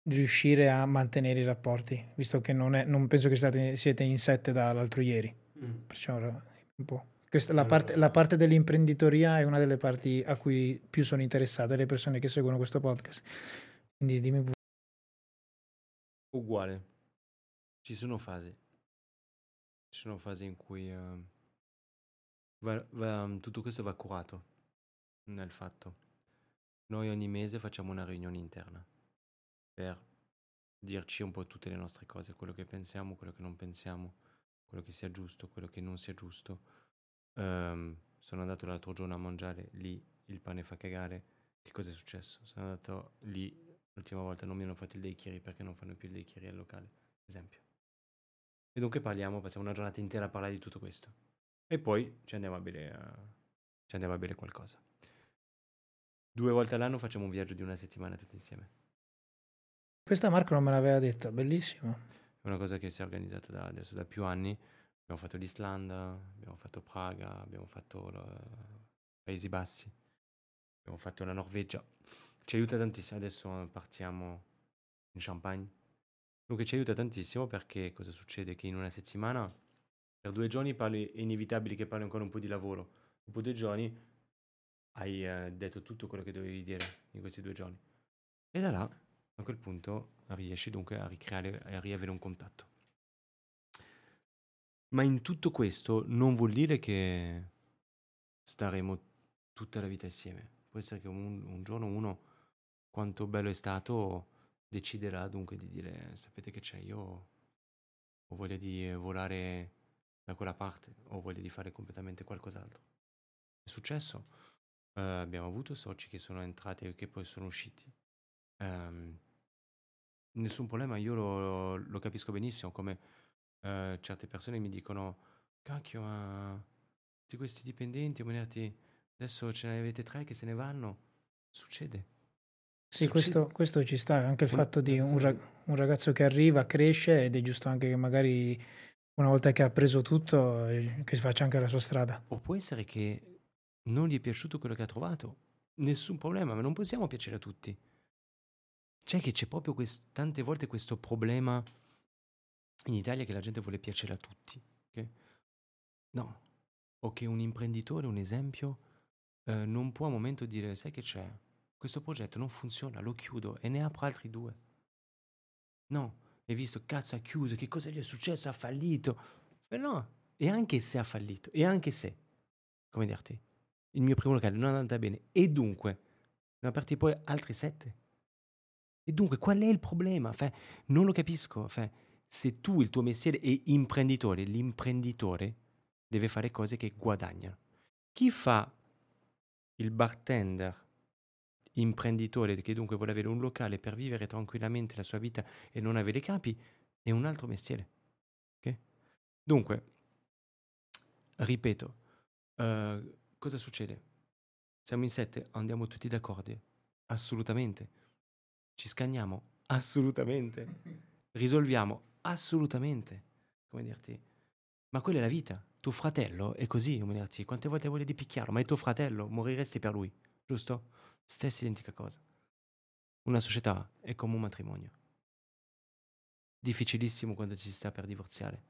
S1: riuscire a mantenere i rapporti, visto che non, è, non penso che state, siete in sette dall'altro ieri. Mm. Perciò un po'. Questa, la, parte, la, parte, dell'imprenditoria è una delle parti a cui più sono interessate le persone che seguono questo podcast. Quindi dimmi pure.
S2: Uguale. Ci sono fasi. Ci sono fasi in cui uh, va, va, tutto questo va curato nel fatto. Noi ogni mese facciamo una riunione interna per dirci un po' tutte le nostre cose, quello che pensiamo, quello che non pensiamo, quello che sia giusto, quello che non sia giusto. Ehm, sono andato l'altro giorno a mangiare lì, il pane fa cagare. Che cosa è successo? Sono andato lì, l'ultima volta non mi hanno fatto il daycare perché non fanno più il daycare al locale, esempio. E dunque parliamo, passiamo una giornata intera a parlare di tutto questo. E poi ci andiamo a bere, a- ci andiamo a bere qualcosa. Due volte all'anno facciamo un viaggio di una settimana tutti insieme.
S1: Questa Marco non me l'aveva detta, bellissimo.
S2: È una cosa che si è organizzata da, adesso da più anni. Abbiamo fatto l'Islanda, abbiamo fatto Praga, abbiamo fatto i Paesi Bassi, abbiamo fatto la Norvegia. Ci aiuta tantissimo. Adesso partiamo in Champagne. Dunque ci aiuta tantissimo perché cosa succede? Che in una settimana, per due giorni parli, è inevitabile che parli ancora un po' di lavoro. Dopo due giorni hai eh, detto tutto quello che dovevi dire in questi due giorni. E da là, a quel punto, riesci dunque a ricreare e a riavere un contatto. Ma in tutto questo non vuol dire che staremo tutta la vita insieme. Può essere che un, un giorno uno, quanto bello è stato, deciderà dunque di dire, sapete che c'è, io ho voglia di volare da quella parte, ho voglia di fare completamente qualcos'altro. È successo. Eh, abbiamo avuto soci che sono entrati e che poi sono usciti. Ehm, nessun problema, io lo, lo capisco benissimo, come eh, certe persone mi dicono, cacchio, ma tutti questi dipendenti, adesso ce ne avete tre che se ne vanno, succede.
S1: Sì, questo, questo ci sta, anche il fatto di un, rag- un ragazzo che arriva, cresce ed è giusto anche che magari una volta che ha preso tutto, eh, che si faccia anche la sua strada.
S2: O può essere che non gli è piaciuto quello che ha trovato, nessun problema, ma non possiamo piacere a tutti. C'è che c'è proprio quest- tante volte questo problema in Italia che la gente vuole piacere a tutti. ok? No, o che un imprenditore, un esempio, eh, non può a un momento dire, sai che c'è, questo progetto non funziona, lo chiudo e ne apro altri due. No, hai visto, cazzo ha chiuso, che cosa gli è successo, ha fallito. Ma no, e anche se ha fallito, e anche se, come dirti, il mio primo locale non è andata bene, e dunque, ne ho aperti poi altri sette. E dunque, qual è il problema? Fe, non lo capisco. Fe, se tu il tuo mestiere è imprenditore, l'imprenditore deve fare cose che guadagnano. Chi fa il bartender imprenditore che dunque vuole avere un locale per vivere tranquillamente la sua vita e non avere capi è un altro mestiere. ok? Dunque, ripeto, eh, cosa succede? Siamo in sette, andiamo tutti d'accordo? Assolutamente. Ci scanniamo? Assolutamente. Risolviamo? Assolutamente. Come dirti? Ma quella è la vita. Tuo fratello è così, come dirti. Quante volte vuole di picchiarlo? Ma è tuo fratello, moriresti per lui, giusto? Stessa identica cosa. Una società è come un matrimonio. Difficilissimo quando ci si sta per divorziare.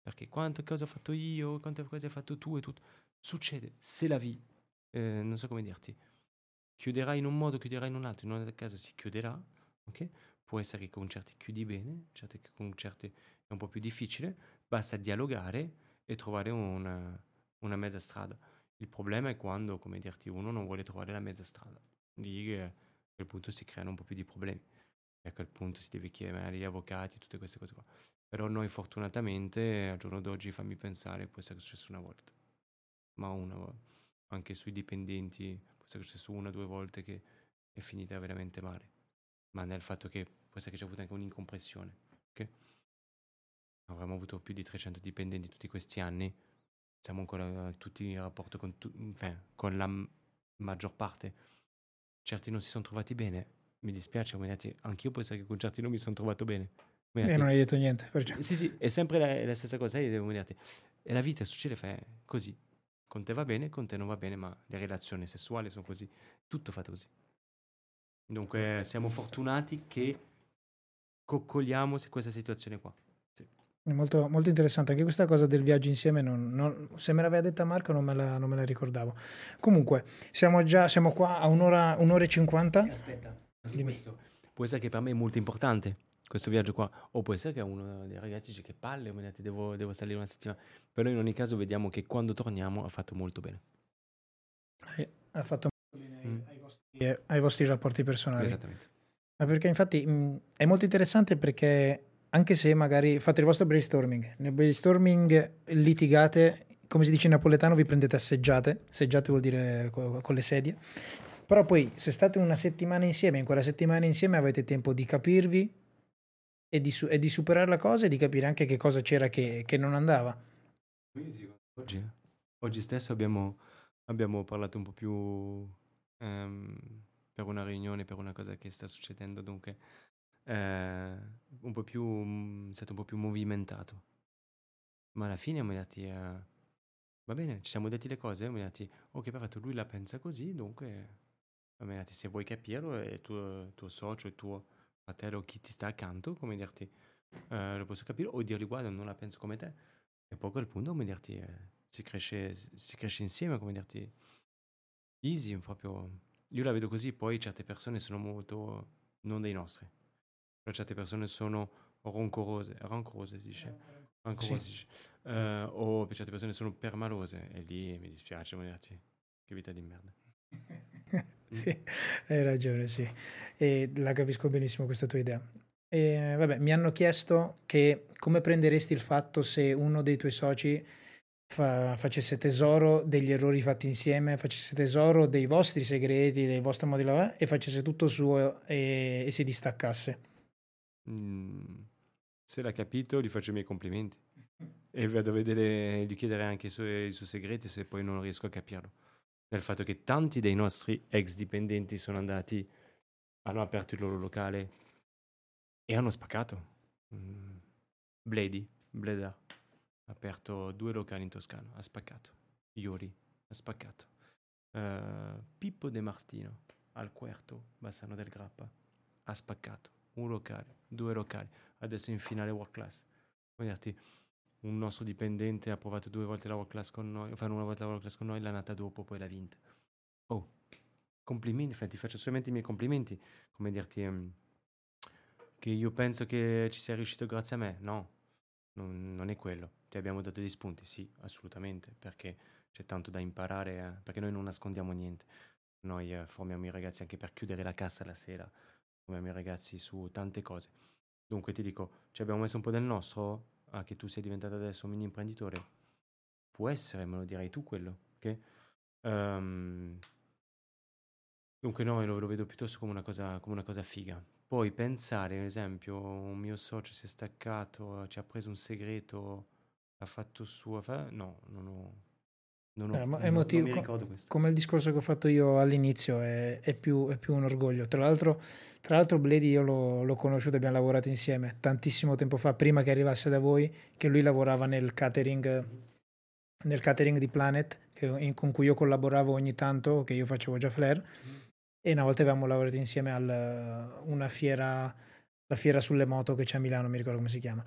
S2: Perché quante cose ho fatto io, quante cose hai fatto tu e tutto. Succede, c'est la vie. Eh, non so come dirti. Chiuderà in un modo, chiuderà in un altro. In un altro caso si chiuderà, ok? Può essere che con certi chiudi bene, certi che con certi è un po' più difficile. Basta dialogare e trovare una, una mezza strada. Il problema è quando, come dirti, uno non vuole trovare la mezza strada. Lì a quel punto si creano un po' più di problemi. E a quel punto si deve chiamare gli avvocati, tutte queste cose qua. Però noi fortunatamente, al giorno d'oggi, fammi pensare, può essere successo una volta. Ma una volta. Anche sui dipendenti, può essere successo una o due volte che è finita veramente male. Ma nel fatto che può essere che c'è avuto anche un'incompressione. ok? Avremmo avuto più di 300 dipendenti tutti questi anni. Siamo ancora tutti in rapporto con, tu- enfin, con la m- maggior parte. Certi non si sono trovati bene. Mi dispiace, come dirti, anch'io può essere che con certi non mi sono trovato bene. Come
S1: E
S2: dirti,
S1: non hai detto niente. perciò.
S2: sì, sì, è sempre la, la stessa cosa. Io devo dirti, e la vita succede fa così. Con te va bene, con te non va bene, ma le relazioni sessuali sono così. Tutto fatto così. Dunque siamo fortunati che coccoliamo questa situazione qua.
S1: È molto, molto interessante anche questa cosa del viaggio insieme. non- non- se me l'aveva detta Marco, non me la, non me la ricordavo. Comunque, siamo già siamo qua a un'ora, un'ora e cinquanta.
S2: Aspetta, questo può essere che per me è molto importante questo viaggio qua, o può essere che uno dei ragazzi dice che palle, mi ha detto, devo, devo salire una settimana. Però in ogni caso vediamo che quando torniamo ha fatto molto bene.
S1: Ha fatto molto bene ai,
S2: Mm.
S1: ai vostri, ai vostri rapporti personali.
S2: Esattamente.
S1: Ma perché infatti mh, è molto interessante perché anche se magari fate il vostro brainstorming, nel brainstorming litigate, come si dice in napoletano, vi prendete a seggiate, seggiate vuol dire co- con le sedie, però poi se state una settimana insieme, in quella settimana insieme avete tempo di capirvi e di, e di superare la cosa e di capire anche che cosa c'era che, che non andava.
S2: Oggi, oggi stesso abbiamo, abbiamo parlato un po' più ehm, per una riunione, per una cosa che sta succedendo, dunque un po' più, mm, stato un po' più movimentato. Ma alla fine mi detto, eh, va bene, ci siamo detti le cose, mi detto, ok, perfetto, lui la pensa così, dunque, mi detto, se vuoi capirlo, è tuo, tuo socio, il tuo fratello, chi ti sta accanto, come dirti, eh, lo posso capire, o dirgli, guarda, non la penso come te. E poi a quel punto, come dirti, eh, si, cresce, si cresce insieme, come dirti, easy, proprio. Io la vedo così, poi certe persone sono molto, non dei nostri, però certe persone sono rancorose, rancorose si dice, rancorose si dice. Eh, o per certe persone sono permalose, e lì mi dispiace, dirti, che vita di merda.
S1: sì, hai ragione, sì. E la capisco benissimo questa tua idea. E, vabbè, mi hanno chiesto che come prenderesti il fatto se uno dei tuoi soci fa- facesse tesoro degli errori fatti insieme, facesse tesoro dei vostri segreti, del vostro modo di lavorare e facesse tutto suo e, e si distaccasse.
S2: Mm, se l'ha capito, gli faccio i miei complimenti. E vado a vedere, gli chiedere anche i suoi, i suoi segreti se poi non riesco a capirlo. Nel fatto che tanti dei nostri ex dipendenti sono andati, hanno aperto il loro locale e hanno spaccato. Mm. Blady, Bleda, ha aperto due locali in Toscana, ha spaccato. Iori, ha spaccato. Uh, Pippo De Martino, al Querto, Bassano del Grappa, ha spaccato. Un locale, due locali, adesso in finale world class. Vuoi dirti, un nostro dipendente ha provato due volte la world class con noi, fanno una volta la world class con noi, l'ha nata dopo, poi l'ha vinta. Oh, complimenti, ti faccio solamente i miei complimenti, come dirti um, che io penso che ci sia riuscito grazie a me, no, non, non, è quello. Ti abbiamo dato dei spunti, sì, assolutamente, perché c'è tanto da imparare, eh, perché noi non nascondiamo niente. Noi eh, formiamo i ragazzi anche per chiudere la cassa la sera, formiamo i ragazzi su tante cose. Dunque ti dico, ci abbiamo messo un po' del nostro, a che tu sei diventato adesso un mini imprenditore. Può essere, me lo direi tu quello, ok? Um, dunque no, lo, lo, vedo piuttosto come una, cosa, come una cosa figa. Poi pensare, ad esempio, un mio socio si è staccato, ci ha preso un segreto, ha fatto suo... No, non ho... Non, ho,
S1: Eh, ma-
S2: non,
S1: è
S2: non
S1: come il discorso che ho fatto io all'inizio, è, è più, è più un orgoglio. Tra l'altro, tra l'altro Bledi io l'ho, l'ho conosciuto, abbiamo lavorato insieme tantissimo tempo fa, prima che arrivasse da voi, che lui lavorava nel catering, nel catering di Planet, che- in- con cui io collaboravo ogni tanto, che io facevo già Flair, e una volta avevamo lavorato insieme a una fiera, la fiera sulle moto che c'è a Milano, mi ricordo come si chiama.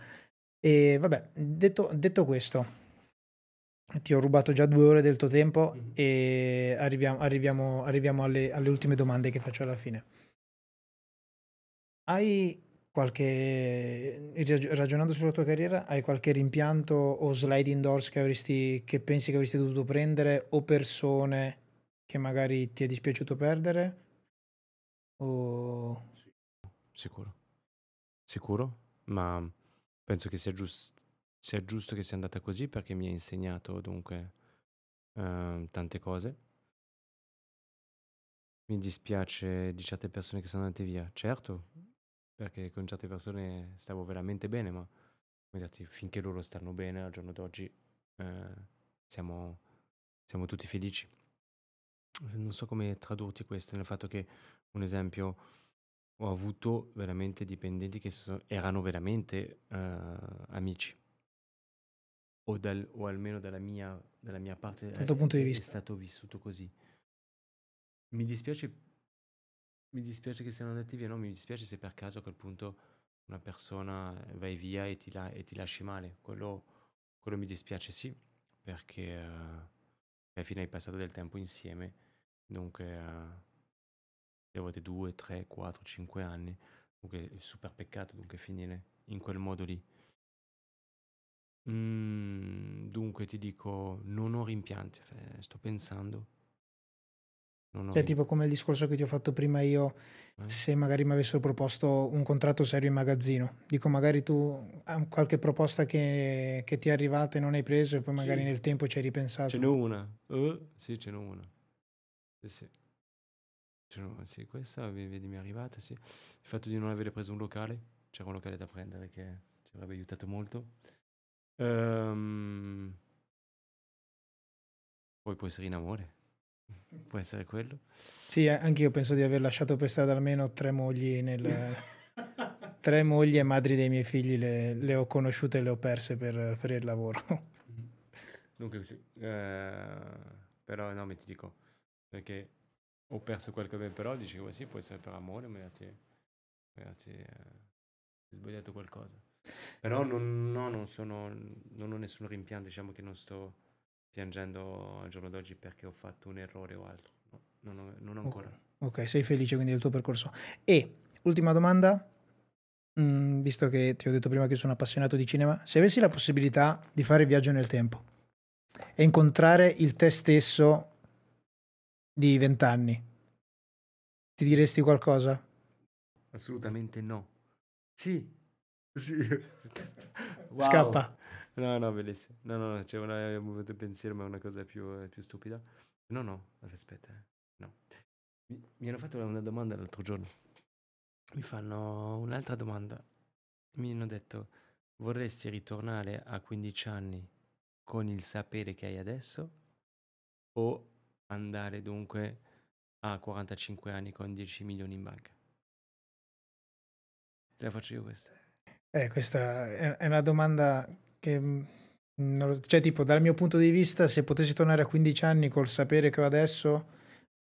S1: E vabbè, detto, detto questo, ti ho rubato già due ore del tuo tempo
S2: Mhm.
S1: e arriviamo, arriviamo- arriviamo alle, alle ultime domande che faccio alla fine. Hai qualche, rag- ragionando sulla tua carriera, hai qualche rimpianto o sliding doors che, avresti, che pensi che avresti dovuto prendere o persone che magari ti è dispiaciuto perdere? O...
S2: Sicuro. Sicuro, ma penso che sia, gius- sia giusto che sia andata così perché mi ha insegnato dunque ehm, tante cose. Mi dispiace di certe persone che sono andate via, certo, perché con certe persone stavo veramente bene, ma finché loro stanno bene al giorno d'oggi eh, siamo, siamo tutti felici. Non so come tradurti questo, nel fatto che, un esempio, ho avuto veramente dipendenti che erano veramente eh, amici. O, dal- o almeno dalla mia, dalla mia parte
S1: Dal tuo punto di
S2: è- è
S1: vista.
S2: stato vissuto così. Mi dispiace, mi dispiace che siano andati via, no? Mi dispiace se per caso a quel punto una persona vai via e ti, la- e ti lasci male. Quello, quello mi dispiace sì, perché eh, alla fine hai passato del tempo insieme, dunque eh, a volte due, tre, quattro, cinque anni, dunque è super peccato dunque finire in quel modo lì. Mm, dunque ti dico, non ho rimpianti, sto pensando. Non ho
S1: Cioè, tipo come il discorso che ti ho fatto prima io,
S2: eh?
S1: se magari mi avessero proposto un contratto serio in magazzino. Dico, magari tu hai qualche proposta che, che ti è arrivata e non hai preso e poi magari
S2: Sì.
S1: nel tempo ci hai ripensato.
S2: Ce n'è una. Eh, sì, ce n'è una. Sì, sì. Ce n'è una, sì, questa vedi mi è arrivata, sì. Il fatto di non aver preso un locale, c'era un locale da prendere che ci avrebbe aiutato molto. Ehm, Poi può essere in amore, può essere quello.
S1: Sì, eh, anche io penso di aver lasciato per strada almeno tre mogli nel... tre mogli e madri dei miei figli le, le ho conosciute e le ho perse per, per il lavoro.
S2: Dunque sì, eh, però no, mi ti dico, perché ho perso qualcosa, però dicevo sì, può essere per amore, ma ti, magari, eh, hai sbagliato qualcosa. Però non, no, non sono, non ho nessun rimpianto, diciamo che non sto piangendo al giorno d'oggi perché ho fatto un errore o altro, no, non, ho- non ancora.
S1: Ok, sei felice quindi del tuo percorso. E ultima domanda, mm, visto che ti ho detto prima che sono appassionato di cinema, se avessi la possibilità di fare il viaggio nel tempo e incontrare il te stesso di vent'anni, ti diresti qualcosa?
S2: Assolutamente no. Sì, sì. Wow.
S1: Scappa.
S2: No, no, bellissimo. No, no, no, c'è una, un movimento pensiero, ma è una cosa più, eh, più stupida. No, no, aspetta, eh, no. Mi, mi hanno fatto una domanda l'altro giorno. Mi fanno un'altra domanda. Mi hanno detto, vorresti ritornare a 15 anni con il sapere che hai adesso o andare dunque a 45 anni con 10 milioni in banca? Te la faccio io questa.
S1: Eh, questa è, una domanda che, mm, cioè tipo dal mio punto di vista, se potessi tornare a 15 anni col sapere che ho adesso,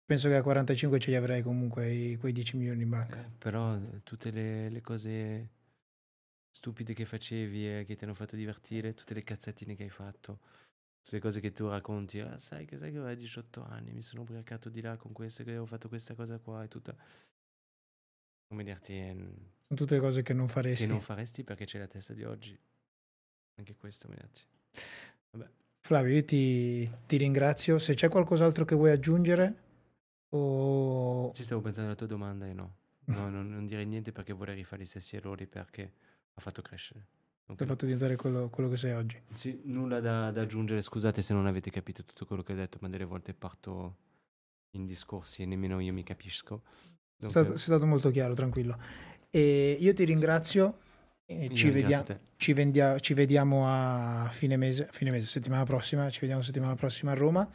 S1: penso che a 45 ce li avrei comunque i- quei 10 milioni in banca.
S2: Eh, però eh, tutte le, le cose stupide che facevi e che ti hanno fatto divertire, tutte le cazzettine che hai fatto, tutte le cose che tu racconti, ah, sai che sai che avevo 18 anni, mi sono ubriacato di là con questo, che ho fatto questa cosa qua e tutta... Come dirti, eh,
S1: Sono tutte cose che non faresti.
S2: che non faresti perché c'è la testa di oggi. Anche questo, mi dirti. Vabbè,
S1: Flavio, io ti, ti ringrazio. Se c'è qualcos'altro che vuoi aggiungere o...
S2: ci stavo pensando alla tua domanda e no. No, non, non direi niente perché vorrei rifare gli stessi errori perché ha fatto crescere.
S1: ti ho fatto diventare quello, quello che sei oggi.
S2: Sì, nulla da, da aggiungere, scusate se non avete capito tutto quello che ho detto, ma delle volte parto in discorsi e nemmeno io mi capisco. Dunque,
S1: stato, sei stato molto chiaro, tranquillo. E io ti ringrazio.
S2: io
S1: ci,
S2: te.
S1: ci, vendia- ci vediamo a fine mese, fine mese, settimana prossima. Ci vediamo settimana prossima a Roma.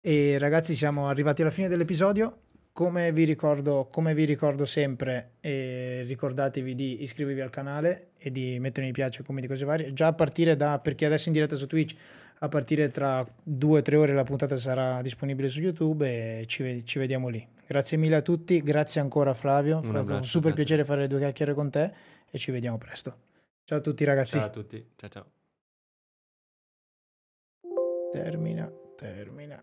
S1: E ragazzi, siamo arrivati alla fine dell'episodio. Come vi ricordo, come vi ricordo sempre, eh, ricordatevi di iscrivervi al canale e di mettere mi piace, commenti, cose varie. Già a partire da, perché adesso in diretta su Twitch, a partire tra due o tre ore la puntata sarà disponibile su YouTube e ci, ve- ci vediamo lì. Grazie mille a tutti, grazie ancora Flavio, è stato un super
S2: grazie.
S1: piacere fare due chiacchiere con te e ci vediamo presto. Ciao a tutti ragazzi.
S2: Ciao a tutti, ciao ciao.
S1: Termina, termina.